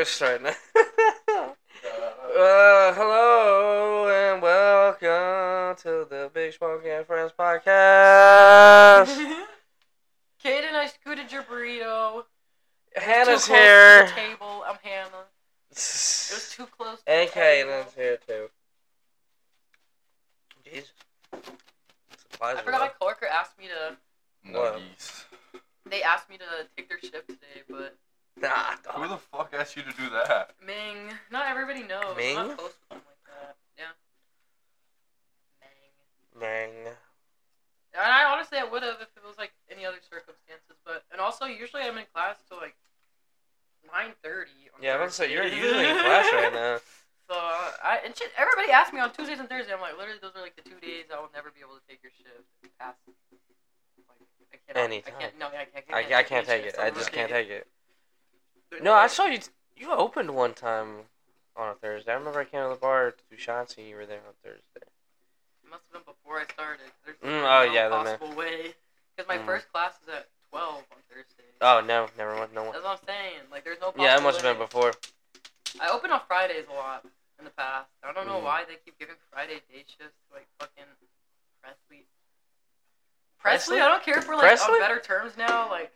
wrist right now. uh, hello and welcome to the Big Smoke and Friends podcast. Kaden, I scooted your burrito. Hannah's too close here. To the table. I'm Hannah. It was too close. To And the table. Caitlin's here too. Jesus. Supplies I forgot my coworker asked me to. What? Nuggies. They asked me to take their shift today, but Nah, Who the fuck asked you to do that? Ming, not everybody knows. Ming? I'm not close with them like that. Yeah. Ming. Dang. And I honestly I would have if it was like any other circumstances, but and also usually I'm in class till like nine thirty. Yeah, I'm gonna say you're usually in class right now. So uh, I and shit, everybody asked me on Tuesdays and Thursdays. I'm like, literally, those are like the two days I will never be able to take your shift. Past, like, I can't. Anytime. I can't. No, I can't. I, I can't take it. I just can't take it. No, I saw you. You opened one time on a Thursday. I remember I came to the bar to do shots and you were there on Thursday. It must have been before I started. There's Mm, no oh, yeah, possible way. Because my Mm. first class is at twelve on Thursday. Oh no, never mind. No one. That's what I'm saying. Like, there's no. Yeah, it must have been before. I open on Fridays a lot in the past. I don't know Mm. why they keep giving Friday day shifts to like fucking Presley. Presley? Presley, I don't care if we're like Presley? on better terms now. Like,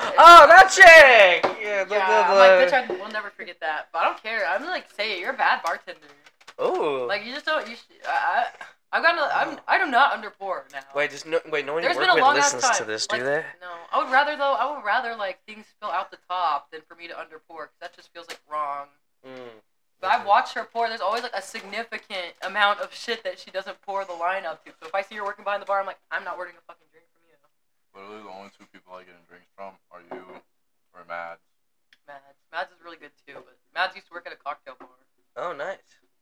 Oh, that chick! Yeah, yeah, the, I'm like, bitch, I will never forget that. But I don't care. I'm like, say it. You're a bad bartender. Ooh. Like, you just don't. You. Sh- I. I I'm gonna. I'm. I do not under pour now. wait, just no wait? No one you There's work been a with long listens to time. this, Like, do they? No, I would rather though. I would rather like things spill out the top than for me to under pour. that just feels like wrong. Mm. But I've watched her pour. There's always like a significant amount of shit that she doesn't pour the line up to. So if I see her working behind the bar, I'm like, I'm not ordering a fucking you. Literally, the only two people I get drinks from are you or Mads. Mads. Mads is really good too. But Mads used to work at a cocktail bar. Oh, nice.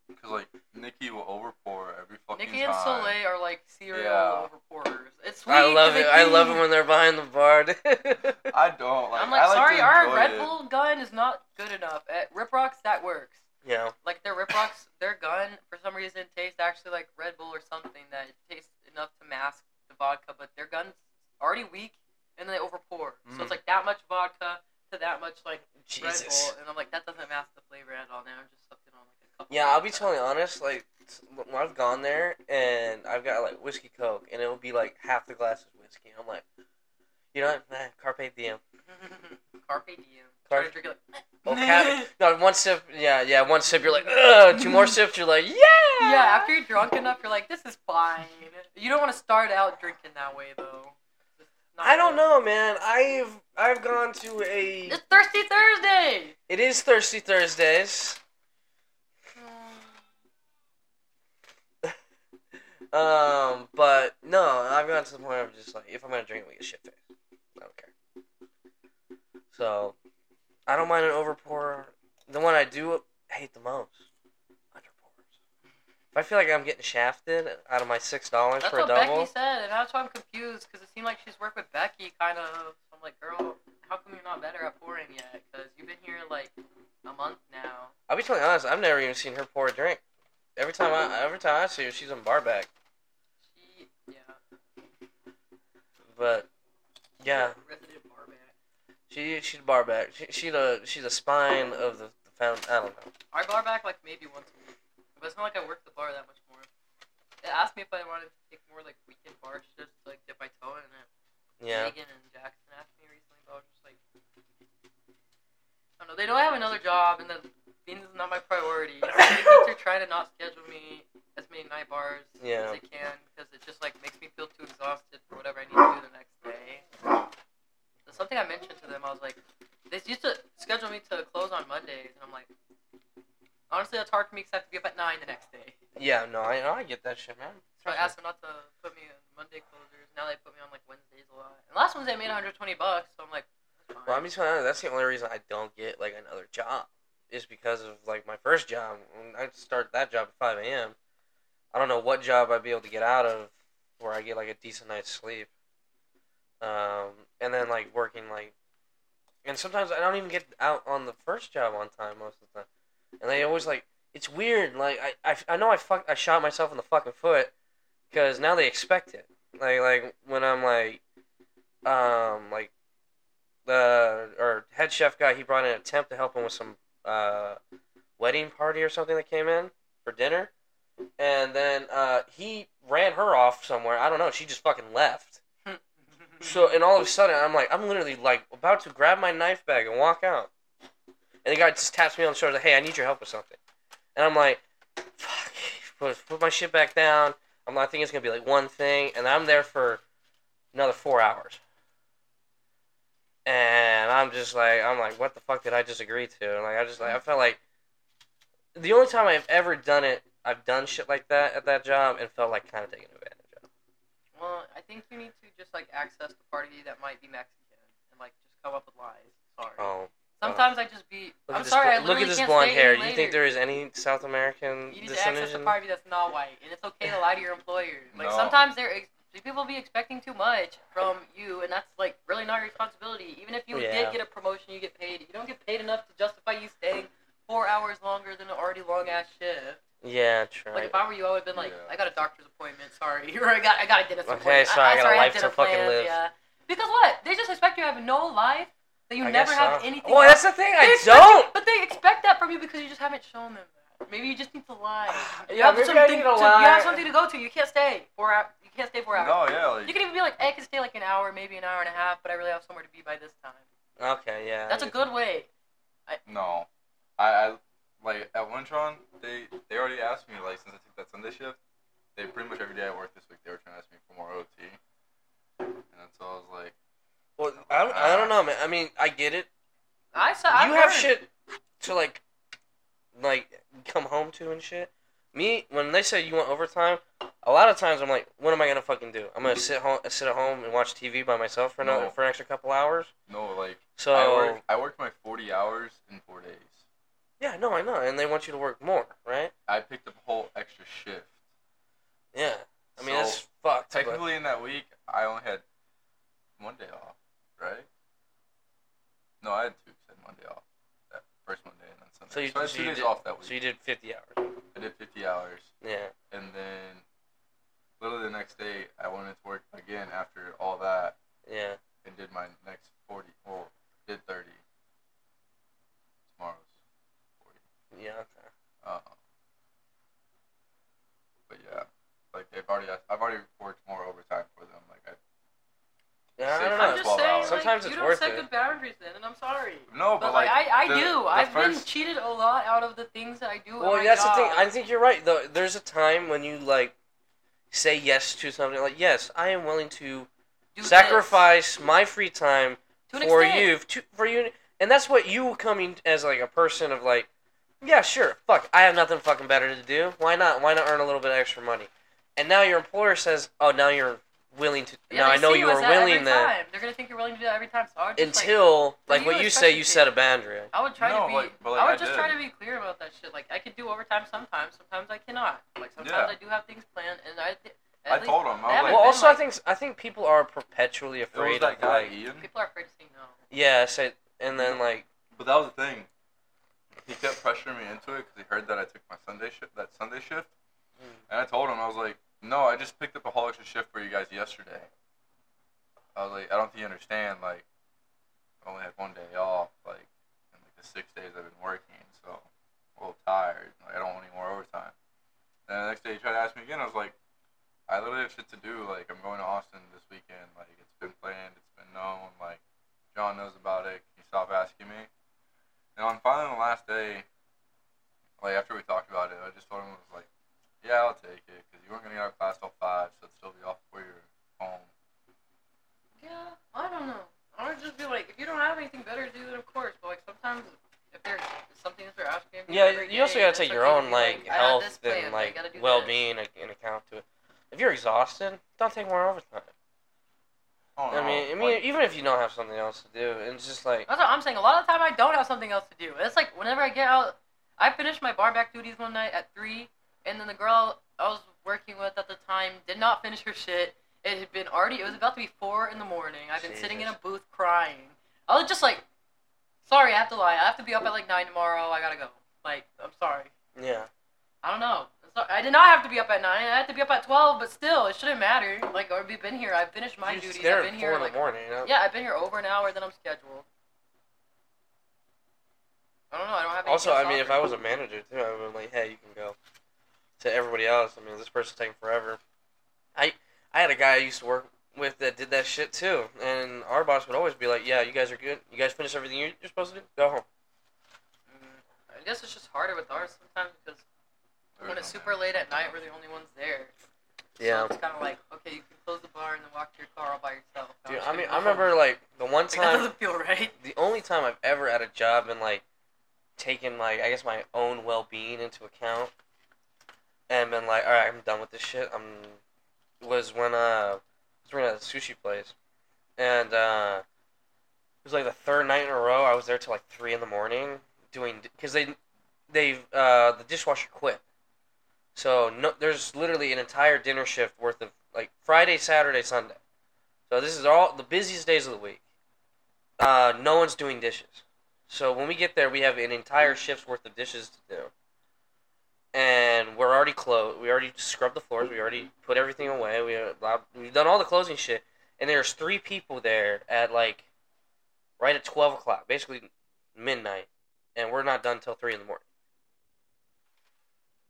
Because, like, Nikki will overpour every fucking Nikki and. Soleil are like serial Yeah. overpourers. It's sweet. I love 'cause it. I keep- love it when they're behind the bar. I don't. Like, I'm like, I sorry, to our enjoy Red it. Bull gun is not good enough. At Rip Rocks, that works. yeah. Like their Rip Rocks, their gun for some reason tastes actually like Red Bull or something that it tastes enough to mask the vodka, but their gun's already weak and then they overpour. So Mm. it's like that much vodka to that much like Red Bull, and I'm like that doesn't mask the flavor at all. Now I'm just sucked it on like a couple. Yeah, I'll be vodka. totally honest. Like when I've gone there and I've got like whiskey coke, and it'll be like half the glass is whiskey. And I'm like, you know, what? Nah, carpe diem. Carpe diem. Carpe diem. to drink it like. Oh, cap- no, one sip. Yeah, yeah, one sip. You're like, ugh. Two more sips. You're like, yeah. Yeah, after you're drunk enough, you're like, this is fine. You don't want to start out drinking that way though. I don't know, man. I've I've gone to a. It's Thirsty Thursday. It is Thirsty Thursdays. Um, but no, I've gotten to the point of just like, if I'm gonna drink, we get shit faced. I don't care. So, I don't mind an overpour. The one I do hate the most, I feel like I'm getting shafted out of my six dollars for a what double, Becky said, and that's why I'm confused because it seemed like she's worked with Becky, kind of. So I'm like, girl, how come you're not better at pouring yet? Because you've been here like a month now. I'll be totally honest. I've never even seen her pour a drink. Every time I every time I see her, she's on bar back. She, yeah. But yeah, she she's bar back. She she the she's the spine of the, the found. I don't know. I barback like maybe once a week, but it's not like I work the bar that much more. It asked me if I wanted to take more like weekend bar shifts to like dip my toe in it. Yeah. Megan and Jackson asked me recently, but I was just like, I don't know. They know I have another job, and then being is not my priority. They're trying to not schedule me as many night bars Yeah. as they can because it just like makes me feel too exhausted for whatever I need to do the next day. So something I mentioned to them, I was like, they used to schedule me to close on Mondays, and I'm like, honestly, that's hard for me because I have to be up at nine the next day. Yeah. No, I I get that shit, man. So I asked them not to put me in Monday closers. Now they put me on like Wednesdays a lot. And last Wednesday I made 120 bucks, so I'm like, that's fine. Well, I'm just. That's the only reason I don't get like another job, is because of like my first job. When I start that job at 5 a.m. I don't know what job I'd be able to get out of where I get like a decent night's sleep. Um, and then like working like, and sometimes I don't even get out on the first job on time most of the time, and they always like it's weird. Like I I, I know I fuck I shot myself in the fucking foot, because now they expect it. Like like when I'm like, um like the or head chef guy he brought in a temp to help him with some uh, wedding party or something that came in for dinner, and then uh, he ran her off somewhere. I don't know. She just fucking left. So and all of a sudden, I'm like, I'm literally like about to grab my knife bag and walk out, and the guy just taps me on the shoulder, like, "Hey, I need your help with something," and I'm like, "Fuck!" Put, put my shit back down. I'm like, I think it's gonna be like one thing, and I'm there for another four hours, and I'm just like, I'm like, what the fuck did I just agree to? And like, I just like, I felt like the only time I've ever done it, I've done shit like that at that job and felt like kind of taken advantage of. Well, I think you need to just like access the party that might be Mexican and like just come up with lies. Sorry. Oh. Sometimes I just be. Look I'm sorry. I look at this blonde hair. You think there is any South American You need to access the party that's not white, and it's okay to lie to your employer. Like No. sometimes they're ex- people be expecting too much from you, and that's like really not your responsibility. Even if you Yeah. did get a promotion, you get paid. You don't get paid enough to justify you staying four hours longer than an already long ass shift. Yeah, true. Like if I were you, I would have been like, Yeah. I got a doctor's appointment. Sorry, or I got I got a dentist Okay, appointment. Okay, sorry, I got a sorry, life to fucking plans, live. Yeah. Because what? They just expect you to have no life. That you I never have so. anything. Well, else. that's the thing. They I expect don't. You, but they expect that from you because you just haven't shown them that. Maybe you just need to lie. You Yeah, have maybe I something need to, to You have something to go to. You can't stay four hours. You can't stay four hours. No, yeah, like You can even be like, hey, I can stay like an hour, maybe an hour and a half, but I really have somewhere to be by this time. Okay, yeah. That's a guess. good way. no. I, I like at Wintron, they they already asked me like since I took that Sunday shift, they pretty much every day I work this week they were trying to ask me for more OT, and so I was like, Well, I don't, I don't know, man. I mean, I get it. I saw. I've you have heard. shit to like, like come home to and shit. Me, when they say you want overtime, a lot of times I'm like, what am I gonna fucking do? I'm gonna sit home, sit at home and watch TV by myself for another No. for an extra couple hours. no, like So I worked I worked my forty hours in four days. yeah, no, I know, and they want you to work more, right? I picked up a whole extra shift. Yeah. I mean, So, that's fucked. but- Technically, in that week, I only had one day off, right? No, I had two. 'cause I had Monday off. That first Monday and then Sunday. So you, I had so two days did, off that week. So you did 50 hours. I did 50 hours, Yeah. and then literally the next day, I went into work again after all that, Yeah. and did my next 40. Well, did 30. Tomorrow's 40. Yeah. Okay. Uh, but yeah, like they've already, I've already worked more overtime for them. Like I, Yeah, I don't know. I'm just saying, hours. like, Sometimes you it's don't worth set it. good boundaries then, and I'm sorry. no, But, but, like, I, I the- do. the I've been cheated a lot out of the things that I do. Well, that's the thing. I think you're right. Though there's a time when you like say yes to something. Like, yes, I am willing to Do this. sacrifice my free time for extent. you, to, for you, and that's what you coming as like a person of like, yeah, sure, fuck, I have nothing fucking better to do. Why not? Why not earn a little bit of extra money? And now your employer says, oh, now you're willing to. Yeah, now they I know you as are that willing every to. time. They're gonna think you're willing to do that every time. So I would just, Until, for like what you say, you especially, set a boundary. I would try No, to be. like- like, I would I just did. try to be clear about that shit. Like I could do overtime sometimes. Sometimes I cannot. Like sometimes Yeah. I do have things planned, and I. thi- I least told him. I was Well, like, also, I think I think people are perpetually it was afraid that of guy like, Ian. people are afraid to say no. yeah, say, and then like, But that was the thing. He kept pressuring me into it because he heard that I took my Sunday shift, that Sunday shift, Mm. and I told him I was like, "No, I just picked up a whole extra shift for you guys yesterday." I was like, "I don't think you understand. Like, I only had one day off. Like, and like the six days I've been working, so I'm a little tired. Like, I don't want any more overtime." Then the next day he tried to ask me again. I was like, "I literally have shit to do. Like, I'm going to Austin this weekend. Like, it's been planned. It's been known. Like, John knows about it. Can you stop asking me?" And on finally the last day, like after we talked about it, I just told him I was like, "Yeah, I'll take it because you weren't gonna get out of class till five, so it'd still be off before you're home." Yeah, I don't know. I would just be like, if you don't have anything better to do, then of course. But like sometimes, if there's something that they're asking. of you yeah, every you also gotta take your own be like health plan, and like gotta this. well-being in account to it. If you're exhausted, don't take more overtime. Oh, I mean, I mean, like, even if you don't have something else to do, it's just like, That's what I'm saying. A lot of the time, I don't have something else to do. It's like whenever I get out, I finished my bar back duties one night at three, and then the girl I was working with at the time did not finish her shit. It had been already. It was about to be four in the morning. I've been sitting in a booth crying. I was just like, sorry, I have to lie. I have to be up at like nine tomorrow. I gotta go. Like, I'm sorry. yeah, I don't know. I did not have to be up at nine. I had to be up at twelve, but still, it shouldn't matter. Like, we've been here. I've finished my You're duties. there I've been here in like the morning. You know? yeah, I've been here over an hour than I'm scheduled. I don't know. I don't have. any Also, I mean, if I was a manager too, I would be like, hey, you can go. To everybody else, I mean, this person's taking forever. I I had a guy I used to work with that did that shit too, and our boss would always be like, yeah, you guys are good. You guys finish everything you're, you're supposed to do. Go home. Mm, I guess it's just harder with ours sometimes because when it's super late at night, we're the only ones there. Yeah. So it's kind of like, okay, you can close the bar and then walk to your car all by yourself. Now Dude, I mean, I home. remember like the one Like, time, doesn't feel right. the only time I've ever at a job been like taken like I guess my own well being into account, and been like, all right, I'm done with this shit. I'm was when uh was working at a sushi place, and uh it was like the third night in a row. I was there till like three in the morning doing because they they uh the dishwasher quit. So no, there's literally an entire dinner shift worth of like Friday, Saturday, Sunday. So this is all the busiest days of the week. Uh, no one's doing dishes. So when we get there, we have an entire shift's worth of dishes to do. And we're already closed. We already scrubbed the floors. We already put everything away. We uh, we've done all the closing shit. And there's three people there at like right at twelve o'clock, basically midnight, and we're not done till three in the morning.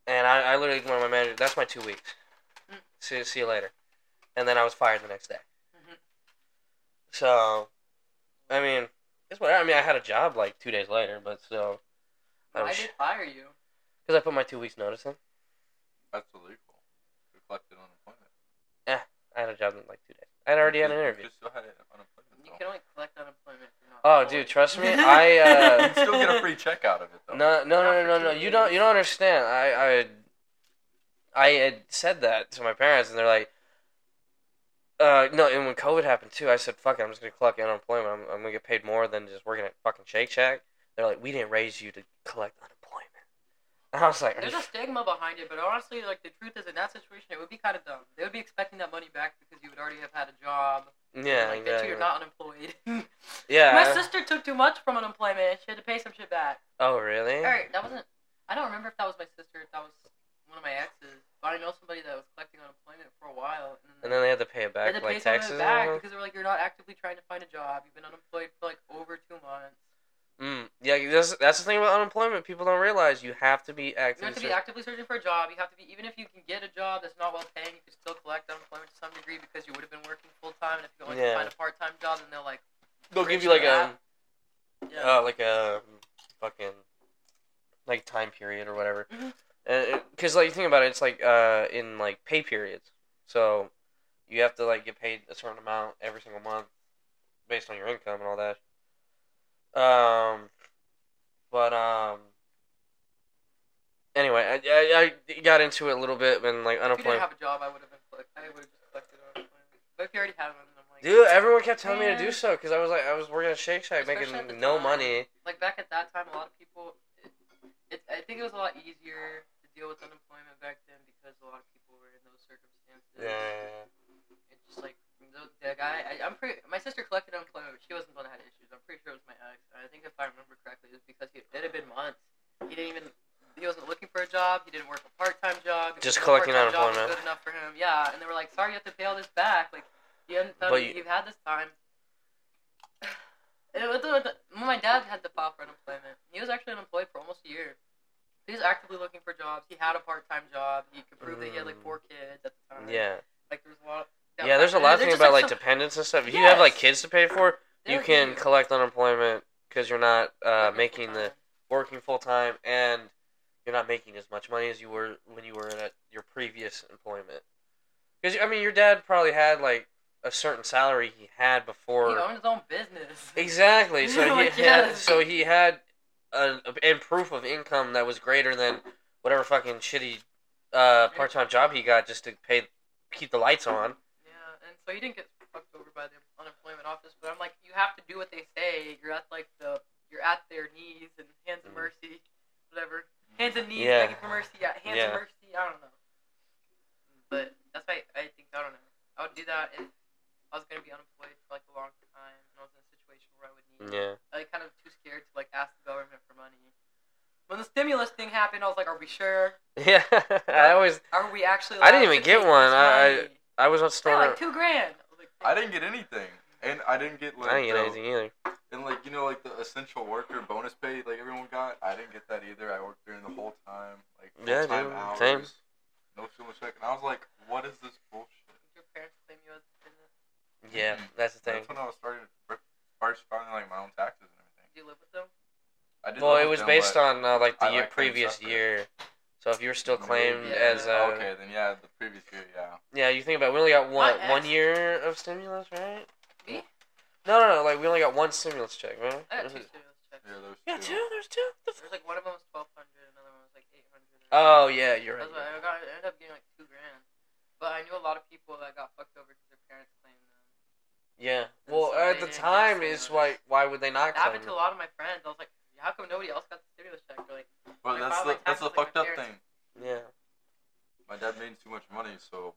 And I, I literally went to my manager. That's my two weeks. Mm. See, see you later. And then I was fired the next day. Mhm. So, I mean, guess what? I mean, I had a job like two days later, but still, I was did fire you? Because I put my two weeks notice in. That's illegal. You collected unemployment. I had a job in like two days. I had already had an interview. just still had unemployment. You though. can only collect unemployment if you're not. Oh, employed. dude, trust me, I uh, you still get a free check out of it though. no, no, no, no, no, no. You don't, you don't understand. I, I, I had said that to my parents, and they're like, uh, no. And when COVID happened too, I said, "Fuck it, I'm just gonna collect unemployment. I'm, I'm gonna get paid more than just working at fucking Shake Shack." They're like, "We didn't raise you to collect unemployment." And I was like, There's a stigma behind it, but honestly, like the truth is, in that situation, it would be kind of dumb. They would be expecting that money back because you would already have had a job. "Yeah, like, bitch, you're not unemployed. yeah." My sister took too much from unemployment. and She had to pay some shit back. Oh, really? Alright, that wasn't. I don't remember if that was my sister, if that was one of my exes. But I know somebody that was collecting unemployment for a while, and then, And then they had to pay it they back, had to like of taxes. back all? because they were like, "You're not actively trying to find a job. You've been unemployed for like over two months. Mm, yeah, that's that's the thing about unemployment. People don't realize you have to be You have to be actively searching for a job. You have to be, even if you can get a job that's not well paying, you can still collect unemployment to some degree because you would have been working full time. And if you only Yeah. find a part time job, then they'll like, They'll give you like the a yeah. uh, like a fucking like time period or whatever. Because like you think about it, it's like uh in like pay periods. So you have to like get paid a certain amount every single month based on your income and all that. Um, but um. Anyway, I, I, I got into it a little bit when like unemployment. if you didn't have a job, I would have been collect- I would have just collected unemployment. But if you already have one, then I'm like, Dude, everyone kept telling me to do so because I was like, I was working at Shake Shack Especially making no time. money. like back at that time, a lot of people. It, it, I think it was a lot easier to deal with unemployment back then because a lot of people were in those circumstances. Yeah. It's just like the, the guy. I, I'm pretty. My sister collected unemployment, but she wasn't the one that had issues. I'm pretty sure it was my ex. And I think if I remember correctly, it was because he, it had been months. He didn't even. He wasn't looking for a job. He didn't work a part time job. Just No collecting part-time job was unemployment. Good enough for him. Yeah, and they were like, "Sorry, you have to pay all this back." Like, you hadn't done But you- You've had this time. It was the- the- my dad had to file for unemployment. He was actually unemployed for almost a year. He was actively looking for jobs. He had a part time job. He could prove that he had like four mm. kids at the time. Yeah. Like there was a lot. Yeah, there's a lot of things about like so- dependents and stuff. If you have like kids to pay for, they you can collect unemployment because you're not uh, making the working full time and you're not making as much money as you were when you were at your previous employment. Because I mean, your dad probably had like a certain salary he had He before. owned his own business. Exactly. So he Like, had so he had a, and proof of income that was greater than whatever fucking shitty uh, part time job he got just to pay keep the lights on. So he didn't get fucked over by the unemployment office. But I'm like, you have to do what they say. You're at like the you're at their knees and hands of Mm. mercy, whatever. Hands and knees Yeah. begging for mercy. Yeah, hands Yeah. of mercy. I don't know. But that's why I think I don't know. I would do that if I was gonna be unemployed for like a long time and I was in a situation where I would need. Yeah. I was kind of too scared to like ask the government for money. When the stimulus thing happened, I was like, "Are we sure? Yeah. I always Are we actually?" I didn't even get one. I- I- money?" I was on Yeah, store. like two grand. I like, I didn't get anything, and I didn't get like I didn't get the- anything either. And like you know, like the essential worker bonus pay, like everyone got. I didn't get that either. I worked during the whole time, like Yeah, full-time dude, hours, same. no stimulus check, and I was like, what is this bullshit? Did your parents claim you as a dependent? Yeah, that's the thing. That's when I was starting, started filing like my own taxes and everything. Do you live with them? I did Well, live it was them, based but- on uh, like the I, year like, previous year. So if you were still claimed Maybe. as uh, okay, then yeah, the previous year, yeah. yeah, you think about it, we only got one My one ex- year of stimulus, right? Me? No, no, no. Like we only got one stimulus check, right? I got two mm-hmm. stimulus checks. Yeah, those Yeah, two. two. There's two. The f- There's like one of them was twelve hundred, another one was like eight hundred. oh yeah, you're right. That's why I got. I ended up getting like two grand. But I knew a lot of people that got fucked over because their parents claimed them. Yeah. And Well, so at the time, is why why would they not It claim happened to a lot of my friends. I was like, how come nobody else got the stimulus check? They're like, But I that's the that's the like fucked up parents. thing. Yeah. My dad made too much money, so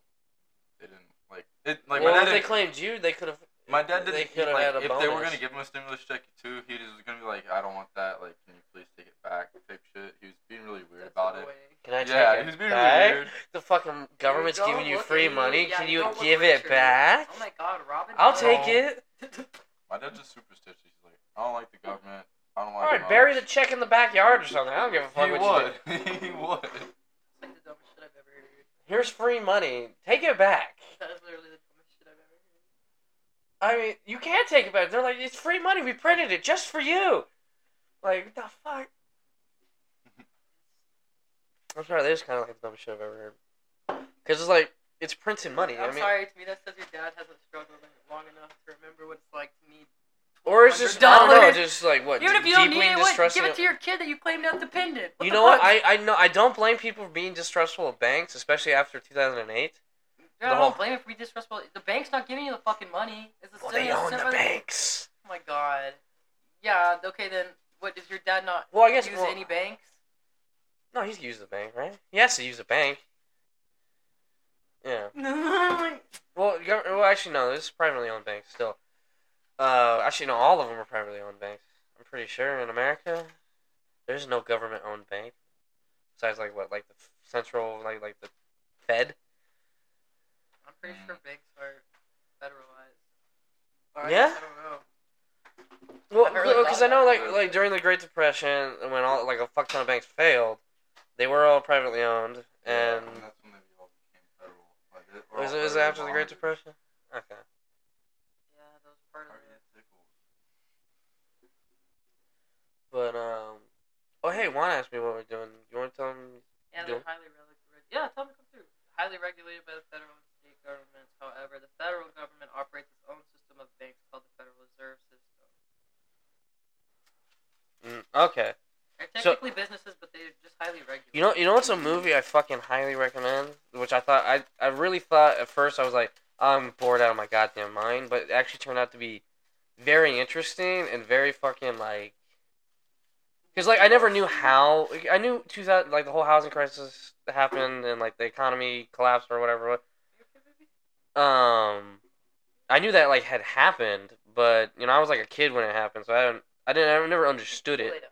they didn't like it. Like well, my if dad they didn't. claimed you, they could have. My dad They didn't. could have like, had a if bonus. they were gonna give him a stimulus check too, he was gonna be like, "I don't want that. Like, can you please take it back?" Type shit. He was being really weird that's about it. way. Can I Yeah, take he was being back? really weird. The fucking government's giving you free money. yeah, Can you you give it richer. back? Oh my god, Robin. I'll no. take it. My dad's just superstitious. He's like, "I don't like the government. I don't like." All right, much." bury the check in the backyard or something. I don't give a fuck He what you would. do. he would. It's like the dumbest shit I've ever heard. Here's free money. Take it back. That is literally the dumbest shit I've ever heard. I mean, you can't take it back. They're like, it's free money. We printed it just for you. Like, what the fuck? I'm sorry, that is kind of like the dumbest shit I've ever heard. Because it's like, it's printing money. I'm I mean, sorry, to me that says your dad hasn't struggled long enough to remember what it's like to need. or it's just, I don't know, just like, what, Even if you don't deeply need it, what, distrusting give it to your kid that you claimed as dependent. You the know what? I, I know I don't blame people for being distrustful of banks, especially after 2008. Yeah, I don't blame it for being disrespectful. The bank's not giving you the fucking money. It's the Well, they own the by banks. Oh my god. Yeah. Okay then. What does your dad not Well, I guess use well, any banks? no, he's used the bank, right? He has to use a bank. Yeah. Well, well, actually, no. This is privately owned banks still. Uh, actually, no. All of them are privately owned banks. I'm pretty sure in America, there's no government-owned bank besides like what, like the central, like like the Fed. I'm pretty Mm. sure banks are federalized. Or I Yeah? guess I don't know. Well, I've heard because I about know that. like like during the Great Depression, when all like a fuck ton of banks failed, they were all privately owned, and Yeah, that's when they all became federal. Like, it- was it was it federally after the Great. Depression? Okay. Yeah, that was part of it. But um, oh hey, Juan asked me what we're doing. You want to tell him? Yeah, they're highly regulated. Yeah, tell me come through. Highly regulated by the federal and state governments. However, the federal government operates its own system of banks called the Federal Reserve System. Mm, okay. They're So- businesses, but they're just highly regulated. You know, you know what's a movie I fucking highly recommend, which I thought I I really thought at first I was like I'm bored out of my goddamn mind, but it actually turned out to be very interesting and very fucking like. Cause like I never knew how like, I knew two thousand like the whole housing crisis happened and like the economy collapsed or whatever. Um, I knew that like had happened, but you know I was like a kid when it happened, so I don't I didn't I never understood it.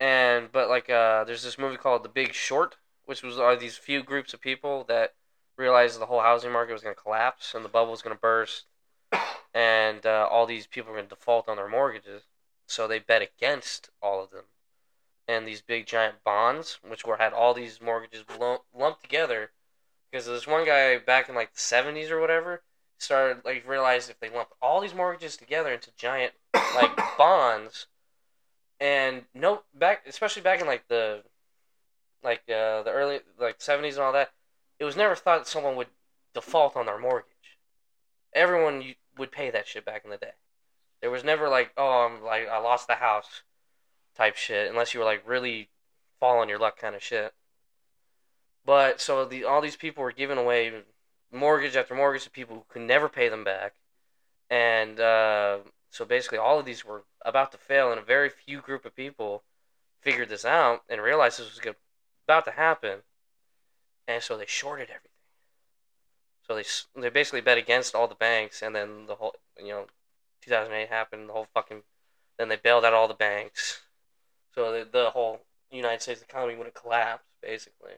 And but like uh there's this movie called The Big Short, which was are these few groups of people that realized the whole housing market was going to collapse and the bubble was going to burst, and uh, all these people were going to default on their mortgages, so they bet against all of them, and these big giant bonds, which were had all these mortgages lump, lumped together, because this one guy back in like the '70s or whatever started like realized if they lumped all these mortgages together into giant like bonds and no back especially back in like the like uh, the early like 70s and all that it was never thought that someone would default on their mortgage. Everyone you, would pay that shit back in the day. There was never like oh i'm like i lost the house type shit unless you were like really fall on your luck kind of shit. But so the all these people were giving away mortgage after mortgage to people who could never pay them back. And uh, so basically all of these were about to fail and a very few group of people figured this out and realized this was go- about to happen. And so they shorted everything. So they they basically bet against all the banks and then the whole you know 2008 happened the whole fucking then they bailed out all the banks. So the, the whole united states economy would have collapsed basically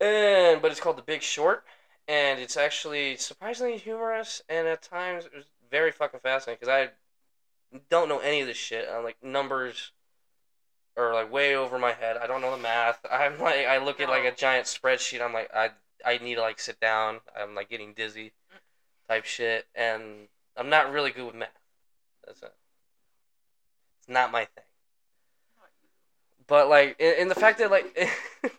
and but it's called the big short and it's actually surprisingly humorous and at times it was very fucking fascinating because I don't know any of this shit. I'm like numbers are like way over my head. I don't know the math. I'm like I look at like a giant spreadsheet. I'm like I I need to like sit down. I'm like getting dizzy, type shit, and I'm not really good with math. That's it. It's not my thing. But like, in, in the fact that like,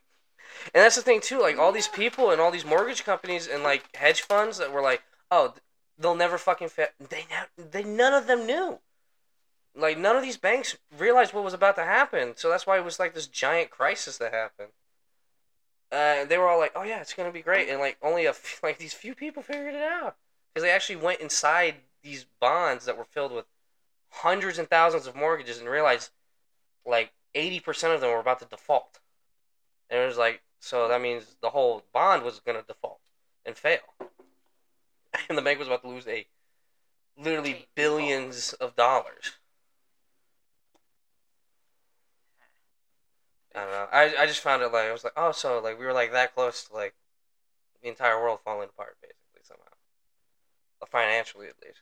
and that's the thing too. Like all these people and all these mortgage companies and like hedge funds that were like, oh, they'll never fucking fit. They they none of them knew. Like none of these banks realized what was about to happen. So that's why it was like this giant crisis that happened. Uh, they were all like, "Oh yeah, it's gonna be great," and like only a like these few people figured it out because they actually went inside these bonds that were filled with hundreds and thousands of mortgages and realized like eighty percent of them were about to default, and it was like, so that means the whole bond was gonna default and fail, and the bank was about to lose a literally billions of dollars. I don't know. I, I just found it like I was like, oh, so like we were like that close to like the entire world falling apart basically somehow, financially at least.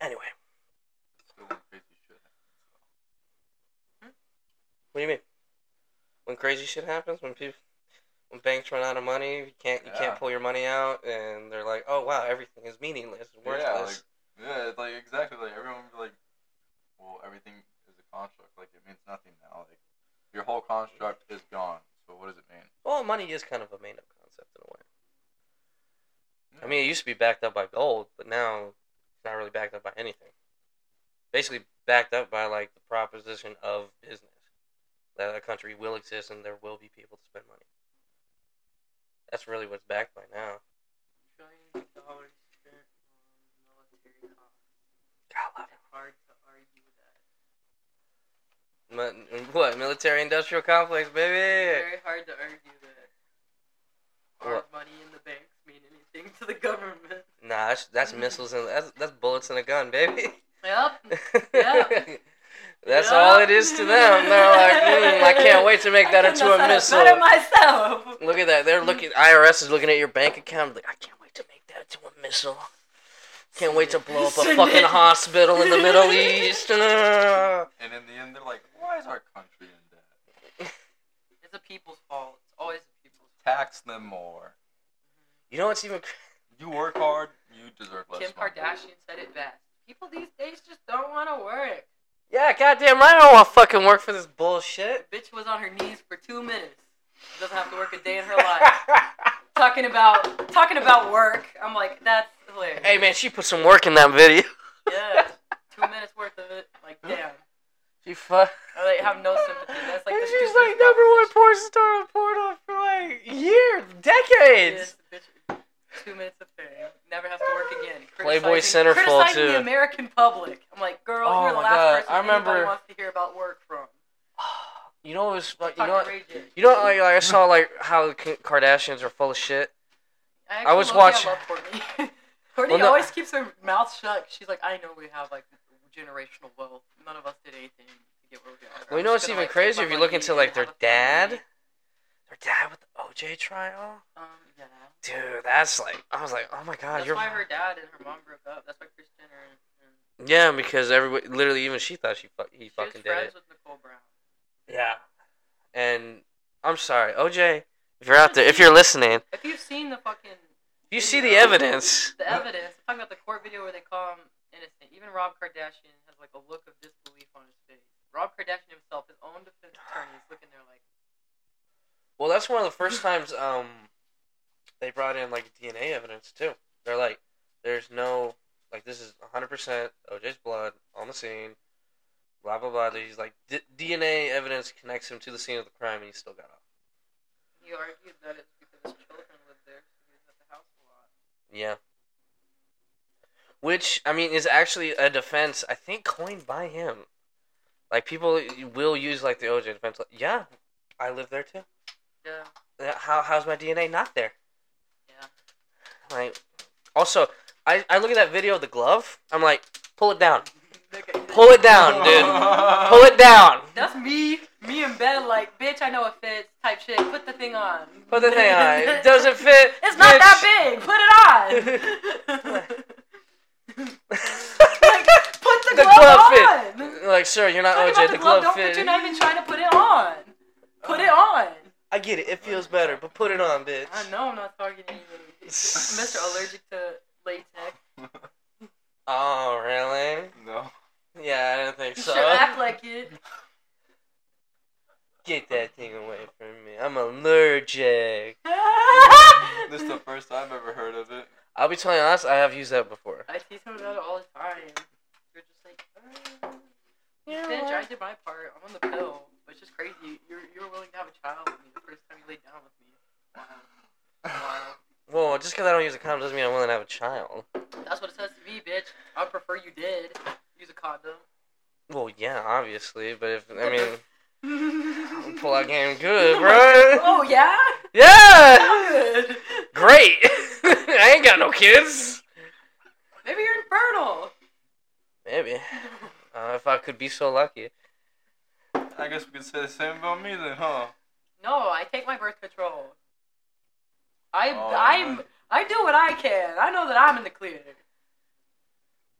Anyway, Still when crazy shit happens, what do you mean? When crazy shit happens, when people, when banks run out of money, you can't you Yeah. can't pull your money out, and they're like, oh wow, everything is meaningless, and worthless. Yeah, like yeah, it's like exactly like everyone would be like, well, everything is a construct. Like it means nothing now. Like your whole construct is gone. So what does it mean? Well, money is kind of a made up concept in a way. I mean, it used to be backed up by gold, but now it's not really backed up by anything. Basically, backed up by like the proposition of business that a country will exist and there will be people to spend money. That's really what's backed by now. Trillions of dollars spent on military costs. God love It's hard to argue that. What military industrial complex, baby? Very hard to argue that our What? money in the banks mean anything to the government. Nah, that's, that's missiles and that's that's bullets in a gun, baby. Yep. Yeah. That's Yeah. all it is to them. They're like, mm, I can't wait to make that into a have missile. better myself. Look at that. They're looking. IRS is looking at your bank account. Like, I can't wait to make that into a missile. Can't wait to blow up a fucking hospital in the Middle East. And in the end, they're like, why is our country in debt? It's the people's fault. It's always the people's fault. Tax them more. You know what's even? You work hard, you deserve less. Kim money. Kardashian said it best. People these days just don't want to work. Yeah, goddamn right. I don't want to fucking work for this bullshit. Bitch was on her knees for two minutes. Doesn't have to work a day in her life. talking about talking about work. I'm like, that's hilarious. hey man, she put some work in that video. Yeah, two minutes worth of it. Like, damn. She fuck. I like have no sympathy. That's like and she's like number one porn star on Pornhub for like years, decades. Yes, two minutes of fame. Never has to work again. Playboy Centerfold, criticizing too. the American public. I'm like, girl, Oh you're the my last God, person I anybody remember- wants to hear about work from. You know what was fuck- you know what, Ray J. you know like, like I saw like how the K- Kardashians are full of shit. I, actually was watching- I love Kourtney. Kourtney Well, no- always keeps her mouth shut. She's like, I know we have like generational wealth. None of us did anything to get where we are. Well, you I'm know what's gonna, even like, take my if you look money into and like their have a dad, their dad with the OJ trial. Um, yeah. Dude, that's like I was like, oh my god, That's you're why her dad and her mom broke up. That's why Kris Jenner and, and yeah, because everybody literally even she thought she fuck he she fucking did it. with Nicole Brown. Yeah, and I'm sorry, OJ, if you're out there, if you're listening, If you've seen the fucking if you see the evidence, the evidence, I'm talking about the court video where they call him innocent. Even Rob Kardashian has like a look of disbelief on his face. Rob Kardashian himself, his own defense attorney, is looking there like, well, that's one of the first times um they brought in like DNA evidence too. They're like, there's no like this is 100 percent OJ's blood on the scene. Blah blah blah. He's like D- DNA evidence connects him to the scene of the crime, and he still got off. he argued that it's because his children lived there, so he was at the house a lot. Yeah. Which I mean is actually a defense I think coined by him. Like people will use like the OJ defense. Like, yeah, I live there too. Yeah, Yeah, How how's my DNA not there? yeah. Like, also I I look at that video of the glove. I'm like, pull it down, pull it down, dude, pull it down. That's me, me in bed like, bitch, I know it fits, type shit. Put the thing on. Put the thing on. It doesn't fit. It's not that big. Put it on. like, put the, The glove, glove on. fit. Like, sir, you're not OJ. The the glove, glove don't fit. You're not even trying to put it on. Put it on. I get it. It feels better, but put it on, bitch. I know I'm not targeting anybody. Mr. Allergic to latex. Oh, really? No. Yeah, I don't think You so. should act like it. Get that thing away from me. I'm allergic. This is the first time I've ever heard of it. I'll be telling you honest, I have used that before. I tease him about it all the time. You're just like, uh, Yeah, bitch, I did my part. I'm on the pill. But it's just crazy. You're you're willing to have a child with me the first time you laid down with me. Wow. Wow. Well, just because I don't use a condom doesn't mean I'm willing to have a child. That's what it says to me, bitch. I prefer you did use a condom. Well, yeah, obviously, but if I mean, pull out game good, bro. Oh yeah. Yeah, Good. great. I ain't got no kids. Maybe you're infertile. Maybe uh, if I could be so lucky. I guess we could say the same about me then, huh? No, I take my birth control. I Oh, I'm man. I do what I can. I know that I'm in the clear.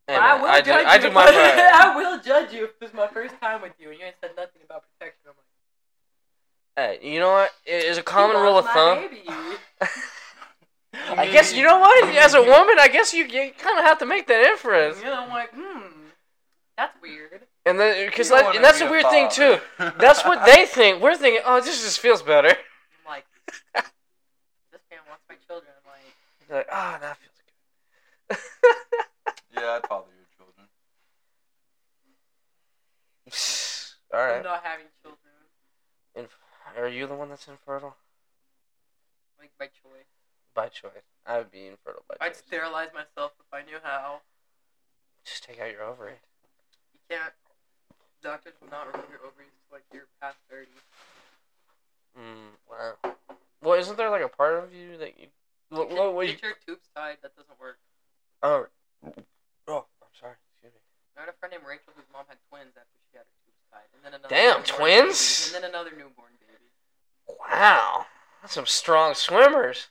Anyway, I will I do. judge I you. do my part. I will judge you if this is my first time with you and you ain't said nothing about protection. I'm like, Hey, you know what? It is a common rule of thumb. baby." I guess you know what? As a woman, I guess you, you kind of have to make that inference. You know, I'm like, hmm, that's weird. And then, because that, and that's be a weird thing too. That's what they think. We're thinking, oh, this just feels better. I'm like, this man wants my children. I'm like, They're like, ah, that feels good. Yeah, I'd father your children. All I'm not having children. Inf- Are you the one that's infertile? Like by choice. By choice. I would be infertile by I'd choice. sterilize myself if I knew how. Just take out your ovary. You can't. Doctors will not remove your ovaries till like you're past thirty. Mm, wow. Well, isn't there like a part of you that you? What, Get, what, what you get your tubes tied. That doesn't work. oh. Oh, I'm sorry. Excuse me. I had a friend named Rachel whose mom had twins after she had her tubes tied, and then another. Damn, twins? baby, and then another newborn baby. Wow. That's some strong swimmers.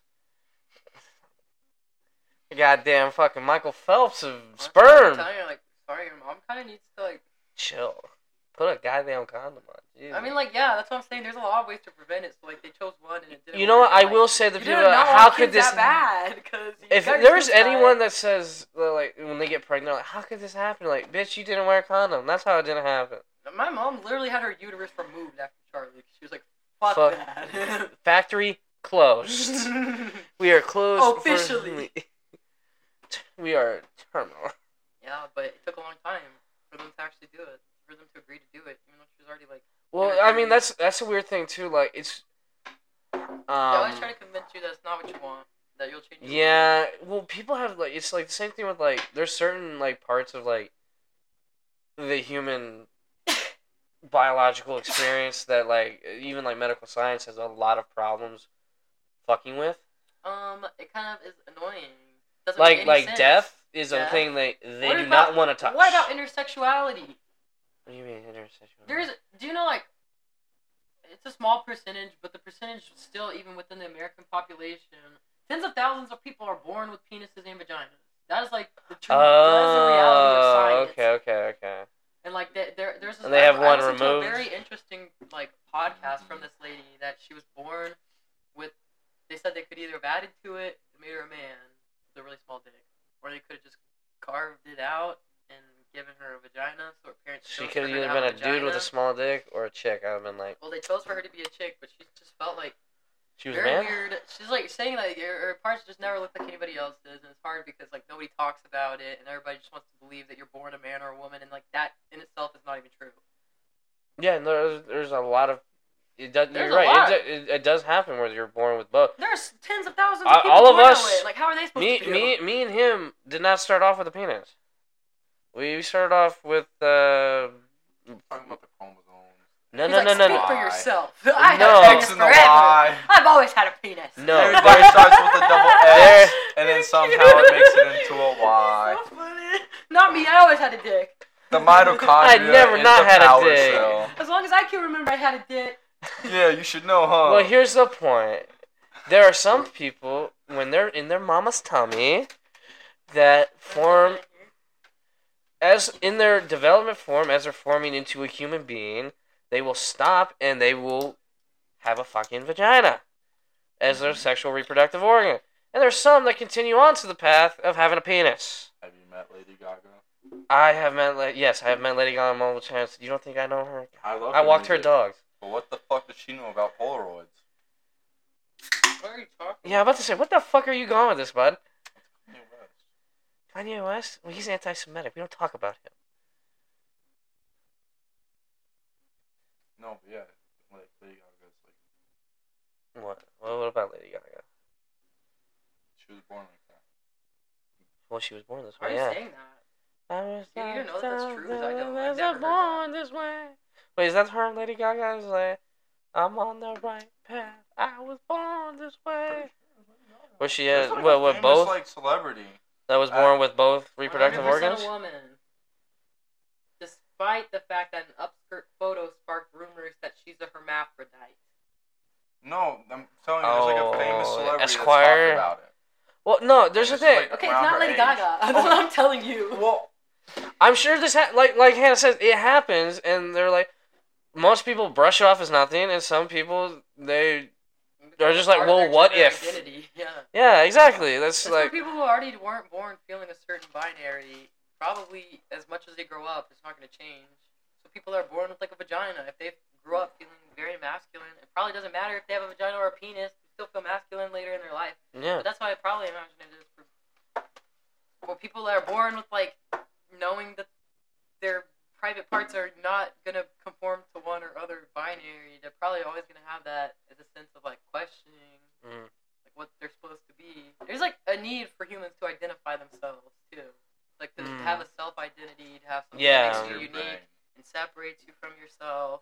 Goddamn fucking Michael Phelps of sperm. I'm telling you, like, sorry, your mom kind of needs to like. Chill. Put a goddamn condom on. Jesus. I mean, like, yeah, that's what I'm saying. There's a lot of ways to prevent it. So like, they chose one and it didn't. you know work, what? I like, will say the people. How could this? bad? Because If there's anyone that says like when they get pregnant, like how could this happen? Like, bitch, you didn't wear a condom. That's how it didn't happen. My mom literally had her uterus removed after Charlie. She was like, "Fuck, Fuck. that." Factory closed. we are closed for- Officially. we are terminal. yeah, but it took a long time for them to actually do it. For them to agree to do it, even though she was already like. Well, I mean that's that's a weird thing too. Like it's. they always Um, try to convince you that's not what you want. That you'll change. your yeah, well, people have like it's like the same thing with like there's certain like parts of like the human biological experience that like even like medical science has a lot of problems fucking with. Um, it kind of is annoying. Doesn't Like like sense. death is a thing that they What do about- not want to touch. What about intersexuality? What do you mean intersexual? There's, do you know like, it's a small percentage, but the percentage still even within the American population, tens of thousands of people are born with penises and vaginas. That is like the true. that is the reality of Oh, science. okay, okay, okay. And like there, there there's this, And they have I, one I removed? a very interesting like podcast from this lady that she was born with. They said they could either have added to it, made her a man with a really small dick, or they could have just carved it out her a vagina. So her parents. She could have for her to either been a dude with a small dick or a chick. I'd have been like, Well, they chose for her to be a chick, but she just felt like she was a very man. weird. She's like saying like her, her parts just never look like anybody else's, and it's hard because like nobody talks about it, and everybody just wants to believe that you're born a man or a woman, and like that in itself is not even true. Yeah, and there's there's a lot of. It does. There's You're right. It, it, it does happen where you're born with both. There's tens of thousands of people all of us-. Like how are they supposed Me, to feel? me, me, and him did not start off with a penis. We started off with uh. Talking about the chromosomes. No, no, like, no, no, Speak no. for yourself. I No. had a X penis and the forever. Y. I've always had a penis. No, Everybody there- starts with a double There- and then somehow it makes it into a Y. So funny. Not me. I always had a dick. The mitochondria I never not the had a dick. cell. That's what long as I can remember, I had a dick. yeah, you should know, huh? Well, here's the point. There are some people when they're in their mama's tummy that form as in their development form as they're forming into a human being, they will stop and they will have a fucking vagina as their mm-hmm. sexual reproductive organ. And there's some that continue on to the path of having a penis. Have you met Lady Gaga? I have met, la- yes, I have met Lady Gaga multiple times. You don't think I know her? I love. I walked her music, dogs. But what the fuck does she know about Polaroids? What are you talking? Yeah, I'm about to say, what the fuck are you going with this, bud? Kanye West. Kanye West? Well, he's anti-Semitic. We don't talk about him. No, but yeah, like Lady Gaga's like What? Well, what about Lady Gaga? she was born like that. Well, she was born this Why are way. you Yeah. saying that? I was You don't know that that's true? 'Cause I don't. I I've was never heard born this way. Wait, is that her, Lady Gaga? Is like, I'm on the right path. I was born this way. Was she? There's, Uh, like, well, a with both? like celebrity. That was uh, born with both reproductive organs. A woman. Despite the fact that an upskirt photo sparked rumors that she's a hermaphrodite. No, I'm telling you, there's like a famous Oh, celebrity Esquire. that's talked about it. Well, no. There's the And this is thing. like- Okay, it's not her Lady age. Gaga. That's what I'm telling you. Well, I'm sure this ha- like like Hannah says it happens, and they're like most people brush it off as nothing, and some people they They're just like, well, what if? Identity. Yeah. yeah exactly. That's It's like for people who already weren't born feeling a certain binary. Probably as much as they grow up, it's not going to change. So people are born with like a vagina, if they grew up feeling very masculine, it probably doesn't matter if they have a vagina or a penis. They still feel masculine later in their life. yeah. But that's why I probably imagine it is for, for people that are born with like knowing that their private parts are not gonna conform to one or other binary. They're probably always gonna have that as a sense of like questioning Mm. like what they're supposed to be. There's like a need for humans to identify themselves too, like to Mm. have a self identity, to have something Yeah. that makes you unique and separates you from yourself,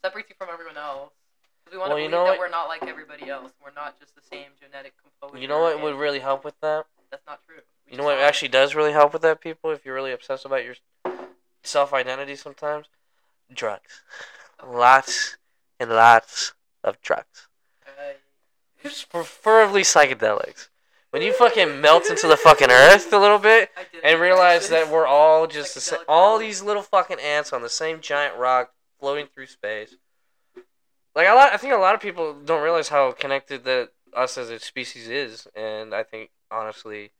separates you from everyone else. Because we want Well, to you believe know that what- we're not like everybody else. We're not just the same genetic composure. You know what would really help with that? That's not true. We You know what saw it. actually does really help with that, people? If you're really obsessed about your self identity sometimes? Drugs. Lots and lots of drugs. Uh, Preferably psychedelics. When you fucking melt into the fucking earth a little bit and realize that we're all just the sa- Psychedelic all these little fucking ants on the same giant rock floating through space. Like a lot, I think a lot of people don't realize how connected that us as a species is, and I think honestly,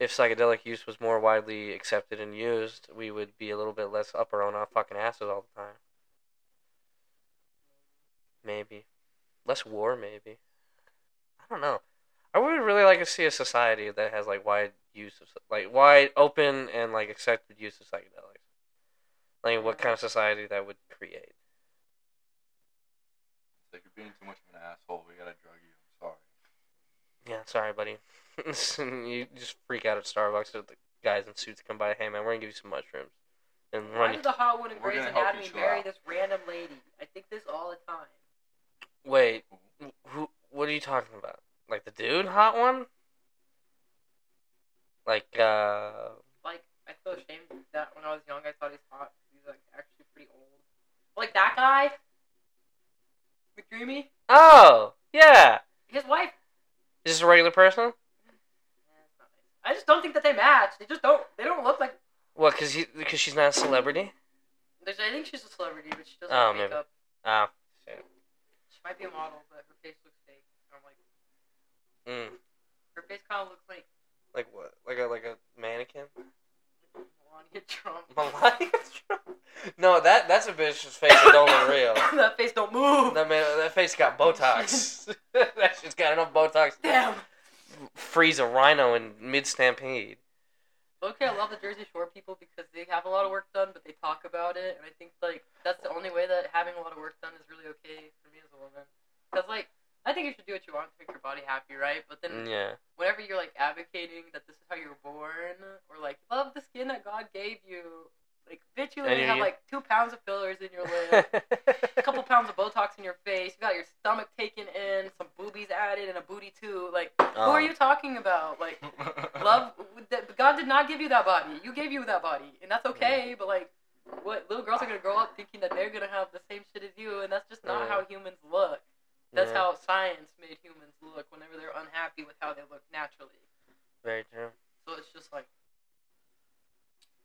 if psychedelic use was more widely accepted and used, we would be a little bit less up our own our fucking asses all the time. Maybe, less war. Maybe. I don't know. I would really like to see a society that has like wide use of like wide open and like accepted use of psychedelics. Like what kind of society that would create. Like you're being too much of an asshole. We gotta drug you. I'm sorry. Yeah, sorry, buddy. you just freak out at Starbucks. With the guys in suits come by. Hey, man, we're gonna give you some mushrooms and Why run you. did the hot one in We're Grey's gonna help you Anatomy chill marry out. this random lady? I think this all the time. Wait, who? What are you talking about? Like the dude, hot one? Like uh, Like, I feel ashamed that when I was young, I thought he's hot. He's like actually pretty old. Like that guy, McDreamy, oh yeah, his wife. is this a regular person? eh, it's not nice. I just don't think that they match. They just don't. They don't look like. What? Cause he, cause she's not a celebrity. There's, I think she's a celebrity, but she doesn't Oh, have maybe. makeup. Oh, She might be a model, but her face looks fake. I'm like, mm. her face kind of looks like like what? Like a like a mannequin? Melania Trump. Melania Trump? No, that that's a bitch's face that don't look real. that face don't move. That man, that face got Botox. that shit's got enough Botox Damn. Freeze a rhino in mid stampede. Okay, I love the Jersey Shore people because they have a lot of work done, but they talk about it, and I think like that's the only way that having a lot of work done is really okay for me as a woman. Because like I think you should do what you want to make your body happy, right? But then Yeah. whenever you're like advocating that this is how you were born, or like love the skin that God gave you, like bitch, you literally have like two pounds of fillers in your lip. a couple pounds of Botox in your face. You got your stomach taken in, some boobies added, and a booty too. Like, who are Um, you talking about? Like, love. God did not give you that body. You gave you that body, and that's okay. But like, what little girls are gonna grow up thinking that they're gonna have the same shit as you, and that's just not Yeah. how humans look. That's Yeah, how science made humans look whenever they're unhappy with how they look naturally. Very true. So it's just like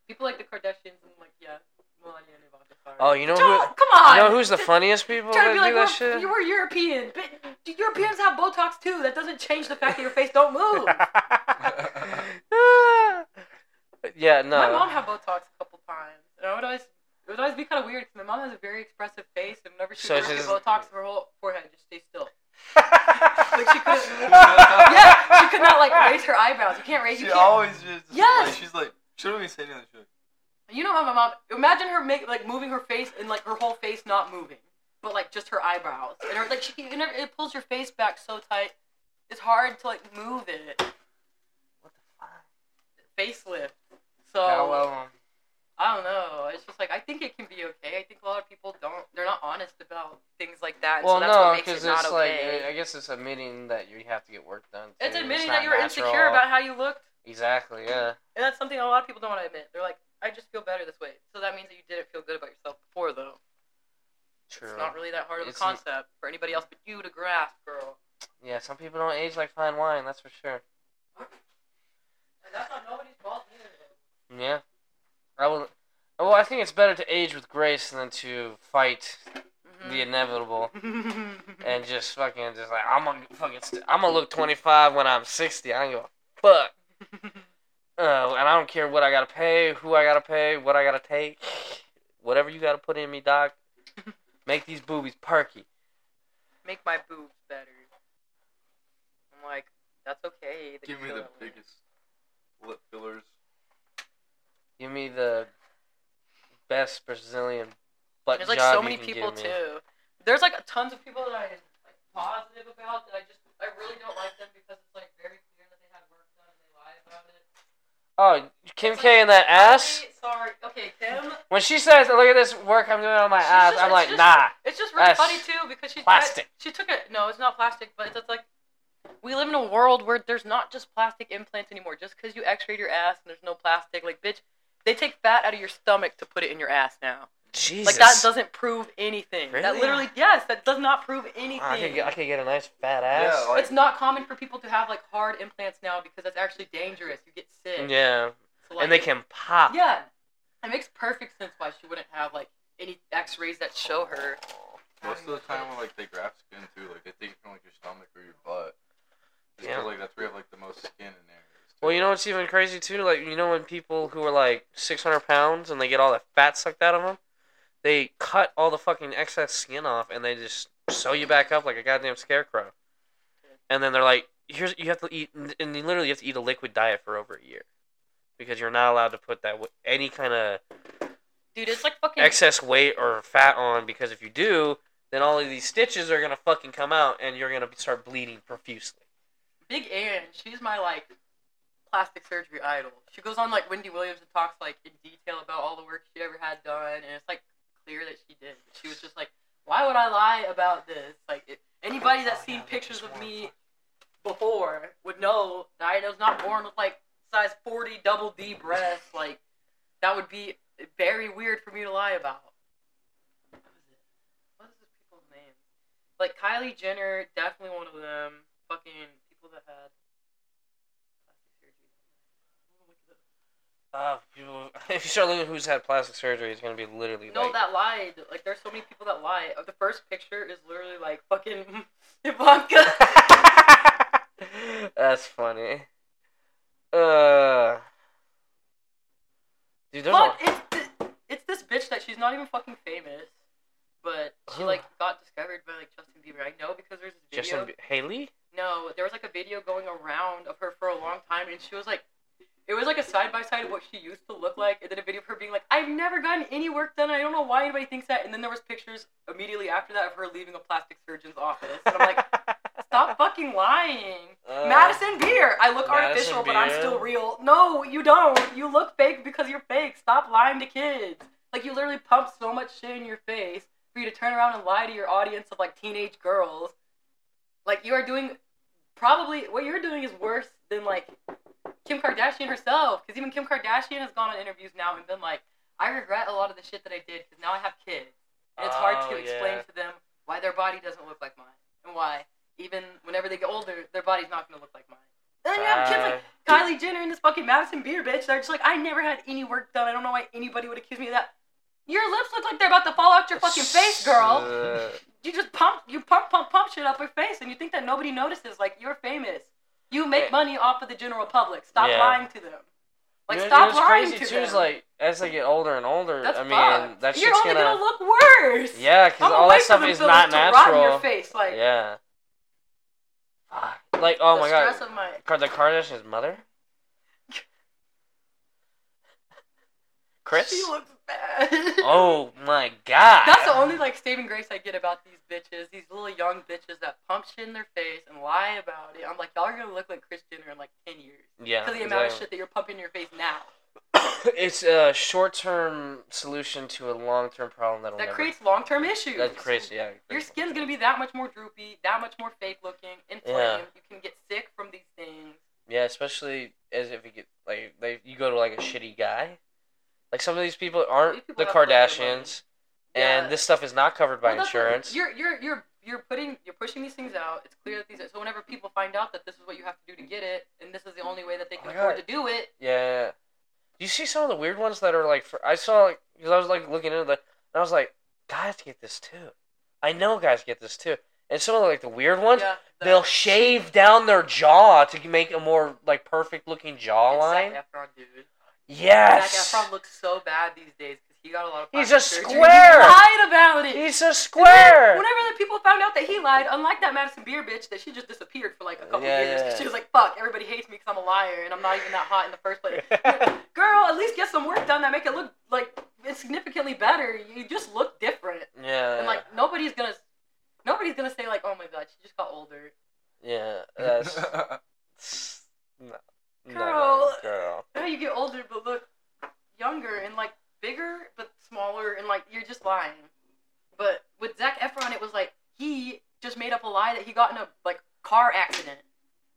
people like the Kardashians and like yeah, Melania and Ivanka. Sorry. Oh, you know Don't- who? Come on. You know who's the funniest people Trying that to do be like that we're, shit? you were European, but Europeans have Botox too. That doesn't change the fact that your face don't move. yeah, no. My mom had Botox a couple times, and I would always it would always be kind of weird because my mom has a very expressive face, and whenever she So so she's- Botox, her whole forehead just stays still. Like she couldn't. yeah, she could not like raise her eyebrows. You can't raise. You she can't. always just Yes! like she's like she don't even say anything. She's like, You know how my mom. Imagine her make like moving her face and like her whole face not moving, but like just her eyebrows, and her like she can- it it pulls your face back so tight. It's hard to like move it. What the fuck? Facelift. So well, um, I don't know. It's just like I think it can be okay. I think a lot of people don't. They're not honest about things like that. well, so that's no, what because it not it's like okay. I guess it's admitting that you have to get work done. it's admitting not that you're natural. insecure about how you looked, Exactly. Yeah. and that's something a lot of people don't want to admit. They're like, I just feel better this way. So that means that you didn't feel good about yourself before, though. True. It's not really that hard of a It's- concept for anybody else but you to grasp, girl. Yeah, some people don't age like fine wine. That's for sure. And that's not nobody's fault either. Yeah. I will. Well, I think it's better to age with grace than to fight Mm-hmm. the inevitable and just fucking just like I'm gonna fucking st- I'm gonna look 25 when I'm 60. I don't give a fuck. Uh, and I don't care what I gotta pay, who I gotta pay, what I gotta take, whatever you gotta put in me, doc. Make these boobies perky. Make my boobs better. I'm like, that's okay. that Give me the that biggest lip fillers. Give me the best Brazilian butt There's like so many people too. There's like tons of people that I'm like positive about that I just I really don't like them because it's like very clear that they had work done and they lie about it. Oh, Kim K and that ass. Sorry, okay, Kim. When she says, "Look at this work I'm doing on my ass," just- I'm like, just- "Nah." It's just really funny too because she plastic. She took it. No, it's not plastic, but it's like we live in a world where there's not just plastic implants anymore. Just because you X-rayed your ass and there's no plastic, like bitch, they take fat out of your stomach to put it in your ass now. Jesus. Like that doesn't prove anything. That literally, yes, that does not prove anything. I could get, I could get a nice fat ass. Yeah, like- it's not common for people to have like hard implants now because that's actually dangerous. You get sick. Yeah, So, like, and they can pop. Yeah, it makes perfect sense why she wouldn't have like any X-rays that show her. Most of the time, when like they graft skin too, like they take it from like your stomach or your butt. Just 'cause, Yeah. like that's where you have like the most skin in there. Well, you know what's even crazy too? Like, you know when people who are like 600 pounds and they get all the fat sucked out of them, they cut all the fucking excess skin off and they just sew you back up like a goddamn scarecrow. And then they're like, "Here's you have to eat," and you literally have to eat a liquid diet for over a year, because you're not allowed to put that any kind of Dude, it's like fucking. excess weight or fat on. Because if you do, then all of these stitches are gonna fucking come out and you're gonna start bleeding profusely. Big Ang, she's my like plastic surgery idol. She goes on like Wendy Williams and talks like in detail about all the work she ever had done, and it's like clear that she did. She was just like, "Why would I lie about this?" Like it, anybody that's Oh, seen pictures of me before would know that I was not born with like size forty double D breasts. Like that would be very weird for me to lie about. What is it? What is this people's name? Like Kylie Jenner, definitely one of them. Fucking people that had plastic surgery. I'm gonna look it up. Uh, people, if you start looking at who's had plastic surgery, it's gonna be literally No, like that lied. Like, there's so many people that lie. The first picture is literally like fucking Ivanka. That's funny. Uh, dude, there's Fuck, it's th- it's this bitch that she's not even fucking famous, but she like got discovered by like Justin Bieber. I know because there's this video. Justin Bie- Haley. No, there was like a video going around of her for a long time, and she was like, it was like a side by side of what she used to look like, and then a video of her being like, I've never gotten any work done. I don't know why anybody thinks that. And then there was pictures immediately after that of her leaving a plastic surgeon's office, and I'm like, stop fucking lying. Uh, Madison Beer. I look Madison artificial, but I'm still real. No, you don't. You look fake because you're fake. Stop lying to kids. Like you literally pump so much shit in your face for you to turn around and lie to your audience of like teenage girls. Like you are doing probably what you're doing is worse than like Kim Kardashian herself. Because even Kim Kardashian has gone on interviews now and been like, I regret a lot of the shit that I did because now I have kids, and it's hard Oh, to explain yeah. to them why their body doesn't look like mine, and why even whenever they get older, their body's not gonna look like mine. And then you have kids like Kylie Jenner and this fucking Madison Beer bitch. They're just like, I never had any work done. I don't know why anybody would accuse me of that. Your lips look like they're about to fall out your fucking face, girl. You just pump, you pump, pump, pump shit up your face, and you think that nobody notices. Like you're famous. You make money off of the general public. Stop Yeah. lying to them. Like you know- stop you know what's lying crazy to too them. is like as they get older and older. That's I mean, fucked. that You're shit's only gonna. gonna look worse. Yeah, because all that stuff is not pills to rot in natural. your face, like yeah. Fuck. Like oh my god, my. The Kardashians' mother. Kris. She looks bad. Oh my god. That's the only like saving grace I get about these bitches, these little young bitches that pump shit in their face and lie about it. I'm like, y'all are gonna look like Kris Jenner in like ten years Yeah. because the amount of shit that you're pumping in your face now. it's a short-term solution to a long-term problem that'll That never. creates long term issues. that creates yeah. Your skin's gonna be that much more droopy, that much more fake looking, inflamed. Yeah. You can get sick from these things. Yeah, especially as if you get like they you go to like a shitty guy. Like some of these people aren't These people the have plenty and Yeah. this stuff is not covered by Well, insurance. You're you're you're you're putting you're pushing these things out. It's clear that these are, so whenever people find out that this is what you have to do to get it, and this is the only way that they Oh can my afford God. to do it. Yeah. Do you see some of the weird ones that are like? For, I saw like because I was like looking into the, and I was like, guys get this too. I know guys get this too. And some of the, like the weird ones, Yeah, the- they'll shave down their jaw to make a more like perfect looking jawline. Zac Efron, dude. Yes. Zac Efron looks so bad these days he got a lot of. He's a surgery. square. He lied about it. He's a And then square. Whenever the people found out that he lied, unlike that Madison Beer bitch that she just disappeared for like a couple Yeah, years, yeah, 'cause she was like, "Fuck, everybody hates me because I'm a liar and I'm not even that hot in the first place." Girl, at least get some work done that make it look like significantly better. You just look different, yeah. and like nobody's gonna, nobody's gonna say like, "Oh my god, she just got older." yeah. That's no. No, Girl. girl. Now you get older but look younger and like bigger but smaller and like you're just lying. But with Zac Efron, it was like he just made up a lie that he got in a like car accident.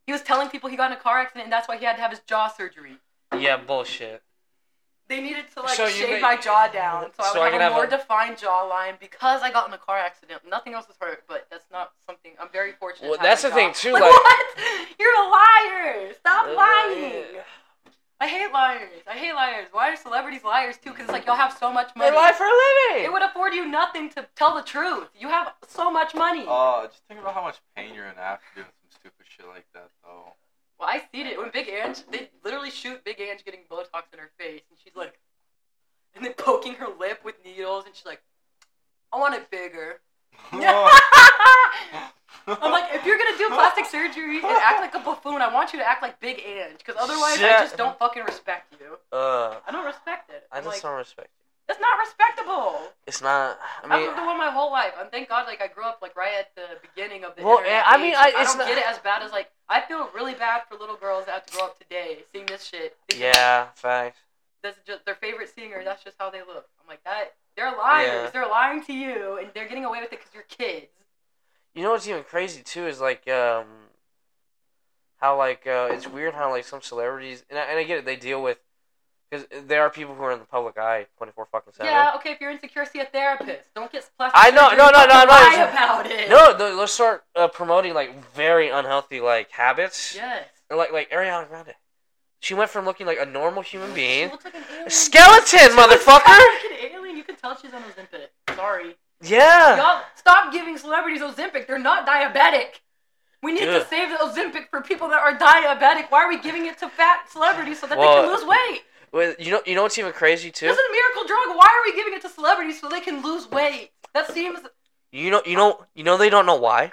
He was telling people he got in a car accident and that's why he had to have his jaw surgery. Yeah, bullshit. They needed to like So you shave make- my jaw down so, So I I would can have a have more a- defined jawline because I got in a car accident. Nothing else was hurt, but that's not something I'm very fortunate. Well, to have that's my the thing, jaw- too, Like, like- what? You're a liar. Stop Uh, lying. I hate liars. I hate liars. Why are celebrities liars too? Because it's like y'all have so much money. They lie for a living. It would afford you nothing to tell the truth. You have so much money. Uh, just think about how much pain you're in after doing some stupid shit like that, though. well, I seen it when Big Ang. They literally shoot Big Ang getting Botox in her face, and she's like, and then poking her lip with needles, and she's like, I want it bigger. I'm like, if you're gonna do plastic surgery and act like a buffoon, I want you to act like Big Ang, because otherwise I just don't fucking respect you. Uh, I don't respect it. I I'm just like, don't respect you. that's not respectable. It's not. I mean, I've mean, lived one my whole life, and thank God, like I grew up like right at the beginning of the. Well, internet yeah, I mean, age. I- I don't not- get it as bad as like I feel really bad for little girls that have to grow up today seeing this shit. yeah, facts. that's just their favorite singer. That's just how they look. I'm like that. They're liars. Yeah. They're lying to you, and they're getting away with it because you're kids. You know what's even crazy too is like um, how like uh, it's weird how like some celebrities and I, and I get it they deal with because there are people who are in the public eye twenty four fucking seven. Yeah, okay. If you're insecure, see a therapist. Don't get plastic. I know- no, no, no, no, Lie it's- about it. No, th- let's start uh, promoting like very unhealthy like habits. Yes. Or, Like like Ariana Grande. She went from looking like a normal human She being. like an alien. Skeleton, motherfucker! Like an alien. You can tell she's on Ozempic. Sorry. Yeah. Y'all stop giving celebrities Ozempic. They're not diabetic. We need to save the Ozempic for people that are diabetic. Why are we giving it to fat celebrities so that Well, they can lose weight? Well, you know you know what's even crazy too. This is a miracle drug. Why are we giving it to celebrities so they can lose weight? That seems You know you know you know they don't know why.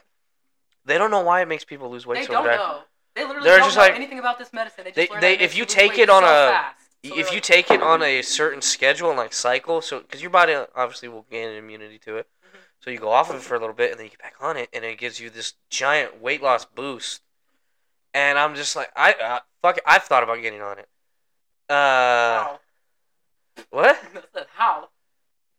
They don't know why it makes people lose weight they so don't bad. know. They literally They're don't just know like- anything about this medicine. They just They- they- if you take it on a- fast. So if they're you like, take it on a certain schedule and like cycle, so because your body obviously will gain an immunity to it, Mhm. so you go off of it for a little bit and then you get back on it, and it gives you this giant weight loss boost. And I'm just like, I uh, fuck, it, I've thought about getting on it. Uh, how? what? How?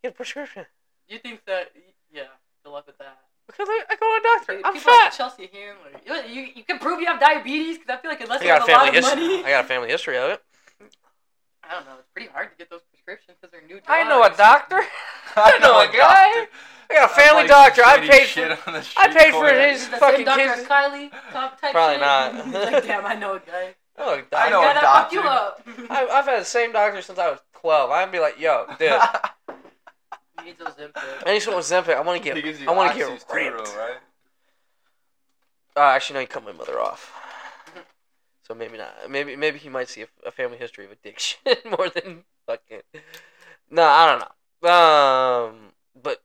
Get a prescription. You think that? Yeah. Good luck with that. Because I, I go to a doctor. Dude, I'm people like fat. Chelsea Handler. You, you, you can prove you have diabetes because I feel like unless I you have a a lot of history. money, I got a family history of it. I don't know. It's pretty hard to get those prescriptions because they're new drugs. I know a doctor. I know a guy. I got a family doctor. I paid for. I paid for his Is the fucking same Dr. kids. Kylie type Probably shit? not. Like, damn, I know a guy. Oh, I know guy a that fucked you doctor. I, I've had the same doctor since I was 12. I'd be like, yo, dude, He needs those Ozempic. I need some Ozempic. I want to He get. I want to oxys get too, ripped. though, right? Uh, actually, no, you cut my mother off. So maybe not. Maybe maybe he might see a, a family history of addiction more than fucking. No, I don't know. Um, but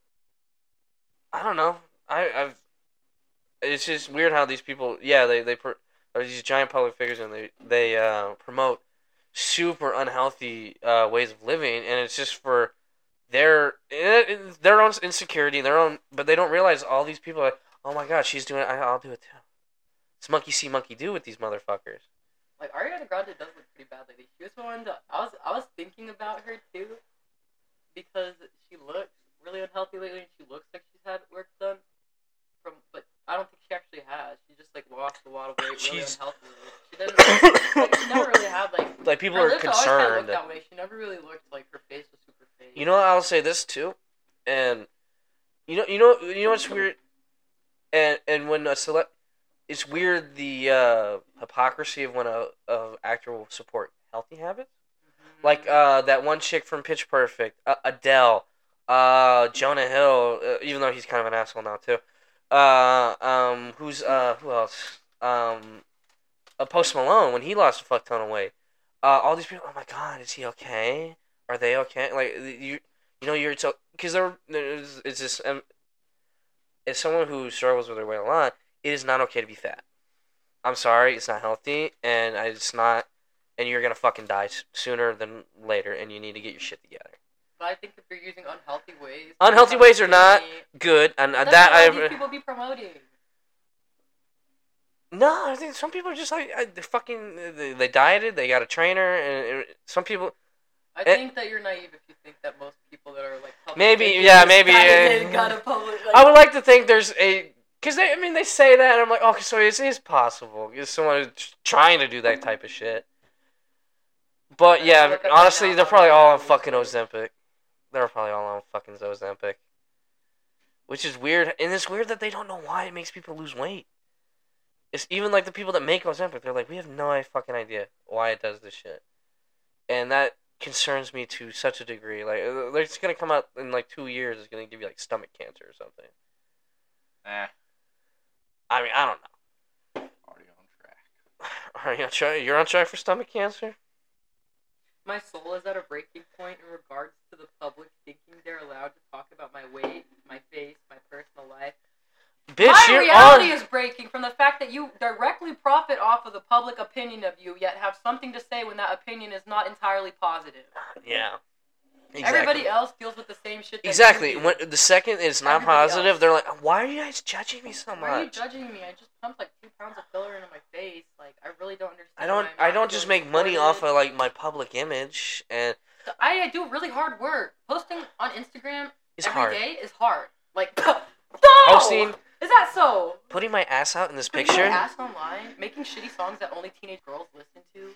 I don't know. I I've. It's just weird how these people. Yeah, they they are these giant public figures and they they uh, promote super unhealthy uh, ways of living, and it's just for their eh, their own insecurity, their own. But they don't realize all these people are like, oh my god, she's doing it. I'll do it too. It's monkey see, monkey do with these motherfuckers. Like Ariana Grande does look pretty bad lately. She was one that I was I was thinking about her too, because she looks really unhealthy lately, and she looks like she's had work done. From but I don't think she actually has. She just like lost a lot of weight really She's- unhealthily. She didn't. like, she never really had like. Like people are lips always kinda concerned. that way. She never really looked like her face was super fake. You know, what, I'll say this too, and you know, you know, you know what's weird, and and when a cele, it's weird the uh, hypocrisy of when a, a actor will support healthy habits. Mhm. Like uh, that one chick from Pitch Perfect, uh, Adele, uh, Jonah Hill, uh, even though he's kind of an asshole now too. Uh, um, who's uh, who else? Um, uh, Post Malone when he lost a fuck ton of weight. Uh, all these people, oh my god, is he okay? Are they okay? Like you, you know, you're so because there, there's it's just um, as someone who struggles with their weight a lot, it is not okay to be fat. I'm sorry, it's not healthy, and it's not, and you're gonna fucking die sooner than later, and you need to get your shit together. But I think if you're using unhealthy ways, Unhealthy ways are not good, and uh, That's that I people be promoting. no, I think some people are just like I, they fucking they, they dieted, they got a trainer, and, and some people I Eh. think that you're naive if you think that most people that are like public Maybe, yeah, maybe, uh, public. Like, I would like to think there's a because they I mean they say that, and I'm like, okay, so it is possible. Is someone who's trying to do that type of shit? But yeah, look up right honestly, they're probably all on fucking it is. Ozempic. They're probably all on fucking Ozempic. Which is weird, and it's weird that they don't know why it makes people lose weight. It's even like the people that make Ozempic. They're like, we have no fucking idea why it does this shit, and that concerns me to such a degree. Like, uh, it's gonna come out in like two years. It's gonna give you like stomach cancer or something. Eh, I mean, I don't know. already on track. Are you on track? You're on track for stomach cancer? My soul is at a breaking point in regards to the public thinking they're allowed to talk about my weight, my face, my personal life. Bitch, my reality on. is breaking from the fact that you directly profit off of the public opinion of you, yet have something to say when that opinion is not entirely positive. Yeah. Exactly. Everybody else deals with the same shit. Exactly. When the second it's not Everybody positive, else. they're like, "Why are you guys judging me so much?" Why are you judging me? I just pumped like two pounds of filler into my face. Like I really don't understand. I don't. I don't just make money off of like my public image, and I do really hard work. Posting on Instagram it's every day hard. is hard. Like no, Posting, is that so? putting my ass out in this Putting my picture ass online, making shitty songs that only teenage girls listen to.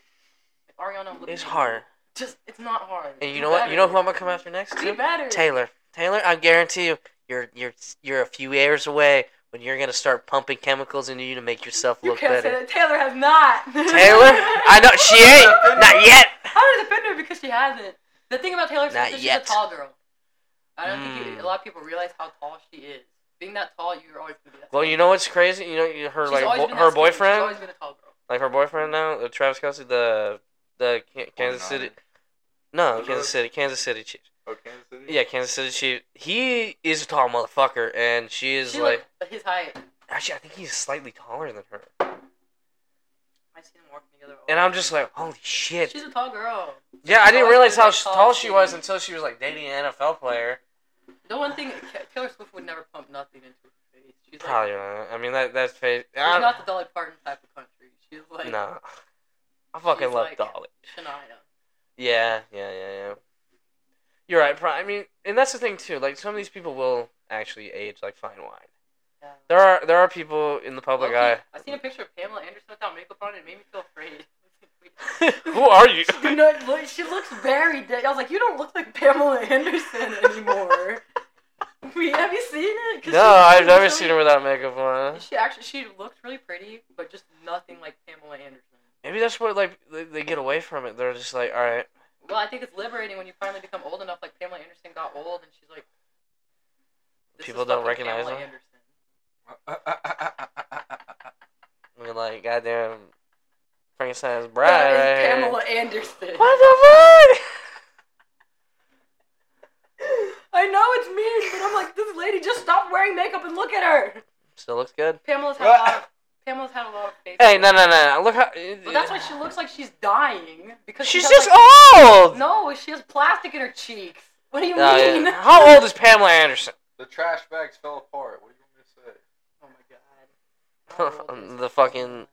Like Ariana, is at hard. Just it's not hard. And you Do know what? You know who I'm gonna come after next? Do Too? better. Taylor. Taylor, I guarantee you, you're you're you're a few years away when you're gonna start pumping chemicals into you to make yourself You look can't say better. that. Taylor has not. Taylor, I know she ain't. Not yet. I'm gonna defend her because she hasn't. The thing about Taylor Swift is she's yet. a tall girl. I don't think Mm. you, a lot of people realize how tall she is. Being that tall, you're always gonna be that. Well, you know what's crazy? You know you- her She's like always bo- been her skinny. She's boyfriend, always been a tall girl. like her boyfriend now, uh, Travis Kelce, the the Ka- Kansas City. No, Who's Kansas? City, Kansas City Chiefs. Oh, Kansas City? Yeah, Kansas City Chiefs. He is a tall motherfucker, and she is She like. like his height. Actually, I think he's slightly taller than her. I seen them walking together. And I'm just like, holy shit. She's a tall girl. Yeah, I didn't realize how tall tall she was until she was like dating an NFL player. The one thing Taylor Swift would never pump nothing into her face. She's Probably like, not. I mean, that that's face. she's I not the Dolly Parton type of country. She's like no. I fucking she's love like- Dolly. Shania. Yeah, yeah, yeah, yeah. You're right. Pro- I mean, and that's the thing too. Like some of these people will actually age like fine wine. Yeah. There are there are people in the public eye. I seen a picture of Pamela Anderson without makeup on, and it made me feel afraid. Who are you? Not look, she looks very dead. I was like, you don't look like Pamela Anderson anymore. We- Have you seen it? No, she- I've she never looks seen really- her without makeup on. She actually she looks really pretty, but just nothing like Pamela Anderson. Maybe that's what like they, they get away from it. They're just like, all right, Well, I think it's liberating when you finally become old enough. Like Pamela Anderson got old, and she's like, this People is don't recognize Pamela her? Anderson. I mean, like goddamn Frankenstein's bride. is right. Pamela Anderson. What the fuck? I know it's mean, but I'm like, this lady just stopped wearing makeup and look at her. Still looks good. Pamela's had a lot. Of, Pamela's had a lot of face. Hey, no, no, no! no. Look how. But that's why she looks like she's dying because She's has, just like, old. No, she has plastic in her cheeks. What do you Oh, yeah. mean? How old is Pamela Anderson? the trash bags fell apart. What do you want me to say? Oh my god. How old is The fucking-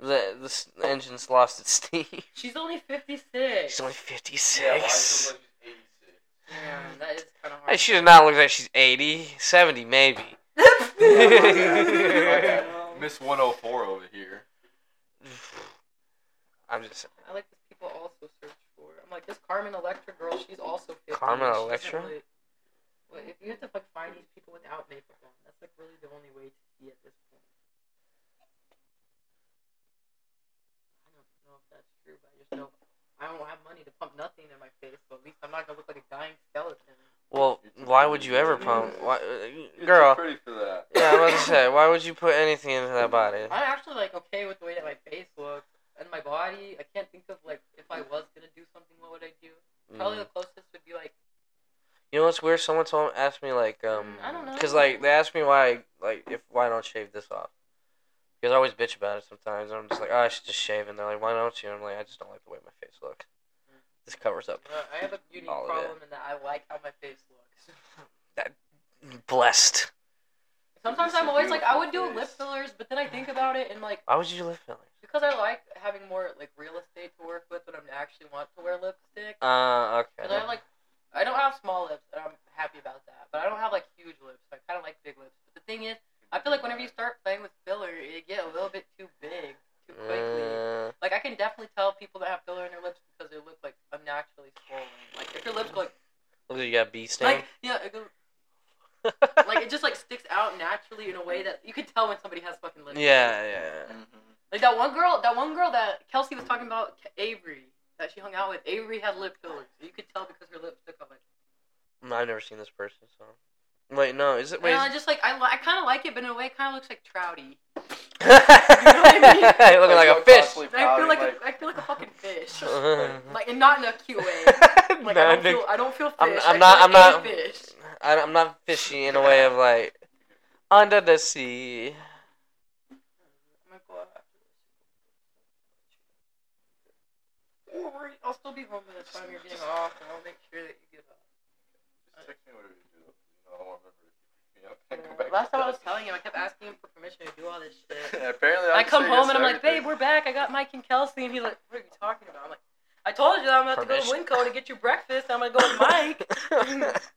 The, the engine's lost its steam. She's only 56. She's only 56. is she's 86? Yeah, that is kind of hard. She does not look like she's 80, 70 maybe. Miss 104 over here. I'm just I like this people also search for. I'm like this Carmen Electra girl. She's also 50. Carmen and Electra? really- Well, if you have to like find these people without makeup on, that's like really the only way to see at this point. I don't know if that's true, but I just know I don't have money to pump nothing in my face, so at least I'm not gonna look like a dying skeleton. well. Why would you ever pump? Why, You're girl? too pretty for that. Yeah, I was gonna say. Why would you put anything into that body? I'm actually like okay with the way that my face looks and my body. I can't think of like if I was gonna do something, what would I do? Probably Mm. the closest would be like You know what's weird? Someone told asked me like um I don't know. because like they asked me why like if why don't shave this off because I always bitch about it sometimes and I'm just like oh I should just shave and they're like why don't you and I'm like I just don't like the way my face looks. This covers up. I have a unique All of it. problem in that I like how my face looks. that Blessed. Sometimes I'm always like, I would do beautiful lip fillers, but then I think about it and like, Why would you live fillers? because I like having more like real estate to work with when I'm actually want to wear lipstick. Uh okay. Because I like, I don't have small lips, and I'm happy about that. But I don't have like huge lips. I kind of like big lips. But the thing is, I feel like whenever you start playing with filler, it get a little bit too big too quickly. Uh, Like I can definitely tell people that have filler in their lips because they look like unnaturally swollen. Like if your lips go like, look, you got bee sting. like yeah, it goes, like it just like sticks out naturally in a way that you can tell when somebody has fucking lips. yeah, yeah. Like that one girl, that one girl that Kelsey was talking about, Avery, that she hung out with. Avery had lip fillers. You could tell because her lips stuck out. Like, Mm, I've never seen this person, so. Wait, no, is it? Wait, and I just like I, li- I kind of like it, but in a way, it kind of looks like Trouty. you know what I mean? Looking like a fish. constantly I feel like, like- a, I feel like a fucking fish. Like and not in a cute way. Like No, I, don't feel, I don't feel fish. I'm, I I'm not- like I'm not- fish. I, I'm not fishy in a way of like under the sea. I'm gonna go out after this. Don't worry, I'll still be home by the time you're getting off, and I'll make sure that you get up. Just text me whatever you do. You know, I don't want to remember to pick me up and go back Last time I was telling him, I kept asking him for permission to do all this shit. Apparently, I I'm come home and I'm like, babe, we're back. I got Mike and Kelsey, and he's like, what are you talking about? I'm like, I told you that I'm about to go to Winco to get you breakfast. I'm gonna go with Mike.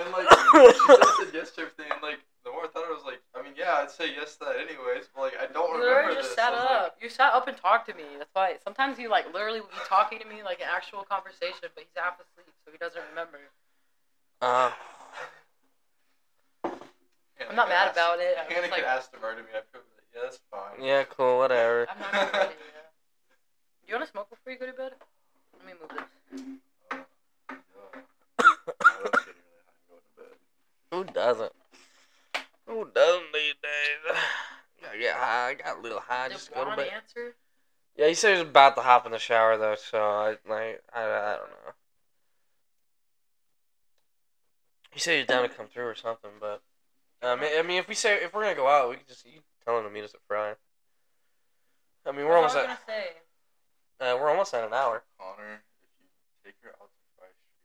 And like, she said, yes to everything. And like, the more I thought, I was like, I mean, yeah, I'd say yes to that anyways. But like, I don't You remember literally just this. sat I was like, up. You sat up and talked to me. That's why sometimes you like literally would be talking to me like an actual conversation, but he's half asleep, so he doesn't remember. uh, Hannah I'm not mad ask- about it. I'm Hannah just like, ask to murder me. I feel like, yeah, that's fine. yeah, cool, whatever. I'm not even ready. Yeah. Do you want to smoke before you go to bed? Let me move this. Who doesn't? Who doesn't these days? Gotta get high. I got a little high Did just to go to bed. answer? Yeah, he said he was about to hop in the shower though, so I like I, I don't know. He said he was down to come through or something, but um, I mean, if we say if we're gonna go out, we can just you tell him to meet us at Fry. I mean, we're What was almost I at gonna say? uh, we're almost at an hour. Connor, if you take her out to Fry Street,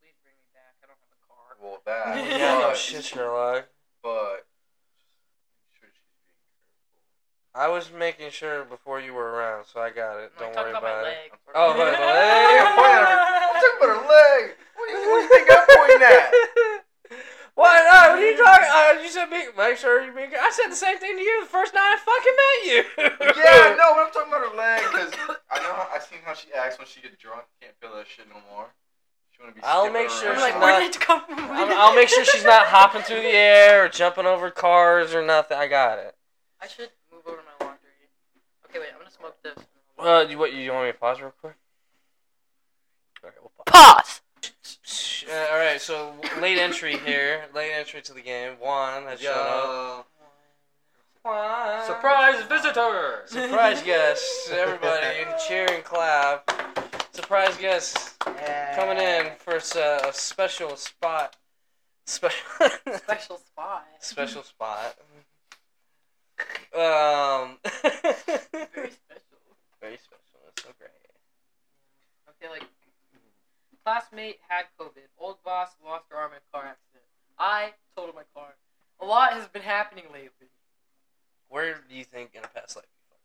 Please bring me back. I don't have a car. well, that. Yeah, no but, shit, Sherlock. But just make sure she's being careful. I was making sure before you were around, so I got it. I'm Don't talking worry about, about, my it. leg. Oh, about the leg. I'm pointing at her. I'm talking about her leg. What do you, what do you think I'm pointing at? What? No, what are you talking? Uh, you said be, make sure you be. I said the same thing to you the first night I fucking met you. Yeah, no, but I'm talking about her leg because I know, how- I seen how she acts when she gets drunk. Can't feel that shit no more. She wanna be. I'll make sure she's like, not- come? I'm, I'll make sure she's not hopping through the air or jumping over cars or nothing. I got it. I should move over my laundry. Okay, wait. I'm gonna smoke this. Uh, you what? You want me to pause real quick? Okay, we'll pause. Pause. Uh, all right, so late entry here. Late entry to the game. Juan has shown up. Juan. Surprise visitor! Surprise guest. Everybody, cheer and clap. Surprise guest coming in for s- uh, a special spot. Special. Special spot. special spot. Um. Very special. Very special. It's so great. Okay, like classmate had COVID. Old boss lost her arm in a car accident. I totaled my car. A lot has been happening lately. Where do you think in a past life you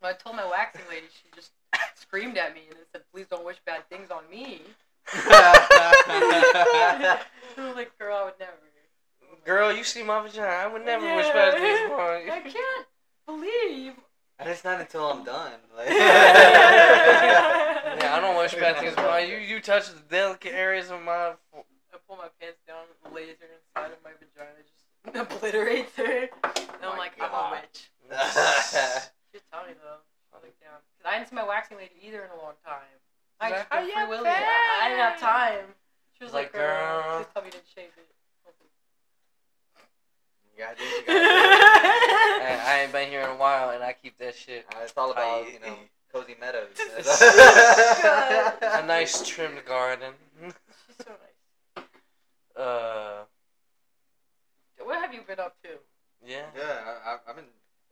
When I told my waxing lady, she just screamed at me and then said, "Please don't wish bad things on me." I was like, "Girl, I would never." Girl, you see my vagina. I would never wish bad things upon I can't believe. And it's not until I'm done. Like, Yeah, I don't wish bad things upon you. You touch the delicate areas of my. I pull my pants down, the laser inside of my vagina just obliterates her. And I'm My like, I'm a witch. She tell me though. I look down. Cause I didn't see my waxing lady either in a long time. I She's just like, been "Are free willy. I, I didn't have time. She was Like, like, girl, girl. please tell me you didn't shave it. you gotta do what you gotta I, I ain't been here in a while, and I keep that shit. Uh, it's all about, Tight. you know, cozy meadows. A nice trimmed garden. She's so nice. Uh, What have you been up to? yeah. Yeah, I, I- I've been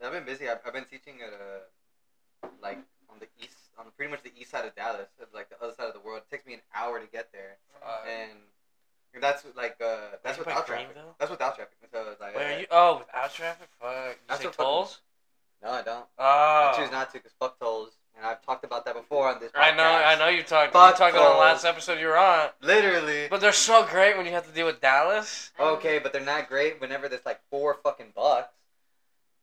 I've been busy. I've, I've been teaching at a like on the east on pretty much the east side of Dallas, it's like the other side of the world. It takes me an hour to get there, Uh, and that's like uh that's you by without traffic. Greenville? That's without traffic. So like Where uh, are you? Oh, without traffic? Fuck. You That's say what fucking- tolls? No, I don't. Oh. I choose not to because fuck tolls, and I've talked about that before on this. I know. I know you talked. Fuck you talked on the last episode you were on. Literally. But they're so great when you have to deal with Dallas. Okay, but they're not great whenever there's like four fucking bucks.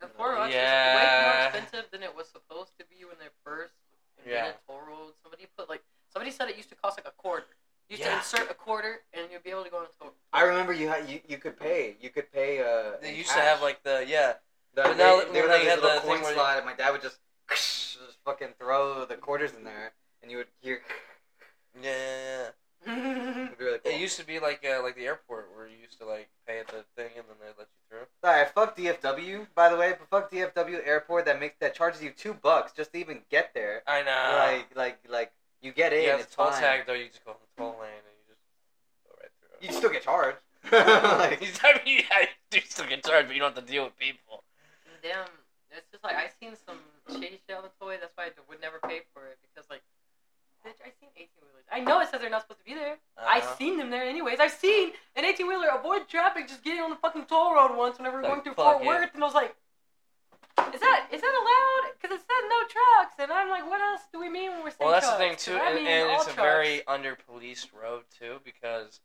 The four bucks Yeah. is way more expensive than it was supposed to be when they first invented Yeah. toll roads. Somebody put like somebody said it used to cost like a quarter. You used Yeah. to insert a quarter and you'd be able to go on a toll. I remember you had you, you could pay you could pay uh. They in used to have like the yeah. The, But now they, that- they when they had the thing coin where you- slot, and my dad would just just fucking throw the quarters in there, and you would hear. Yeah, yeah, yeah. It'd really cool. It used to be like uh, like the airport where you used to like pay at the thing and then they let you through. Sorry, fuck DFW, by the way, but fuck DFW airport that makes that charges you two bucks just to even get there. I know. like like like you get in, you have it's toll fine. tag though. You just go on the toll lane and you just go right through. You still get charged. like, I mean, yeah, you do still get charged, but you don't have to deal with people. Damn, it's just like I seen some shady shit on the toy. That's why I would never pay for it because like, bitch, I seen eighteen wheelers. I know it says they're not supposed to be there. I Uh-huh. seen them there anyways. I seen an eighteen wheeler avoid traffic just getting on the fucking toll road once whenever we were Like, going through fuck Fort it. Worth, and I was like, is that is that allowed? Because it said no trucks, and I'm like, what else do we mean when we're saying Well, that's the trucks? thing 'Cause too, I and, mean and all it's a very under policed road too because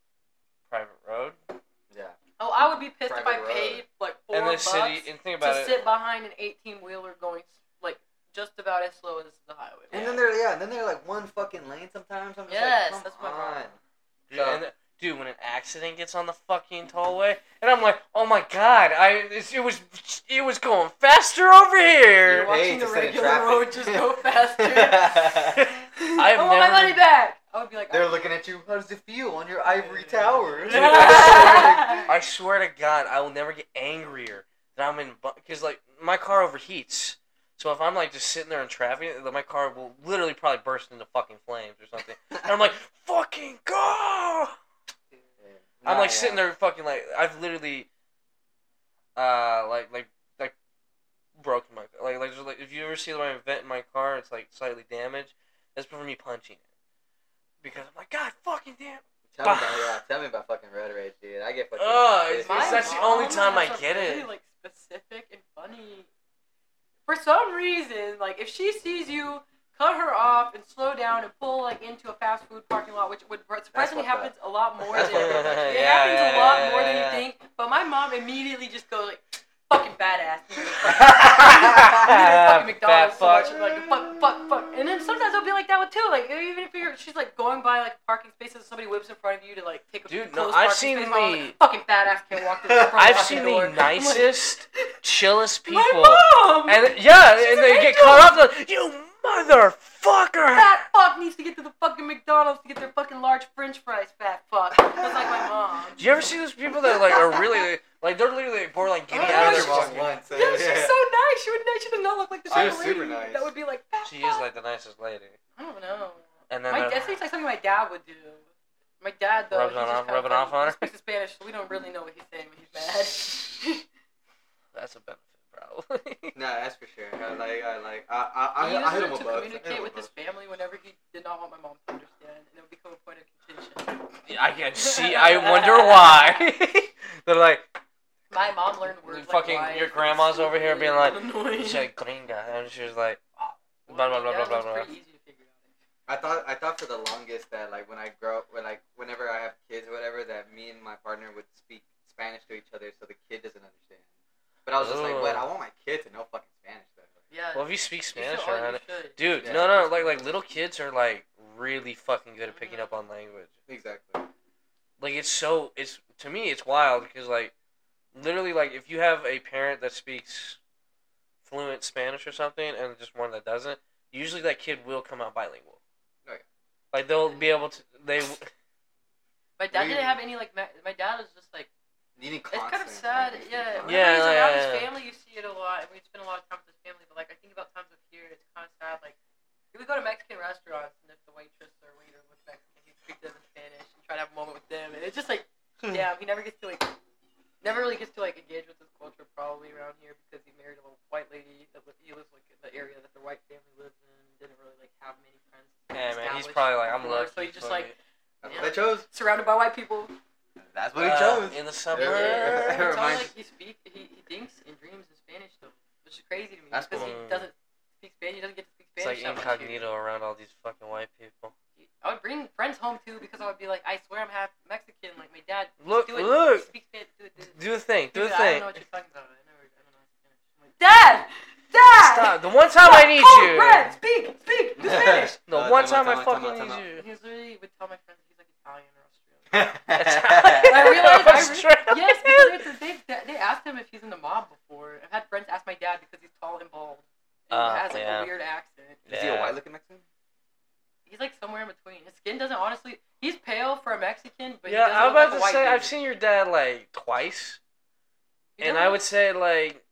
private road. yeah. Oh, I would be pissed if I road. paid like four And the bucks city, and think about to it. sit behind an eighteen wheeler going like just about as slow as the highway. And then they're yeah, and then they're like one fucking lane sometimes. I'm just Yes, like, that's my on. problem. Dude, So- and the- dude, when an accident gets on the fucking tollway, and I'm like, oh my god, I it's, it was it was going faster over You're here. Hey, watching the regular road just go faster. I've I want my money back. I would be like, They're oh, looking at you. How does it feel on your ivory towers? I swear to God, I will never get angrier that I'm in because like my car overheats. So if I'm like just sitting there in traffic, then my car will literally probably burst into fucking flames or something. And I'm like, fucking go! I'm like sitting there fucking like I've literally uh like like like broken my like like just like if you ever see my vent in my car it's like slightly damaged that's from me punching it because I'm like god fucking damn Tell me about, yeah, tell me about fucking road rage, dude. I get fucking. Ugh, pissed. it's- that's the only time I has a get really, it. Like specific and funny. For some reason, like if she sees you cut her off and slow down and pull like into a fast food parking lot, which would surprisingly happens a lot more than up. it Yeah, happens a lot yeah, more than yeah. you think. But my mom immediately just goes like, fucking badass. You're fucking McDonald's so much. like, fuck, fuck, fuck. And then sometimes it'll be like that one too. Like even if you're, she's like going by like parking spaces, and somebody whips in front of you to like take a Dude, no, I've seen space, the- like, fucking fat ass can't walk front I've seen door. the I'm like, nicest, chillest people. My mom. And yeah, She's and an they get angel. caught up. Like, you motherfucker! Fat fuck needs to get to the fucking McDonald's to get their fucking large French fries. Fat fuck. That's like my mom. Do you ever see those people that like are really like they're literally like, borderline giddy Oh, out of their just mind? once. uh, Yeah, she's so nice. She would, she does not look like the She type of lady super nice. that would be like fat She fuck. is like the nicest lady. I don't know. And then My they're- dad seems like something my dad would do. My dad though, Rubbing he's it just off- kinda rubbing off on her? speaks Spanish, so we don't really know what he's saying when he's mad. that's a benefit, probably. Nah, that's for sure. I like, I like, I, I, he I, I hit used him to above. communicate with his family whenever he did not want my mom to understand, and it would become a point of contention. I can see. I wonder why. they're like, My mom learned words Fucking- like your wife, grandma's over here being like, annoying. she said gringa, and she was like, ah, Well, blah, blah, blah, yeah, blah, blah, that's blah. pretty easy to figure out. I thought, I thought for the longest that like when I grow, when like whenever I have kids or whatever, that me and my partner would speak Spanish to each other, so the kid doesn't understand. But I was just like, what? I want my kid to know fucking Spanish though. Yeah. well, if you speak you Spanish should, oh, around you dude, Yeah. no, no, like like little kids are like really fucking good at picking mm-hmm. up on language. Exactly. like it's so it's to me it's wild because like literally like if you have a parent that speaks fluent Spanish or something and just one that doesn't, usually that kid will come out bilingual. Oh, yeah. Like they'll be able to they My dad We- didn't have any like. Ma- my dad was just like. Needing It's kind of sad. like, Yeah. constant- Yeah, he's like, around yeah, his family, you see it a lot, and we spend a lot of time with his family. But like, I think about times with here, it's kind of sad. Like, if we go to Mexican restaurants, and if the waitress or waiter was Mexican, he'd speak to them in Spanish and try to have a moment with them. And it's just like, damn, he never gets to like, never really gets to like engage with his culture probably around here because he married a little white lady that was he lives like in the area that the white family lives in. and Didn't really like have many friends. Yeah man, he's probably like I'm before, lucky. So he's just like. That's Yeah. what I chose. surrounded by white people. That's what he Uh, chose. in the summer. Yeah. It's all like he speaks, he, he thinks and dreams in Spanish though, which is crazy to me That's because cool. he doesn't speak Spanish. He doesn't get to speak Spanish. It's like that much here. incognito around all these fucking white people. I would bring friends home too because I would be like, I swear I'm half Mexican. Like my dad. Look, do it. look. Speak Spanish. Do it. Do it. Do the thing, do Dude, the I thing. don't know what you're talking about. I never. I don't know Spanish. I'm like, Dad, Dad. Stop. The one time I need oh, you. Brad, speak, speak, do Spanish. The Uh, one time time I time fucking time out, need you. He was literally would tell my friends he's like Italian or Australian. I I realized. I re- yes, because they, they, they asked him if he's in the mob before. I've had friends ask my dad because he's tall and bald. And Ah, he has like yeah. a weird accent. Is he a white looking Mexican? He's like somewhere in between. His skin doesn't honestly. He's pale for a Mexican, but Yeah, he I'm about like to say dude. I've seen your dad like twice, He and I would say like,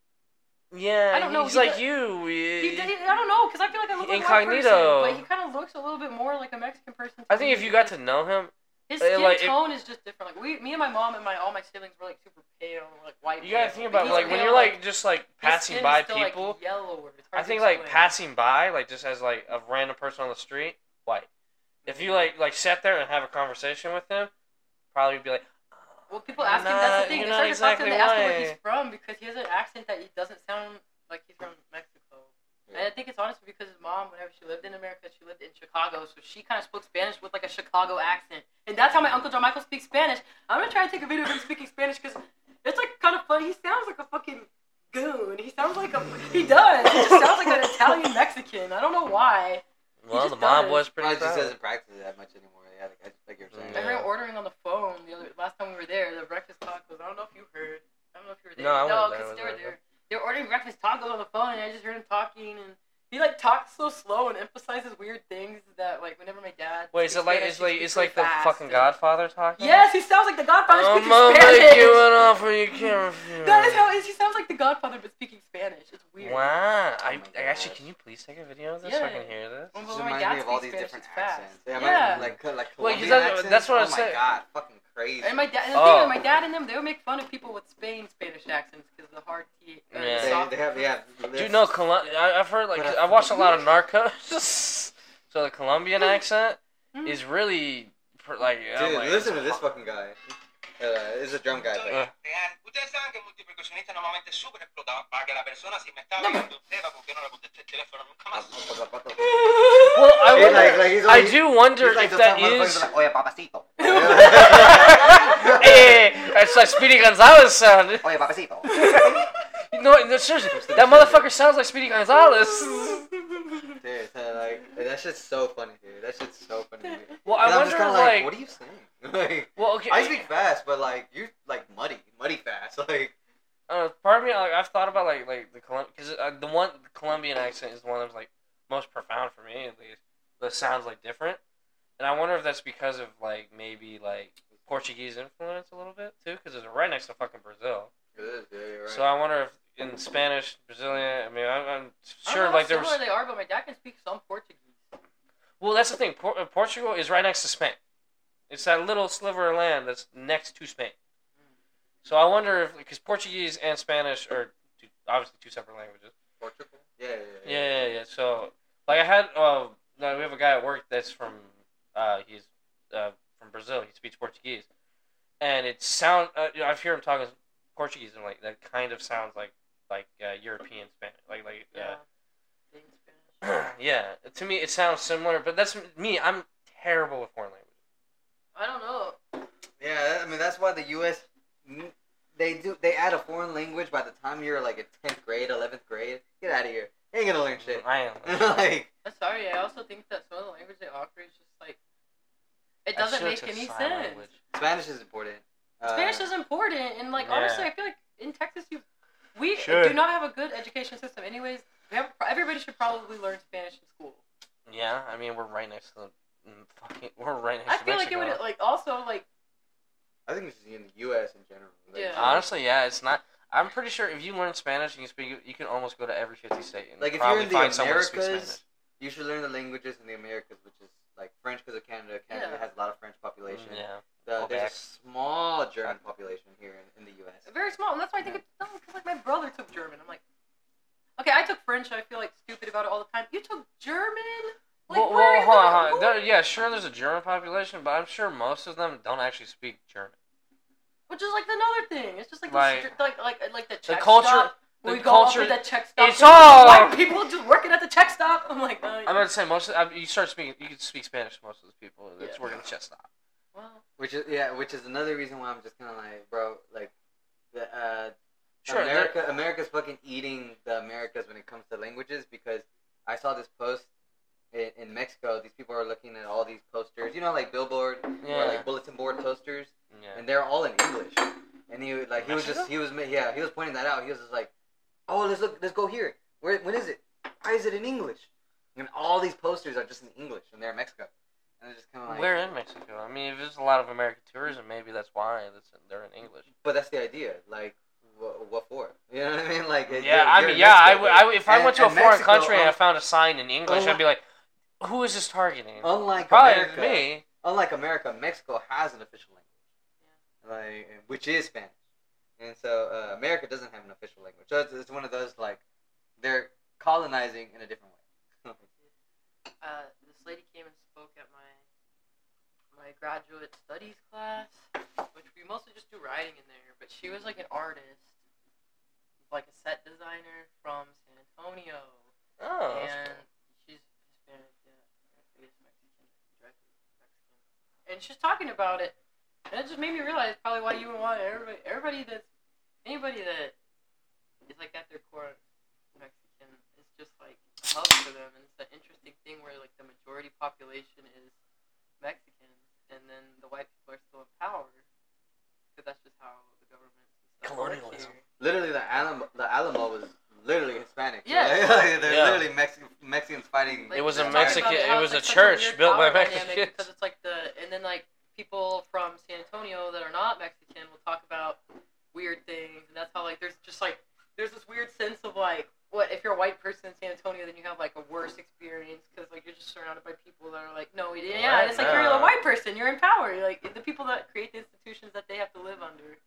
yeah, I don't know, he's he like does- you. He, He- I don't know, because I feel like I look like Incognito. person, but he kind of looks a little bit more like a Mexican person. I think me if you got to know him, his skin like, tone is just different. Like we, me and my mom and my all my siblings were like super pale, like white. you gotta think about like when you're like just like passing by still, like, people. It's I think like passing by, like just as like a random person on the street, white. If you like like sat there and have a conversation with him, probably be like, Well, people ask him. That's the thing. They start to talk to him. They ask him where he's from because he has an accent that he doesn't sound like he's from Mexico. And I think it's honestly because his mom, whenever she lived in America, she lived in Chicago, so she kind of spoke Spanish with like a Chicago accent. And that's how my uncle John Michael speaks Spanish. I'm gonna try to take a video of him speaking Spanish because it's like kind of funny. He sounds like a fucking goon. He sounds like a he does. He just sounds like an Italian Mexican. I don't know why. Well, the mob does. was pretty Probably just proud. doesn't practice it that much anymore. Yeah, like, I just like you're saying. I heard ordering on the phone the other last time we were there. The breakfast tacos. I don't know if you heard. I don't know if you were there. No, I wasn't there, because they were there. there. They were ordering breakfast tacos on the phone, and I just heard him talking, and he like talks so slow and emphasizes weird things that like whenever my dad. Wait, is it like Spanish, it's like speaks it's like the fucking and- Godfather talking? Yes, he sounds like the Godfather I'm speaking gonna Spanish. make you an offer you can't. That is how it is. He sounds like the Godfather, but speaking Spanish. It's weird. Wow. I, Oh my I actually, can you please take a video of this so I can hear this? Well, Just when my reminds dad me of all these Spanish, different it's fast. accents. Yeah, Yeah. like like Well, 'cause Colombian that's- accents. that's what oh I'm my saying. god, fucking crazy. And my dad, and the Oh. thing is, my dad and them, they would make fun of people with Spain Spanish accents because the hard T. Uh, Yeah. they, soft- they have yeah. Dude, no, Colum- I, I've heard like But, I watched a lot of Narcos, so the Colombian accent Mhm. is really pr- like. I'm Dude, like, listen to this fucking guy. Uh, is a drum guy. But Uh. Ustedes saben que el multipercusionista normalmente es súper explotado para que la persona si me está hablando sepa por qué no le contesté el teléfono nunca más. Well, I, wonder, like- like he's I do wonder He's like if the that top motherfucker like, Oye, papacito. hey, that's like Speedy Gonzalez sound. Oye, papacito. No, no, seriously, that motherfucker sounds like Speedy Gonzalez. Dude, so, like that shit's so funny, dude. That shit's so funny. to me. Well, 'Cause I wonder, like, like, what are you saying? like, well, okay, I speak fast, but like you're like muddy, muddy fast. Like, uh, part of me, like, I've thought about like like the Colum because uh, the one the Colombian accent is the one that's like most profound for me at least. That sounds like different, and I wonder if that's because of like maybe like Portuguese influence a little bit too, because it's right next to fucking Brazil. it is, yeah, you're right. So I wonder if in Spanish, Brazilian. I mean, I'm, I'm I don't sure know how like there was. they are, but my dad can speak some Portuguese. Well, that's the thing. Por- uh, Portugal is right next to Spain. It's that little sliver of land that's next to Spain. So I wonder if because Portuguese and Spanish are two, obviously two separate languages. Portugal. Yeah, yeah, yeah. Yeah, yeah, yeah. So like I had, uh, no, we have a guy at work that's from, uh, he's uh, from Brazil. He speaks Portuguese, and it sound. Uh, I've heard him talking Portuguese, and like that kind of sounds like like uh, European Spanish, like like Yeah. uh, Speaking yeah, to me it sounds similar, but that's me. I'm terrible with foreign languages. I don't know. Yeah, I mean that's why the U.S. they do they add a foreign language by the time you're like in tenth grade, eleventh grade. Get out of here. You ain't gonna learn shit. I am. like, I'm sorry. I also think that some of the language they offer is just like it doesn't should've make any sense. language. Spanish is important. Uh, Spanish is important, and like Yeah. honestly, I feel like in Texas, you we Sure. do not have a good education system. Anyways, we have everybody should probably learn Spanish in school. Yeah, I mean we're right next to the Mm, fucking. We're right next I to feel like it would like also like I think it's in the U.S. in general. Like, Yeah. Honestly, yeah, it's not. I'm pretty sure if you learn Spanish and you speak, you can almost go to every 50 state and Like if you're probably in the find someone to speak Spanish. Americas, you should learn the languages in the Americas, which is like French because of Canada. Canada Yeah. has a lot of French population. Mm, yeah, The, there's Quebec. a small German population here in, in the U.S. very small, and that's why I think it's dumb. Because like my brother took German. I'm like, okay, I took French. I feel like stupid about it all the time. You took German. Like, well, well, hold on, hold on. There, yeah, sure, there's a German population, but I'm sure most of them don't actually speak German. Which is like another thing. It's just like Like- this, like like like the Czech culture- Stop. the we go culture- up to the Czech Stop. It's all- white people just working at the Czech Stop. I'm like, uh, I'm gonna say most. Of, I mean, you start speaking, you can speak Spanish. to Most of those people that's Yeah. working at Czech Stop. well, Which is yeah, which is another reason why I'm just kind of like, bro, like, the uh, Sure, America, America's fucking eating the Americas when it comes to languages because I saw this post in, in Mexico. These people are looking at all these posters, you know, like billboard Yeah, or like bulletin board posters, yeah. and they're all in English. And he was like, he was just, he was, yeah, he was pointing that out. He was just like, oh, let's look, let's go here. Where, when is it? Why is it in English? And all these posters are just in English, and they're in Mexico. And they're just kind of like, Where in Mexico? I mean, if there's a lot of American tourism, maybe that's why that's, they're in English. But that's the idea. Like, what, what for? You know what I mean? Like, Yeah, I mean, yeah, I Mexico, would, I would, if I and- went to a foreign Mexico, country and I um, found a sign in English, unlike- I'd be oh, like, who is this targeting? unlike Probably America, me. unlike America, Mexico has an official language, like which is Spanish, and so uh, America doesn't have an official language. So it's, it's one of those like they're colonizing in a different way. uh, this lady came and spoke at my my graduate studies class, which we mostly just do writing in there. But she was like an artist, like a set designer from San Antonio, Oh, that's and cool. she's Hispanic, yeah, I guess Mexican, directly Mexican. And she's talking about it, and it just made me realize probably why you would want everybody, everybody that's anybody that is like at their core Mexican is just like a hub for them, and it's an interesting thing where like the majority population is Mexican, and then the white people are still in power because that's just how the government and stuff Colonialism. Literally, the Alamo, the Alamo was literally Hispanic. Yeah. Like, they're Yeah. literally Mexican Mexicans fighting. It was a Mexican- it was it's, a church built by power dynamic Mexicans. Because it's like the and then like people from San Antonio that are not Mexican will talk about weird things, and that's how like there's just like there's this weird sense of like what if you're a white person in San Antonio, then you have like a worse experience because like you're just surrounded by people that are like no, yeah, yeah. Right, and it's like you're a no. white person, you're in power. You're, like the people that create the institutions that they have to live under.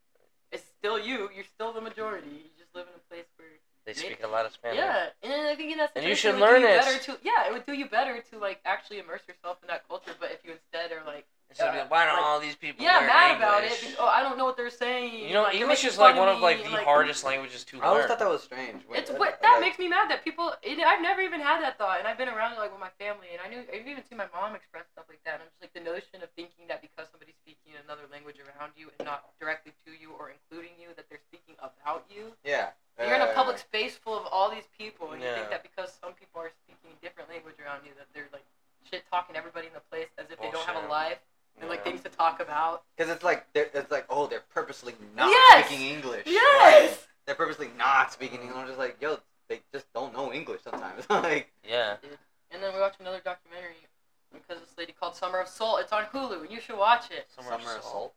It's still you. You're still the majority. You just live in a place where They speak a lot of Spanish. yeah, and I think in that And you situation, should it would learn do you it. Better to, yeah, it would do you better to like actually immerse yourself in that culture. But if you instead are like, Instead of being, why don't Like, all these people yeah, learn mad about it. Because, oh, I don't know what they're saying. You know, like, English is like one of like me, the hardest languages to learn. I always thought that was strange. When- It's what that like- makes me mad that people. It, I've never even had that thought, and I've been around it like with my family, and I knew I've even seen my mom express stuff like that. And I'm just like the notion of thinking that because somebody's speaking another language around you and not directly to you or including you, that they're speaking about you. Yeah. You're in a uh, public space full of all these people, and yeah. you think that because some people are speaking different language around you, that they're like shit talking everybody in the place as if Bullshit. they don't have a life and yeah. like things to talk about. Because it's like it's like oh they're purposely not yes! speaking English. Yes. They're purposely not speaking English. I'm just like yo, they just don't know English sometimes. like yeah. Dude. And then we watched another documentary because this lady called Summer of Soul. It's on Hulu. and You should watch it. Summer, Summer of Soul.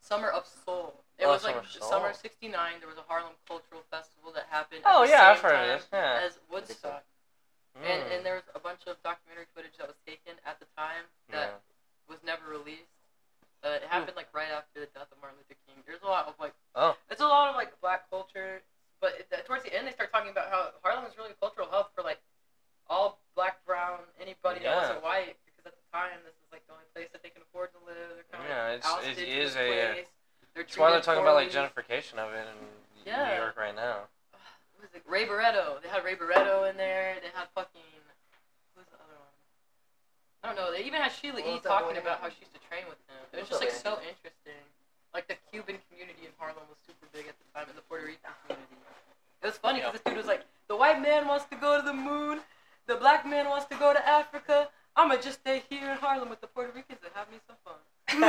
Summer of Soul. It Oh, was like Summer of Soul. summer '69. There was a Harlem Cultural Festival that happened. Oh, yeah, I've heard of this, yeah. As Woodstock, and Mm. and there was a bunch of documentary footage that was taken at the time that Yeah. was never released. Uh, it happened like right after the death of Martin Luther King. There's a lot of like, Oh. it's a lot of like black culture, but it, towards the end they start talking about how Harlem is really a cultural hub for like all black, brown, anybody Yeah. that wasn't white, because at the time this is like the only place that they can afford to live. They're kind of Yeah, like, it's- it is a, uh, place. They're That's why they're talking about like gentrification of it in Yeah. New York right now. What was it? Ray Barretto. They had Ray Barretto in there. They had fucking. Who's the other one? I don't know. They even had Sheila What E. talking about how she used to train with him. It was just like so interesting. Like the Cuban community in Harlem was super big at the time, and the Puerto Rican community. It was funny because this dude was like, the white man wants to go to the moon, the black man wants to go to Africa. I'ma just stay here in Harlem with the Puerto Ricans and have me some fun. It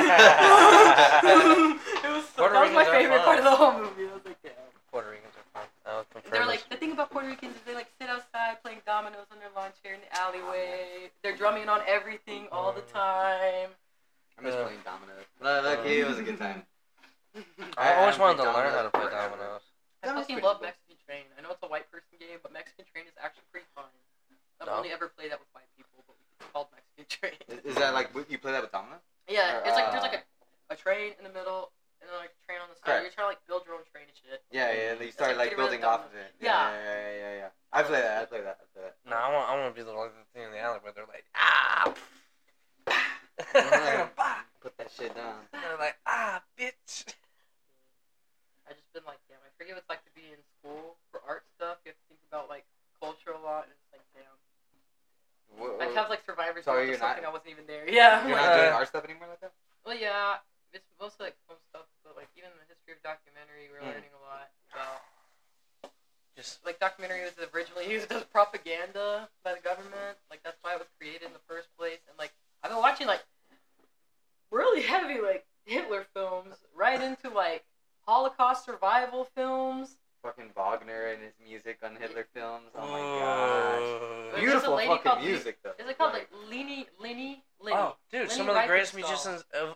was so, that was my favorite fun. part of the whole movie. I was like, damn. Puerto Ricans are fun. I would prefer They were like the thing about Puerto Ricans is they like sit outside playing dominoes on their lawn chair in the alleyway. They're drumming on everything all the mm. time. I miss Yeah. playing dominoes. Look, look, it was a good time. I always wanted to learn how to play dominoes. I fucking love cool. Mexican Train. I know it's a white person game, but Mexican Train is actually pretty fun. I've No? only ever played that with white people, but it's called Mexican Train. Is, is that like you play that with dominoes? Yeah, Or, it's like there's uh, like a, a train in the middle and then like a train on the side. Correct. You're trying to like build your own train and shit. Yeah, yeah. You start like like getting rid building off of it. Yeah. Yeah, yeah, yeah, yeah. yeah. I play that. I play that. I play that. No, I want, I want to be the, like, the thing in the alley where they're like, ah, Put that shit down. And they're like, ah, bitch. I just been like, damn, I forget what it's like to be in school for art stuff. You have to think about like culture a lot, and it's like, damn. Wha- I have like survivors So so you're something not- I wasn't even there. Yeah. You're like, not doing Uh, art stuff anymore like that. well, yeah, it's mostly like film stuff, but like even the history of documentary, we're Hmm. learning a lot about. Just, Like documentary was originally used as propaganda by the government. Like that's why it was created in the first place. And like I've been watching like really heavy like Hitler films, right into like Holocaust survival films. Fucking Wagner and his music on Hitler films. Oh my Ooh. gosh. There's Beautiful fucking called Lee- music though. Is it called like Leni Leni Leni? Oh, dude, Leni some of the greatest musicians of,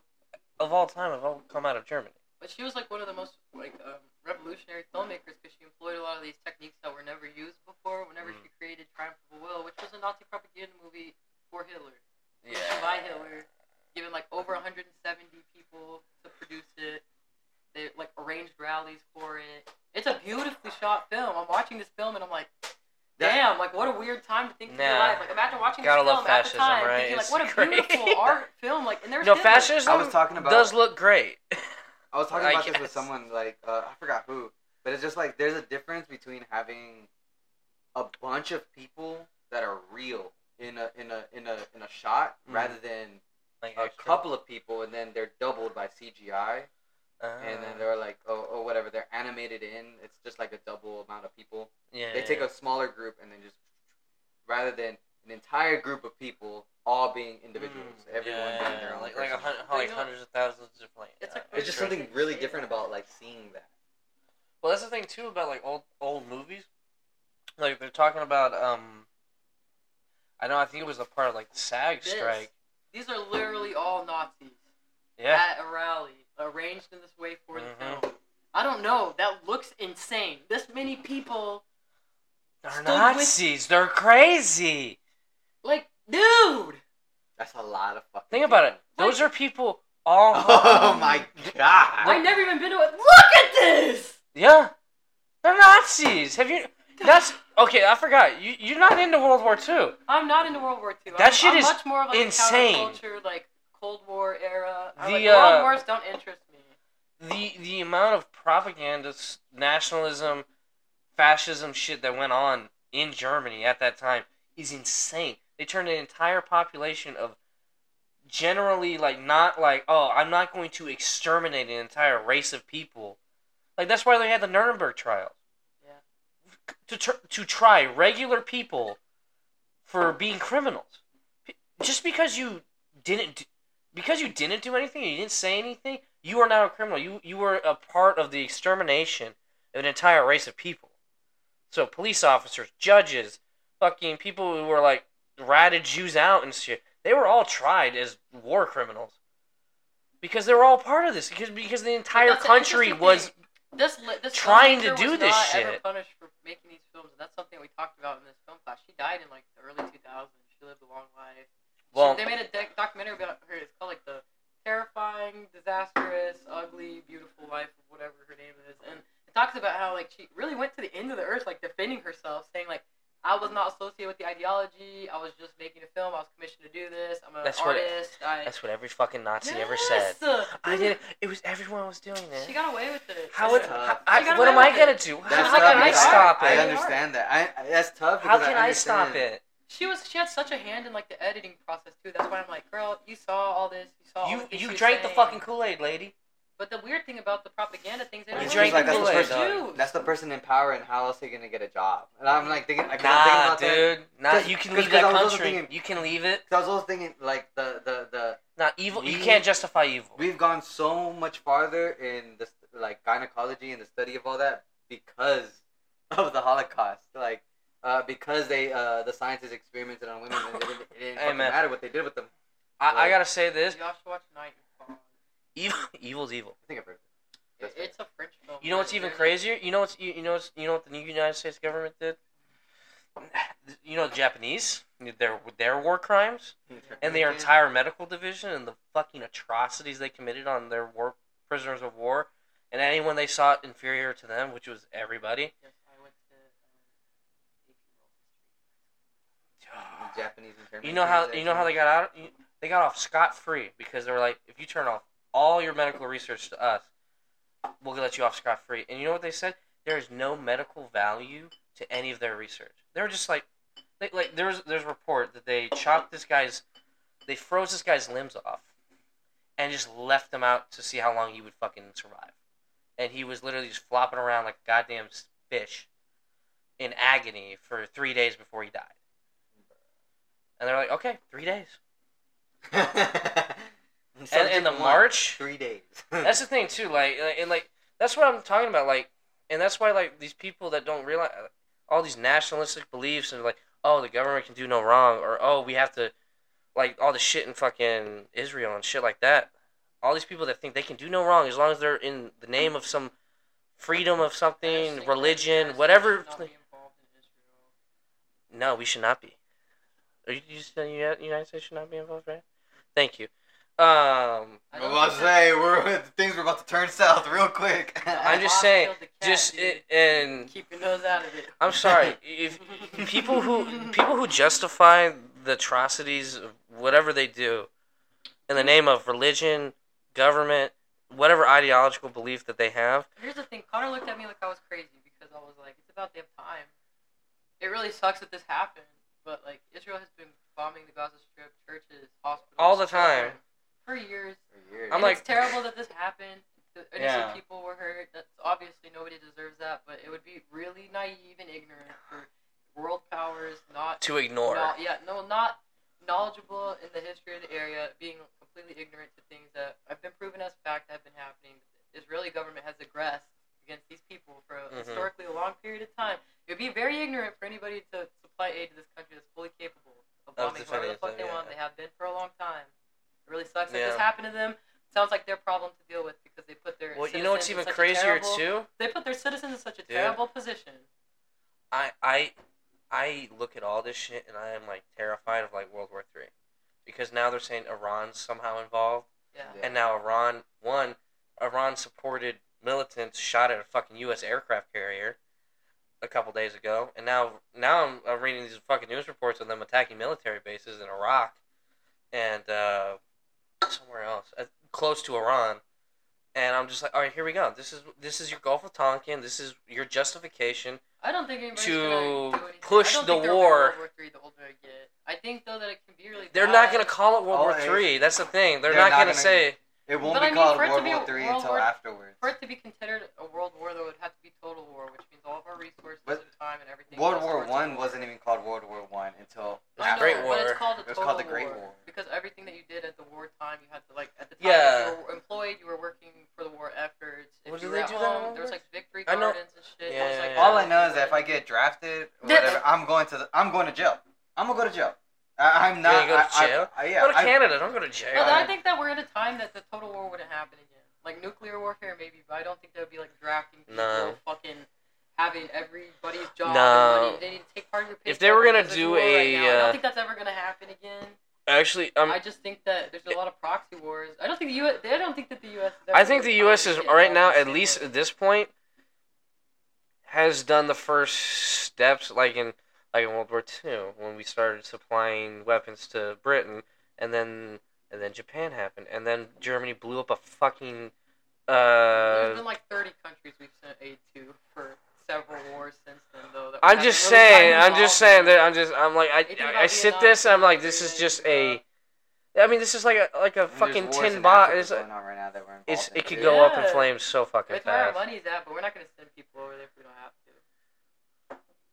of all time have all come out of Germany. But she was like one of the most like um, revolutionary filmmakers because she employed a lot of these techniques that were never used before. Whenever Mm. she created Triumph of the Will, which was a Nazi propaganda movie for Hitler, Yeah. by Hitler, given like over 170 people to produce it. They like arranged rallies for it. It's a beautifully shot film. I'm watching this film and I'm like, damn, like what a weird time to think to be Nah. alive. Like imagine watching Gotta this love film at the fascism, time, right? thinking like, It's what a great. beautiful art film. Like, and there's No, Hitler. fascism I was talking about. does look great. I was talking I about this guess. with someone like uh, I forgot who, but it's just like there's a difference between having a bunch of people that are real in a in a in a in a shot Mm. rather than like a extra. couple of people and then they're doubled by CGI Uh, and then they're like oh, oh whatever they're animated in it's just like a double amount of people yeah, they take a smaller group and then just rather than an entire group of people all being individuals Mm, everyone yeah, being their own like like, a person. hun- But like you know- hundreds of thousands of like. It's uh, like- it's just something really say different about like seeing that Well, that's the thing too about like old old movies. Like they're talking about um. I know. I think it was a part of like the SAG This. strike. These are literally all Nazis Yeah. at a rally, arranged in this way for the Mhm. film. I don't know. That looks insane. This many people, They're stood Nazis. They're crazy. like, dude. that's a lot of fucking Think about it. people. Those are people all. Oh my god! I never even been to it. Look at this. Yeah. They're Nazis. Have you? That's okay. I forgot. You you're not into World War II. I'm not into World War II. That I'm, shit I'm is much more of like insane. a counterculture, like Cold War era. The, like, uh, World Wars don't interest me. the the amount of propaganda, nationalism, fascism shit that went on in Germany at that time is insane. They turned an entire population of generally like not like oh I'm not going to exterminate an entire race of people. Like that's why they had the Nuremberg trials. Yeah. To tr- to try regular people for being criminals. Just because you didn't because you didn't do anything, you didn't say anything, you are now a criminal. You you were a part of the extermination of an entire race of people. So police officers, judges, fucking people who were like ratted Jews out and shit, they were all tried as war criminals. Because they were all part of this. Because because the entire country was. This this trying to do this shit. punished for making these films, and that's something we talked about in this film class. She died in like the early 2000s. She lived a long life. She- well they made a doc- documentary about her. It's called like the terrifying, disastrous, ugly, beautiful life of whatever her name is, and it talks about how like she really went to the end of the earth, like defending herself, saying like. I was not associated with the ideology. I was just making a film. I was commissioned to do this. I'm an That's what artist. I that's what every fucking Nazi ever said. Yes! I did it. It was everyone was doing this. She got away with it. How would was- tough. I, what am I with gonna it. do? That's How, like how can I stop art. it? I understand that. I, I that's tough. How can I stop it? She was she had such a hand in like the editing process too. That's why I'm like, girl, you saw all this, you saw You the you she was drank the fucking Kool Aid, lady. But the weird thing about the propaganda things, You It's drank the like that's the Kool-Aid, person. That's the person in power, and how else are you gonna get a job? And I'm like thinking, like, I'm thinking Nah, about that. dude. Nah, 'Cause- you can 'cause- leave 'cause that I was country. thinking- You can leave it. 'Cause I was also thinking like the the the Not evil. You can't justify evil. we've gone so much farther in this, like gynecology and the study of all that because of the Holocaust. Like uh, because they uh, the scientists experimented on women and it didn't, it didn't Hey, fucking man. matter what they did with them. I, I Like- gotta say this: Y'all should watch Night and Fog. evil, evil's evil. I think I've heard. It, it's a French film. You know what's even crazier? You know what's you, you know what's, you know what the new United States government did? You know the Japanese, their their war crimes and their entire medical division and the fucking atrocities they committed on their war prisoners of war and anyone they saw inferior to them, which was everybody. Yes, I went to um, AP World History. Japanese internment You know how you know how they got out? They got off scot free because they were like, if you turn off all your medical research to us, we'll let you off scot free. And you know what they said? There is no medical value to any of their research. They were just like, they, like there's there's a report that they chopped this guy's, they froze this guy's limbs off, and just left him out to see how long he would fucking survive, and he was literally just flopping around like a goddamn fish, in agony for three days before he died. And they're like, okay, three days. And in the March, three days. that's the thing too. Like, like, and like that's what I'm talking about. Like, and that's why like these people that don't realize all these nationalistic beliefs and like, oh, the government can do no wrong, or oh, we have to, like all the shit in fucking Israel and shit like that. All these people that think they can do no wrong as long as they're in the name of some freedom of something, think that the religion, whatever. not be involved in Israel. No, we should not be. Are you, you said the United States should not be involved, right? Thank you. Um, I I'm about to say we're things were about to turn south real quick. I'm just saying, cat, just dude. it, and keep your nose out of it. I'm sorry if people who people who justify the atrocities of whatever they do in the name of religion, government, whatever ideological belief that they have. Here's the thing. Connor looked at me like I was crazy because I was like, it's about damn time. It really sucks that this happened, but like Israel has been bombing the Gaza Strip, churches, hospitals, All the time. children, for years. I'm and like- it's terrible that this happened. The innocent Yeah. people were hurt. That's obviously nobody deserves that, but it would be really naive and ignorant for world powers not To ignore. no- yeah, no, not knowledgeable in the history of the area, being completely ignorant to things that have been proven as fact that have been happening. The Israeli government has aggressed against these people for a, Mhm. historically a long period of time. It would be very ignorant for anybody to supply aid to this country that's fully capable of Of bombing whoever the defending fuck they itself, want. They have been for a long time. It really sucks that Yeah. this happened to them. Sounds like their problem to deal with because they put their Well, you know what's even crazier terrible- too? They put their citizens in such a Dude. terrible position. I I I look at all this shit and I am like terrified of like World War Three, because now they're saying Iran's somehow involved. Yeah. Yeah. And now Iran, one, Iran supported militants shot at a fucking U.S. aircraft carrier a couple days ago, and now now I'm, I'm reading these fucking news reports of them attacking military bases in Iraq and uh, somewhere else, uh, close to Iran. And I'm just like, all right, here we go. This is this is your Gulf of Tonkin. This is your justification. I don't think anybody's to gonna push I don't the think there'll be war- World War Three, the older I get. I think though that it can be really. They're bad. not gonna call it World Oh, War it- Three. That's the thing. They're, They're not, not gonna, gonna- say. It won't but be I mean, called World War Three until war, afterwards. For it to be considered a world war, though, it would have to be total war, which means all of our resources but and time and everything. World War One wasn't even called World War One until the Great War. But it's called, it was called the Great war, war, because everything that you did at the war time, you had to like at the time yeah. you were employed, you were working for the war efforts. What you they do home, there was like victory gardens and shit. Yeah, was, like, all I know is that if I get drafted, whatever, I'm going to the, I'm going to jail. I'm gonna go to jail. I, I'm not. gonna go to I- I- jail? I, yeah, go to I- Canada. Don't go to jail. But I think that we're at a time that the total war wouldn't happen again. Like nuclear warfare, maybe, but I don't think that would be like drafting people, No. fucking having everybody's job. No. And money. They need to take part of your If they were gonna do there's war right a, now. I uh, don't think that's ever gonna happen again. Actually, um, I just think that there's a lot of proxy wars. I don't think the U.S. I don't think that the U.S. is I think the U.S. is right now, at least at this point, has done the first steps, like in like in World War II, when we started supplying weapons to Britain, and then and then Japan happened, and then Germany blew up a fucking. There's Uh, been like 30 countries we've sent aid to for several wars since then, though. that I'm just really saying. gotten I'm just saying that I'm just. I'm like Anything I. I sit this. and I'm like, this is just a. I mean, this is like a like a fucking tin box. It's, right now that we're it's it could too. go up in flames so fucking It's where our money's at, but we're not gonna send people over there if we don't have to.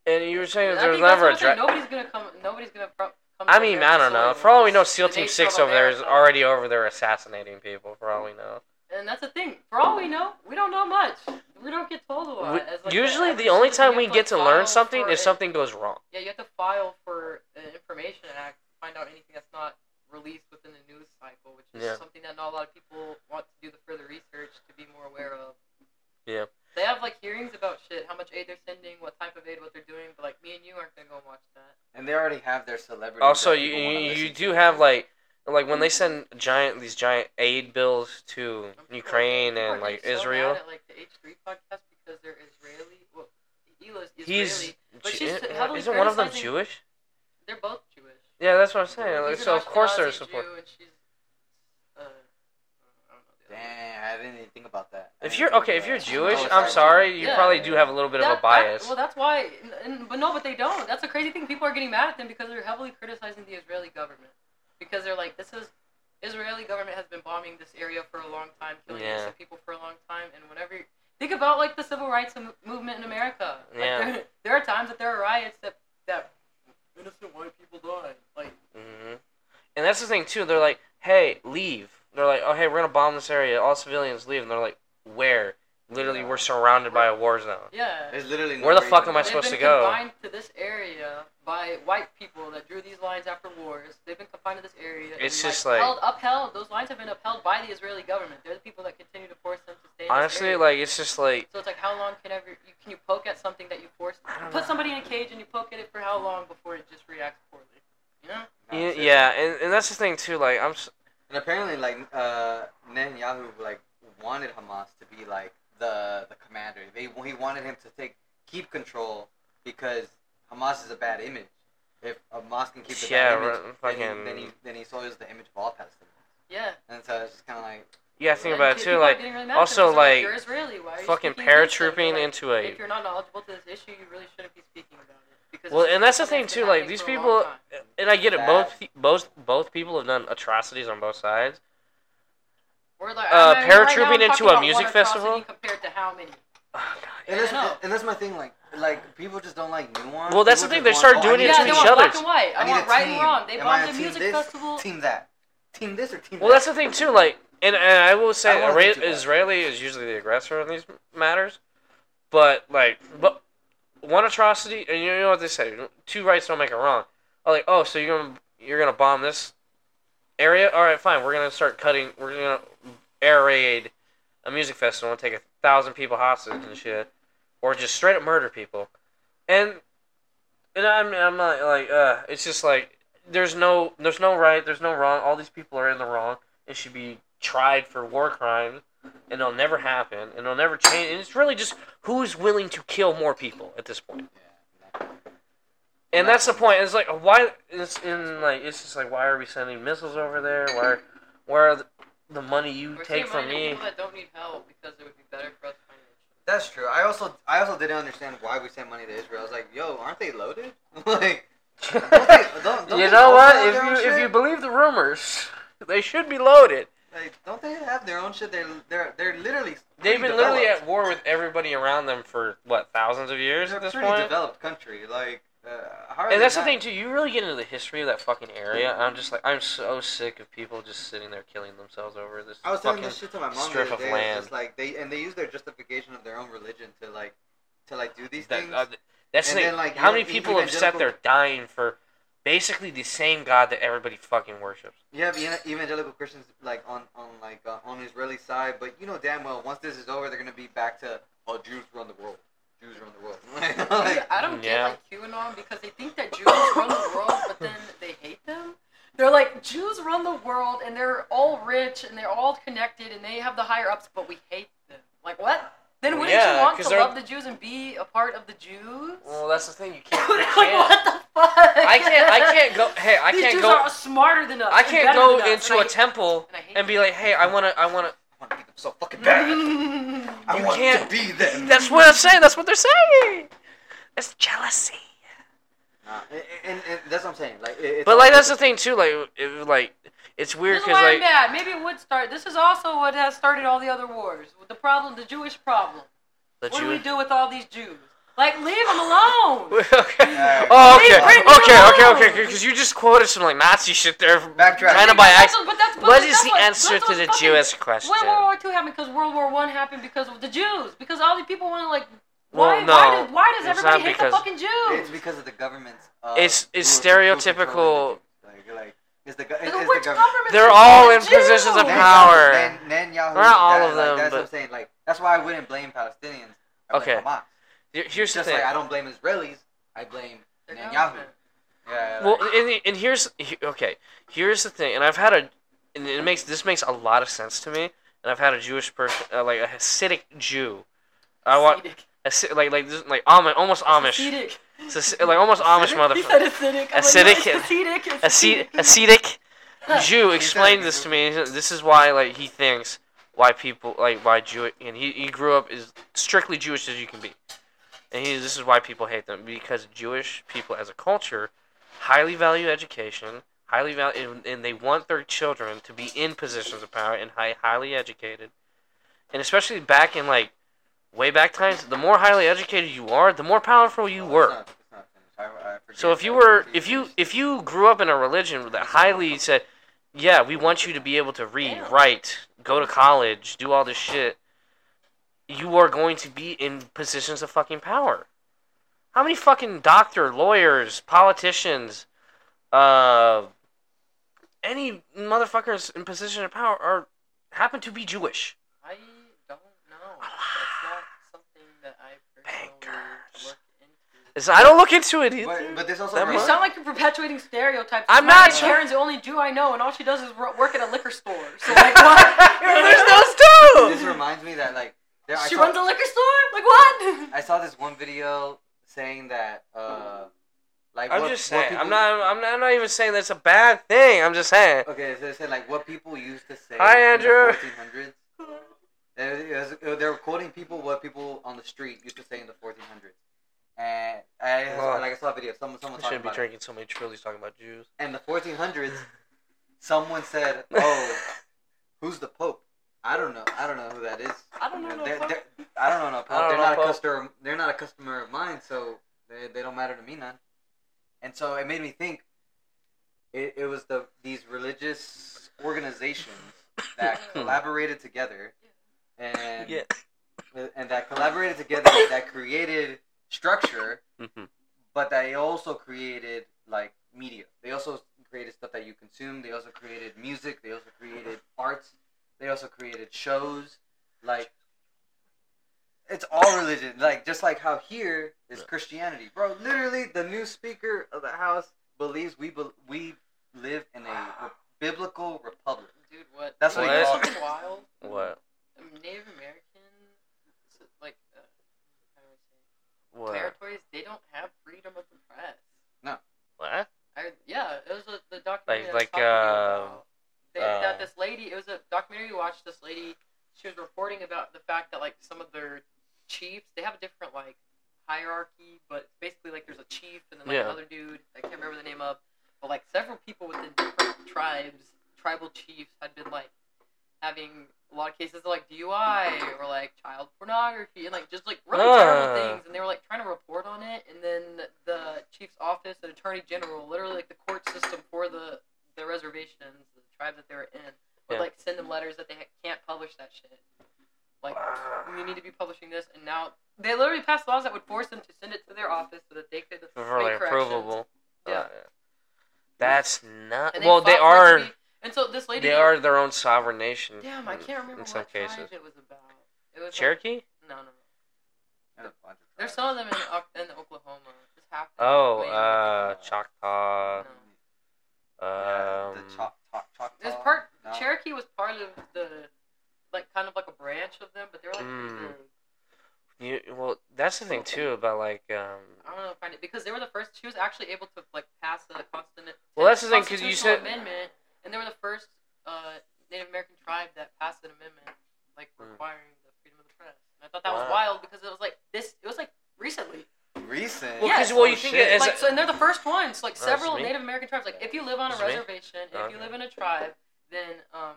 And you were saying that I there was think that's never a I'm saying. dra- Nobody's gonna come. Nobody's gonna. Pro- come I mean, I don't know. For all we know, SEAL Team Six over there is already over there assassinating people. For all we know. And that's the thing. For all we know, we don't know much. We don't get told a lot. Like, usually, average the only time we get to learn something a- something goes wrong. Yeah, you have to file for the Information Act to find out anything that's not released within the news cycle, which is Yeah. something that not a lot of people want to do the further research to be more aware of. Yeah. They have like hearings about shit, how much aid they're sending, what type of aid, what they're doing, but like me and you aren't gonna go and watch that. And they already have their celebrities. Also, that you people wanna you, you listen do to. have like like when they send giant these giant aid bills to And people are Ukraine getting- people and are like so Israel. mad at, like the H3 podcast because they're Israeli. Well, Hila's Israeli. He's but she's isn't heavily isn't one of them criticizing- Jewish? They're both Jewish. Yeah, that's what I'm saying. Like, He's so of course they're Ashkenazi support. And she's, uh, I don't know the other one. Damn, I didn't even think about that. I If you're okay, if you're that. Jewish, Oh, I'm sorry, you Yeah. probably do have a little bit of a That- that- bias. well, that's why. And, and- but no, but they don't. That's a crazy thing. People are getting mad at them because they're heavily criticizing the Israeli government because they're like, this is Israeli government has been bombing this area for a long time, killing Yeah. innocent people for a long time, and whenever think about like the civil rights movement in America, like, Yeah. there, there are times that there are riots that that innocent white people die. Like, hmm And that's the thing too. They're like, "Hey, leave." They're like, "Oh, hey, we're gonna bomb this area. All civilians leave." And they're like, "Where?" Literally, we're surrounded by a war zone. yeah. There's literally no Where the fuck am I why. They've supposed been to go? confined to this area by white people that drew these lines after wars. They've been confined to this area. It's and, just like- held, upheld. Those lines have been upheld by the Israeli government. They're the people that continue to force them to stay. In this Honestly, area. like it's just like So it's like, how long can ever you can you poke at something that you force? I don't Put know. somebody in a cage and you poke at it for how long before it just reacts poorly? You know? Yeah, yeah, and, and that's the thing too. Like I'm, s- And apparently, like uh, Netanyahu, like wanted Hamas to be like the the commander. They he wanted him to take keep control because Hamas is a bad image. If Hamas can keep the Yeah, bad image, right, then, he, then he then he soils the image of all Palestinians. Yeah. And so it's just kind of like you gotta think about it too. Like really mad at them also, because they're like, you're Israeli. Why are you fucking speaking against them? paratrooping into a If you're not knowledgeable to this issue, you really shouldn't be speaking about it. Because well, and that's the thing too. Like these for a long people, and I get it. Both both both people have done atrocities on both sides. We're like, Uh, I'm- right now paratrooping talking into a music festival? compared to how many? Oh, God. And that's, I know. and that's my thing. Like, like people just don't like nuance. Well, that's People the thing, just they want, started "Oh, doing need it a to yeah, each they team. want other. black and white. I, I want right team. and wrong. They Am I bombed a a team music this, festival. Team that. Team this or team Well, that. that's the thing too. Like, and, and I will say, I wanna Isra- think about it. Israeli is usually the aggressor in these matters, but like, but one atrocity, and you know what they say: two rights don't make a wrong. Oh, like, oh, so you're gonna you're gonna bomb this area? All right, fine. We're gonna start cutting. We're gonna air raid a music festival and take a thousand people hostage and shit, or just straight up murder people. And and I'm I'm not like uh, it's just like there's no there's no right, there's no wrong. All these people are in the wrong It should be tried for war crimes, and it'll never happen, and it'll never change. And it's really just who's willing to kill more people at this point. And that's the point. It's like why it's in like it's just like why are we sending missiles over there? Why are, where are the, the money you We're take from me? people that don't need help because it would be better for us financially. That's true. I also I also didn't understand why we sent money to Israel. I was like, yo, aren't they loaded? like, don't they, don't, don't you know what? If you if you believe the rumors, they should be loaded. Like, don't they have their own shit? They're they're they're literally They've been pretty literally at war with everybody around them for what ththousands of years They're at this pretty point. developed country. Like Uh, And that's the thing too. You really get into the history of that fucking area. I'm just like, I'm so sick of people just sitting there killing themselves over this I was telling this shit to my mom strip the of other day. land. Just like they and they use their justification of their own religion to like to like do these That, things. uh, that's And the then, like, how many people have sat evangelical- there dying for basically the same God that everybody fucking worships. You have evangelical Christians like on on like uh, on Israeli side, but you know damn well once this is over, they're gonna be back to oh Jews run the world, Jews run the world. Like, I don't Yeah. get like QAnon because they think that Jews run the world, but then they hate them. They're like Jews run the world and they're all rich and they're all connected and they have the higher ups, but we hate them. Like what? Then wouldn't Yeah, you want to they're- love the Jews and be a part of the Jews? Well, that's the thing. You can't. You like can't what the fuck? I can't. I can't go. Hey, I These can't Jews go. are smarter than us. I can't go into and a I temple and and be like, "Hey, I wanna, I wanna." I want to beat them so fucking bad. I You want can't- to be them. That's what I'm saying. That's what they're saying. It's jealousy. Nah, and, and, and that's what I'm saying. Like, it, it's But like that's the thing too. Like, it, like it's weird This is because why I'm like mad. Maybe it would start. This is also what has started all the other wars. The problem, the Jewish problem. the what do we do with all these Jews? Like, leave them alone. okay. Yeah. Oh, Leave okay. Britain Okay. Okay. Okay. Because you just quoted some like Nazi shit there. Backtrack. Kind of by accident. but that's- but What that's is the what- answer to the fucking- Jewish question? When World War Two happened because World War One happened because of the Jews. Because all these people want to like. Well, Why, no, why, does, why does everybody hate because- the fucking Jews? It's because of the government's. Uh, It's- it's who- who control stereotypical- Like, like, it's the, go- Because it's the government. government They're all in positions of Jews? power. Nan- Netanyahu, Not all that- of like, them, That's but- what I'm saying. Like, that's why I wouldn't blame Palestinians. I blame Okay. Hamas. Here- Here's the thing. like I don't blame Israelis, I blame Their Netanyahu. government. Yeah. Well, like, and, and here's okay. Here's the thing, and I've had a, and it makes this makes a lot of sense to me. And I've had a Jewish person, uh, like a Hasidic Jew. I want Hasidic. like like this, like Amish, almost Amish, Hasidic. It's a- like almost Amish Hasidic? He said motherfucker. acidic. I'm Acidic- Like, no, it's acidic. It's Hasidic, Hasidic Jew He explained this to me. This is why like he thinks why people like why Jew and he, he grew up as strictly Jewish as you can be, and he this is why people hate them because Jewish people as a culture highly value education, highly value and, and they want their children to be in positions of power and high, highly educated, and especially back in like way back times, the more highly educated you are, the more powerful you were. it's not- it's not finished. I- I forget So if you were, if you, if you grew up in a religion that highly said, "Yeah, we want you to be able to read, write, go to college, do all this shit," you are going to be in positions of fucking power. How many fucking doctor, lawyers, politicians, uh, any motherfuckers in position of power are happen to be Jewish? I don't know. That's not something that I personally Bankers. It's, I don't look into it either. But, but this also That You sound like you're perpetuating stereotypes. I'm My not Aunt Karen's the only Jew I know, and all she does is work at a liquor store. So like, what? There's those This reminds me that like there, she saw, runs a liquor store. Like what? I saw this one video saying that uh like I'm what, just what saying. people, I'm not. I'm not. I'm not even saying that's a bad thing. I'm just saying. Okay, so they said like what people used to say Hi, in the Andrew. 1400s. It was- it was- uh, they were quoting people what people on the street used to say in the 1400s. And I Wow. like I saw a video. Someone someone I talking shouldn't be about it. drinking so many Trillies talking about Jews. In the 1400s, someone said, "Oh, who's the Pope?" I don't know. I don't know who that is. I don't know no They're- Pope. they're- I don't know no Pope. They're know not Pope. a customer. They're not a customer of mine, so they, they don't matter to me none. And so it made me think. It, it was the these religious organizations that collaborated together, and Yeah. and that collaborated together that created structure Mhm. but they also created like media. They also created stuff that you consume. They also created music. They also created arts. They also created shows. Like it's all religion. Like just like how here is Yeah. Christianity, bro. Literally, the new speaker of the house believes we be- we live in a re- biblical republic. Dude, what? That's what You he know calls- something wild? What? Native American, like, uh, how do I say? it? What? territories, they don't have freedom of the press. No. What? I, yeah, it was a, the documentary. Like- that was like, uh, about they, uh, that this lady. It was a documentary you watched. This lady, she was reporting about the fact that like some of their chiefs, they have a different like hierarchy, but basically like there's a chief and then like Yeah. another dude I can't remember the name of, but like several people within different tribes, tribal chiefs had been like having a lot of cases of like DUI or like child pornography and like just like really terrible Ah. things, and they were like trying to report on it, and then the chief's office, an attorney general, literally like the court system for the the reservations, the tribes that they were in, would Yeah. like send them letters that they ha- can't publish that shit. Like you need to be publishing this, and now they literally passed laws that would force them to send it to their office so that they could for make corrections. provable. Yeah. Uh, that's not. And Well, they fought for it to are. be- and so this lady. They are their own sovereign nation. Damn, I can't remember in what some tribe cases. it was about. It was like- Cherokee. no, no, no. There's a bunch of There's tribes. some of them in Oc- in Oklahoma. Just half. Oh, Wait, uh, Choctaw. no. Yeah, Um, the Choc- Choc- Choctaw. There's part No. Cherokee was part of the like kind of like a branch of them, but they were like Mm. pretty you, well, that's the thing too about like um. I don't know find it because they were the first. She was actually able to like pass the constant. Well, that's the thing because you said- amendment, and they were the first uh, Native American tribe that passed an amendment like Mm. requiring the freedom of the press. And I thought that was wild because it was like this. It was like recently. Recent. Well, Yeah, 'cause, well, Oh, you think shit. it like a- so, and they're the first ones. Like Oh, several? Native American tribes. Like if you live on a It's me? reservation, if you live in a tribe, then um,